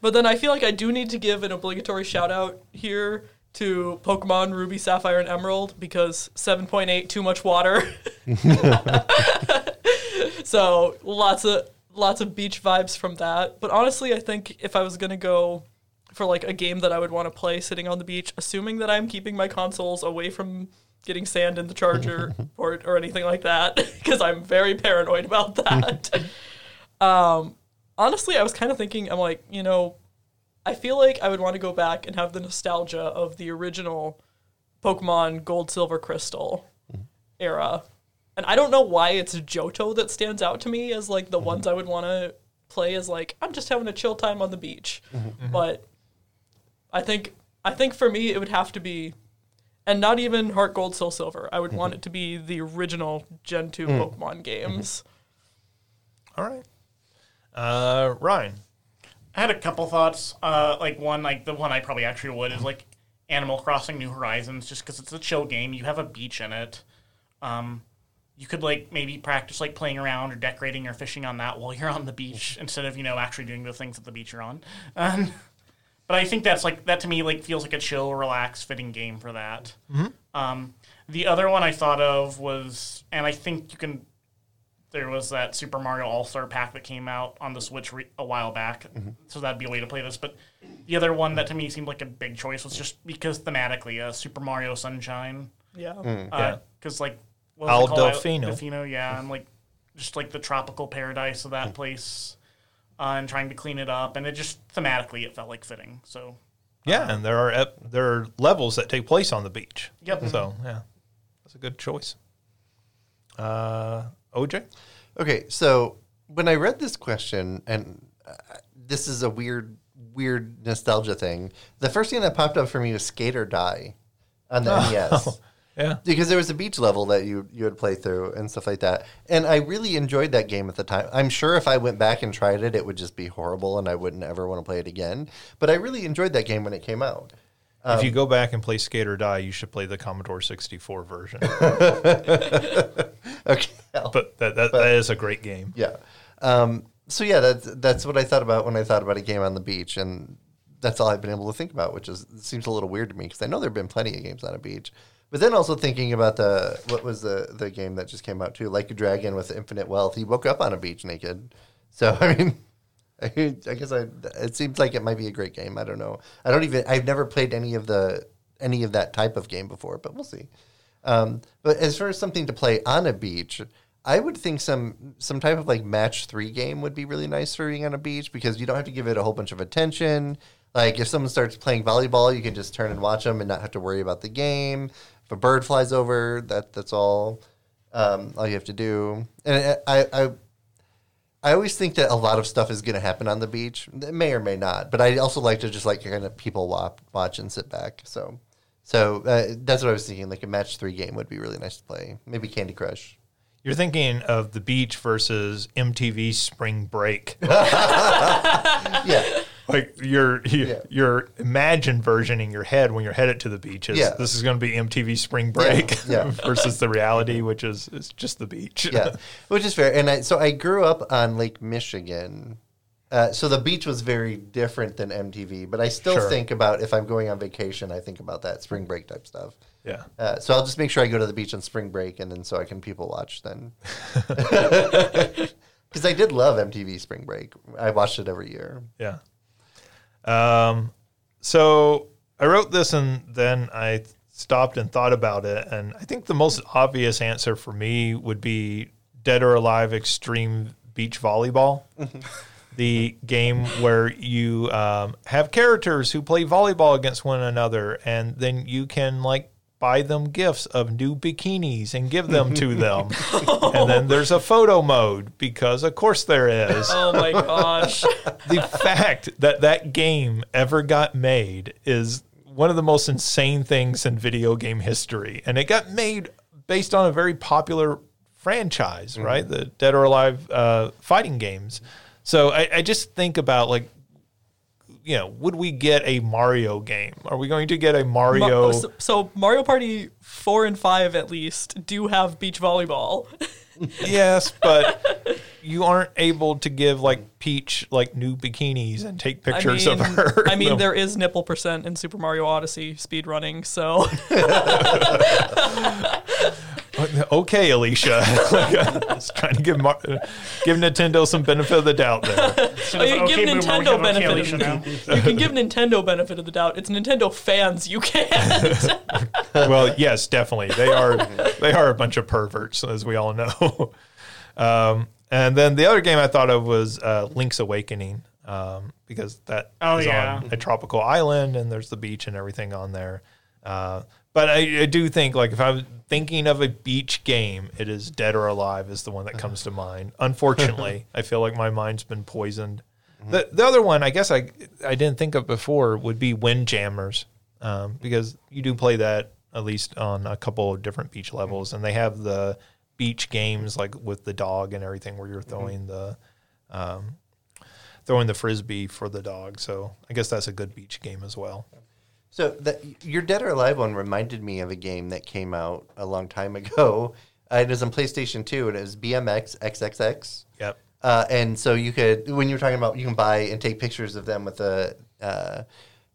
But then I feel like I do need to give an obligatory shout out here to Pokemon Ruby, Sapphire, and Emerald because 7.8 too much water. so lots of lots of beach vibes from that. But honestly, I think if I was gonna go for like a game that I would want to play sitting on the beach, assuming that I'm keeping my consoles away from getting sand in the charger port or anything like that, because I'm very paranoid about that. um, honestly, I was kind of thinking, I'm like, you know, I feel like I would want to go back and have the nostalgia of the original Pokemon Gold, Silver, Crystal mm-hmm. era. And I don't know why it's Johto that stands out to me as like the mm-hmm. ones I would want to play as like I'm just having a chill time on the beach. Mm-hmm. But I think I think for me it would have to be and not even Heart Gold Soul Silver. I would want it to be the original Gen 2 mm. Pokemon games. All right. Uh, Ryan. I had a couple thoughts. Uh, like one, like the one I probably actually would is like Animal Crossing New Horizons, just because it's a chill game. You have a beach in it. Um, you could like maybe practice like playing around or decorating or fishing on that while you're on the beach instead of you know actually doing the things at the beach you're on. Um, but I think that's like that to me like feels like a chill, relaxed, fitting game for that. Um, the other one I thought of was, and I think you can. There was that Super Mario All Star Pack that came out on the Switch re- a while back, so that'd be a way to play this. But the other one that to me seemed like a big choice was just because thematically, uh, Super Mario Sunshine, Yeah. Yeah. because like what Al was it called? Delfino. Delfino, yeah, and like just like the tropical paradise of that place, uh, and trying to clean it up, and it just thematically it felt like fitting. So Yeah, and there are ep- there are levels that take place on the beach. Yep. So yeah, that's a good choice. Uh, OJ. Okay, so when I read this question, and uh, this is a weird, weird nostalgia thing, the first thing that popped up for me was Skate or Die on the NES. Yeah. Because there was a beach level that you you would play through and stuff like that, and I really enjoyed that game at the time. I'm sure if I went back and tried it, it would just be horrible, and I wouldn't ever want to play it again. But I really enjoyed that game when it came out. If you go back and play Skate or Die, you should play the Commodore 64 version. Okay, but that, that, that is a great game. Yeah. Um, so yeah, that's that's what I thought about when I thought about a game on the beach, and that's all I've been able to think about, which is seems a little weird to me because I know there've been plenty of games on a beach. But then also thinking about the what was the the game that just came out too, like a dragon with infinite wealth. He woke up on a beach naked. So I mean, I, guess I it seems like it might be a great game. I don't know. I don't even I've never played any of the any of that type of game before, but we'll see. Um, but as far as something to play on a beach, I would think some some type of like match three game would be really nice for being on a beach because you don't have to give it a whole bunch of attention. Like if someone starts playing volleyball, you can just turn and watch them and not have to worry about the game. If a bird flies over, that that's all um, all you have to do. And I, I I always think that a lot of stuff is going to happen on the beach. It may or may not, but I also like to just like kind of people watch, watch and sit back. So, so uh, that's what I was thinking. Like a match three game would be really nice to play. Maybe Candy Crush. You're thinking of the beach versus MTV Spring Break. Yeah, like your your, Yeah. your imagined version in your head when you're headed to the beach is Yeah. this is going to be MTV Spring Break yeah. versus the reality, which is is just the beach. yeah, which is fair. And I, so I grew up on Lake Michigan. Uh, so the beach was very different than MTV, but I still Sure. think about if I'm going on vacation, I think about that spring break type stuff. yeah. Uh, so I'll just make sure I go to the beach on spring break, and then so I can people watch then. Because I did love MTV Spring Break. I watched it every year. Yeah. Um, so I wrote this and then I stopped and thought about it. And I think the most obvious answer for me would be Dead or Alive Extreme Beach Volleyball. the game where you um, have characters who play volleyball against one another and then you can like buy them gifts of new bikinis and give them to them. and then there's a photo mode because, of course, there is. Oh my gosh. the fact that that game ever got made is one of the most insane things in video game history. And it got made based on a very popular franchise, right? The Dead or Alive uh, fighting games. So I, I just think about like, you know, would we get a Mario game? Are we going to get a Ma- Mario? so, so Mario Party 4 and 5 at least do have beach volleyball. yes, but you aren't able to give like Peach like new bikinis and take pictures I mean, of her. I mean, there is nipple percent in Super Mario Odyssey speed running, so Okay, Alicia. Just trying to give Mar- give Nintendo some benefit of the doubt there. So Oh, you can give Nintendo have okay benefit Alicia of now. you can give Nintendo benefit of the doubt. It's Nintendo fans, you can't. Well, yes, definitely. They are they are a bunch of perverts, as we all know. Um, and then the other game I thought of was uh, Link's Awakening, um, because that Oh, is yeah. on a tropical island and there's the beach and everything on there. Uh, but I, I do think like if I'm thinking of a beach game, it is Dead or Alive is the one that comes to mind. Unfortunately, I feel like my mind's been poisoned. The the other one I guess I I didn't think of before would be Windjammers, um, because you do play that at least on a couple of different beach levels, and they have the beach games like with the dog and everything where you're throwing the um, throwing the frisbee for the dog. So I guess that's a good beach game as well. So the, your Dead or Alive one reminded me of a game that came out a long time ago. Uh, it was on PlayStation 2, and it was BMX XXX. Yep. Uh, and so you could, when you were talking about, you can buy and take pictures of them with the uh,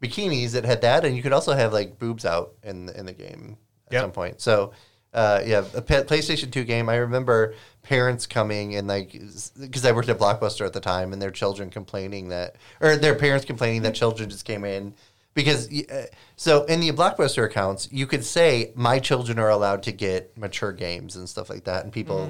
bikinis that had that, and you could also have like boobs out in the, in the game at Yep. some point. So uh, yeah, a P- PlayStation Two game. I remember parents coming and like because I worked at Blockbuster at the time, and their children complaining that, or their parents complaining that children just came in. Because uh, so in the Blockbuster accounts, you could say my children are allowed to get mature games and stuff like that, and people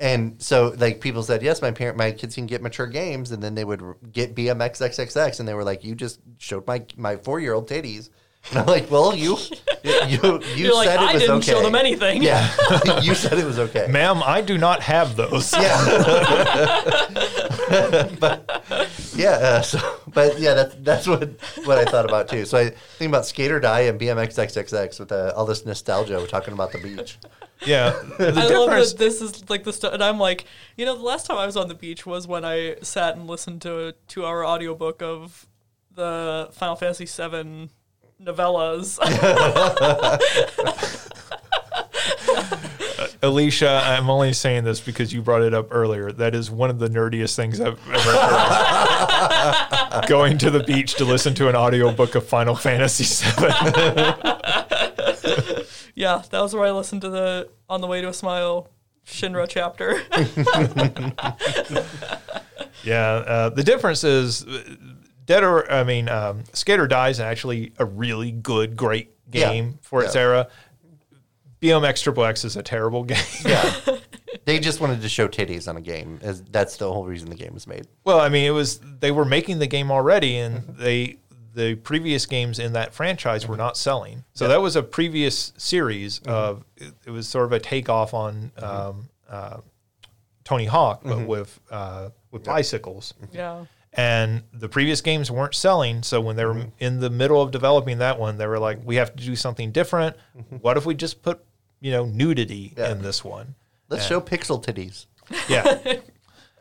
and so, like people said, yes, my parent, my kids can get mature games, and then they would get BMX XXX, and they were like, you just showed my my four year old titties, and I'm like, well, you you you You're like, said it I was didn't okay. show them anything. Yeah, you said it was okay. Ma'am, I do not have those. Yeah, but uh, so but yeah, that's that's what what I thought about too. So I think about Skate or Die and BMX XXX with uh, all this nostalgia. We're talking about the beach. Yeah. The I love difference that this is like the stuff, and I'm like, you know, the last time I was on the beach was when I sat and listened to a two-hour audiobook of the Final Fantasy VII novellas. Alicia, I'm only saying this because you brought it up earlier. That is one of the nerdiest things I've ever heard. Going to the beach to listen to an audiobook of Final Fantasy VII. yeah, that was where I listened to the On the Way to a Smile Shinra chapter. yeah. Uh, the difference is Dead or, I mean, um, Skate or Die's is actually a really good, great Yeah. game for its Yeah. era. BMX Triple X is a terrible game. Yeah, they just wanted to show titties on a game. As that's the whole reason the game was made. Well, I mean, it was they were making the game already, and they the previous games in that franchise were not selling. So that was a previous series of it, it was sort of a takeoff on um, uh, Tony Hawk, but with uh, with bicycles. yeah. And the previous games weren't selling, so when they were mm-hmm. in the middle of developing that one, they were like, "We have to do something different. Mm-hmm. What if we just put, you know, nudity Yeah. in this one?" Let's show pixel titties. Yeah.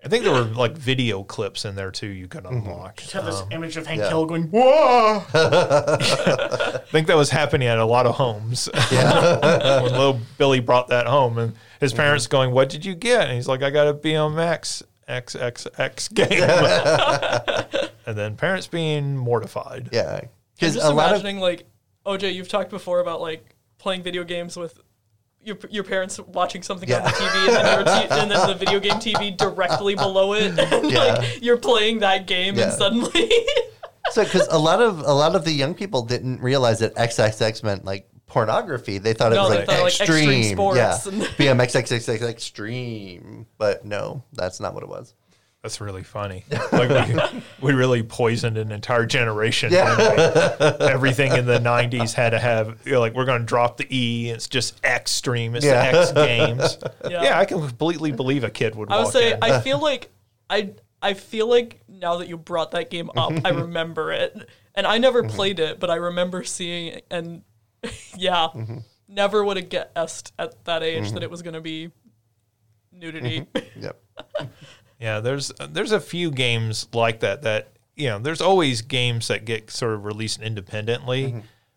I think there were like video clips in there too you could mm-hmm. unlock. Just have this um, image of Hank yeah. Hill going, whoa! I think that was happening at a lot of homes. Yeah. when little Billy brought that home and his parents going, What did you get? And he's like, I got a BMX XXX game. and then parents being mortified. Yeah, I'm because just a lot of imagining like OJ, you've talked before about like playing video games with your, your parents watching something on the TV and then, t- and then the video game TV directly below it, and Yeah. like you're playing that game Yeah. and suddenly So, because a lot of a lot of the young people didn't realize that XXX meant like pornography. They thought it No, was they like, thought, like, extreme, extreme sports yeah, and- BMX XXX extreme. But no, that's not what it was. That's really funny. Like we, we really poisoned an entire generation. Yeah. didn't we? Everything in the '90s had to have you know, like we're going to drop the E. It's just X stream. It's Yeah. the X Games. Yeah. Yeah. I can completely believe a kid would. I would walk say in. I feel like I I feel like now that you brought that game up, I remember it, and I never mm-hmm. played it, but I remember seeing it, and yeah, never would have guessed at that age that it was going to be nudity. Yep. Yeah, there's there's a few games like that that you know. There's always games that get sort of released independently,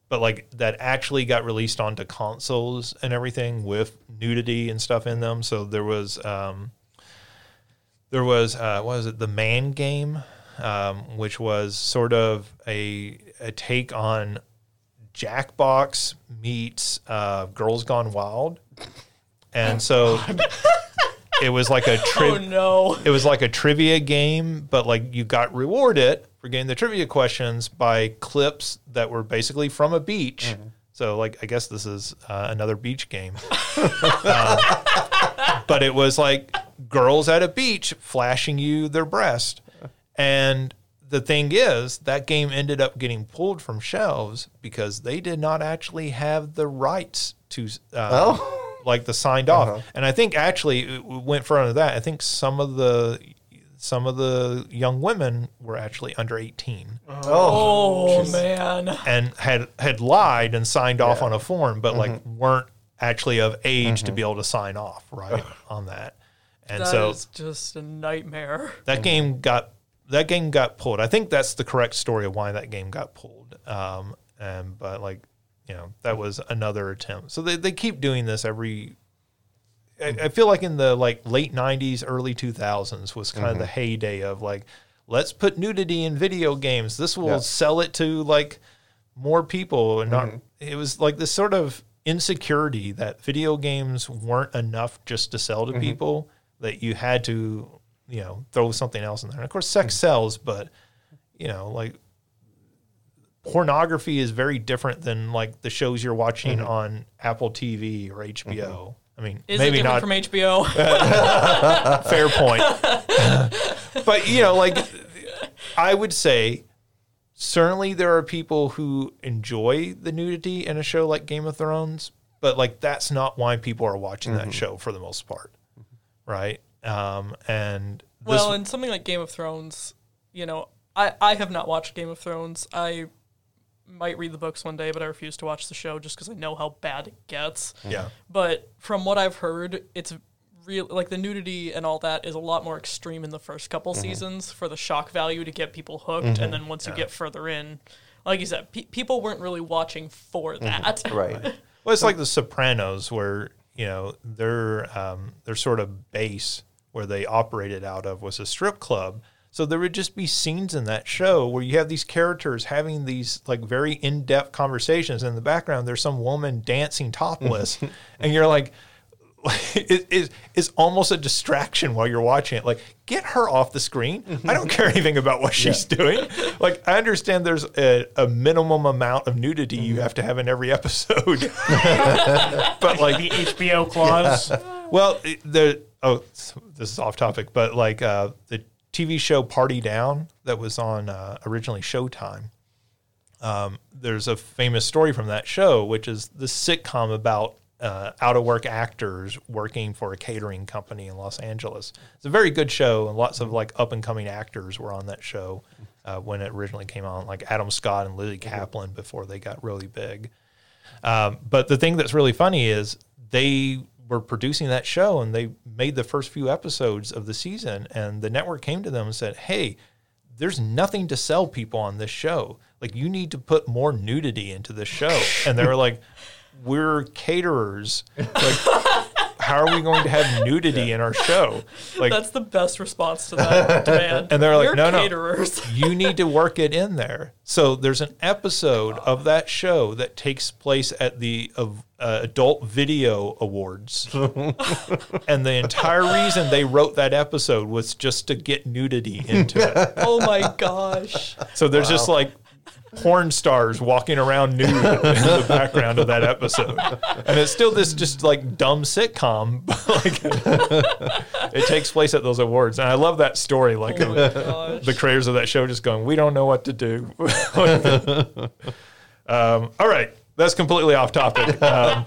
but like that actually got released onto consoles and everything with nudity and stuff in them. So there was um, there was uh, what was it the Man game, um, which was sort of a a take on Jackbox meets uh, Girls Gone Wild, and so. It was like a oh no! it was like a trivia game, but like you got rewarded for getting the trivia questions by clips that were basically from a beach. So like I guess this is uh, another beach game, Um, but it was like girls at a beach flashing you their breast, and the thing is that game ended up getting pulled from shelves because they did not actually have the rights to uh, Oh. like the signed off. Uh-huh. And I think actually it went further than that. I think some of the some of the young women were actually under 18 Oh. Oh, oh man! and had had lied and signed off on a form but like mm-hmm. weren't actually of age to mm-hmm. be able to sign off right on that. And That so is just a nightmare. that game got that game got pulled. I think that's the correct story of why that game got pulled. Um, and but like you know that was another attempt. So they they keep doing this every. I, I feel like in the like late '90s, early 2000s was kind of the mm-hmm. heyday of like, let's put nudity in video games. This will Yeah. sell it to like more people, and not. Mm-hmm. It was like this sort of insecurity that video games weren't enough just to sell to mm-hmm. people that you had to you know throw something else in there. And of course, sex hmm. sells, but you know like pornography is very different than like the shows you're watching mm-hmm. on Apple TV or HBO. Mm-hmm. I mean, Is maybe different not from HBO? fair point. but you know, like I would say certainly there are people who enjoy the nudity in a show like Game of Thrones, but like that's not why people are watching that mm-hmm. show for the most part. Right? Um and this, Well, in something like Game of Thrones, you know, I, I have not watched Game of Thrones. I might read the books one day, but I refuse to watch the show just because I know how bad it gets. yeah. But from what I've heard, it's real like the nudity and all that is a lot more extreme in the first couple seasons for the shock value to get people hooked, and then once you get further in, like you said, pe- people weren't really watching for that. Right. Well, it's like The Sopranos, where you know their um, their sort of base where they operated out of was a strip club. So there would just be scenes in that show where you have these characters having these like very in depth conversations. In the background, there's some woman dancing topless, and you're like. It is it's almost a distraction while you're watching it. Like, get her off the screen. Mm-hmm. I don't care anything about what she's doing. Like, I understand there's a, a minimum amount of nudity you mm-hmm. have to have in every episode, but like The HBO clause. well, the oh, this is off topic, but like uh, the TV show Party Down that was on uh, originally Showtime. Um, there's a famous story from that show, which is the sitcom about uh, out of work actors working for a catering company in Los Angeles. It's a very good show, and lots of like up and coming actors were on that show uh, when it originally came on, like Adam Scott and Lizzy Caplan before they got really big. Um, but the thing that's really funny is they were producing that show and they made the first few episodes of the season, and the network came to them and said, "Hey, there's nothing to sell people on this show. Like, you need to put more nudity into this show." And they were like, "We're caterers. Like, how are we going to have nudity in our show? Like, That's the best response to that demand. And they're like, We're "No, no." you need to work it in there. So there's an episode of that show that takes place at the uh, uh, Adult Video Awards, and the entire reason they wrote that episode was just to get nudity into it. oh my gosh. So there's just like porn stars walking around nude in the background of that episode, and it's still this just like dumb sitcom. Like, it takes place at those awards, and I love that story. Like Oh my the creators of that show just going, "We don't know what to do." um, all right, that's completely off topic. Um,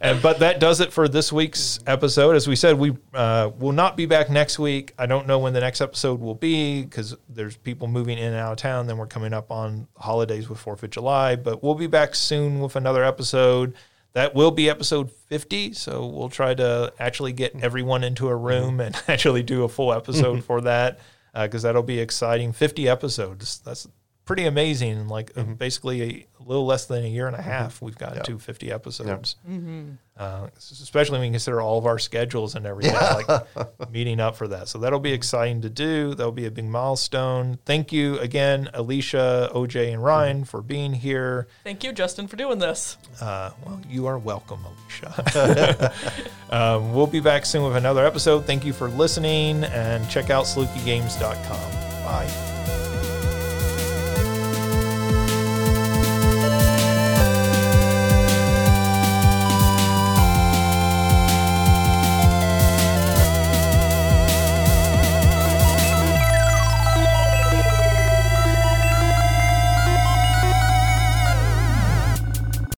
and but that does it for this week's episode. As we said, we uh, will not be back next week. I don't know when the next episode will be because there's people moving in and out of town. Then we're coming up on holidays with Fourth of July, but we'll be back soon with another episode. That will be episode 50. So we'll try to actually get everyone into a room and actually do a full episode for that because that'll be exciting. 50 episodes. That's pretty amazing. Like uh, basically a little less than a year and a half, we've got to 50 episodes. Uh, especially when you consider all of our schedules and everything, like meeting up for that. So that'll be exciting to do. That'll be a big milestone. Thank you again, Alicia, OJ, and Ryan for being here. Thank you, Justin, for doing this. Uh, well, you are welcome, Alicia. um, we'll be back soon with another episode. Thank you for listening and check out sleukygames.com. Bye.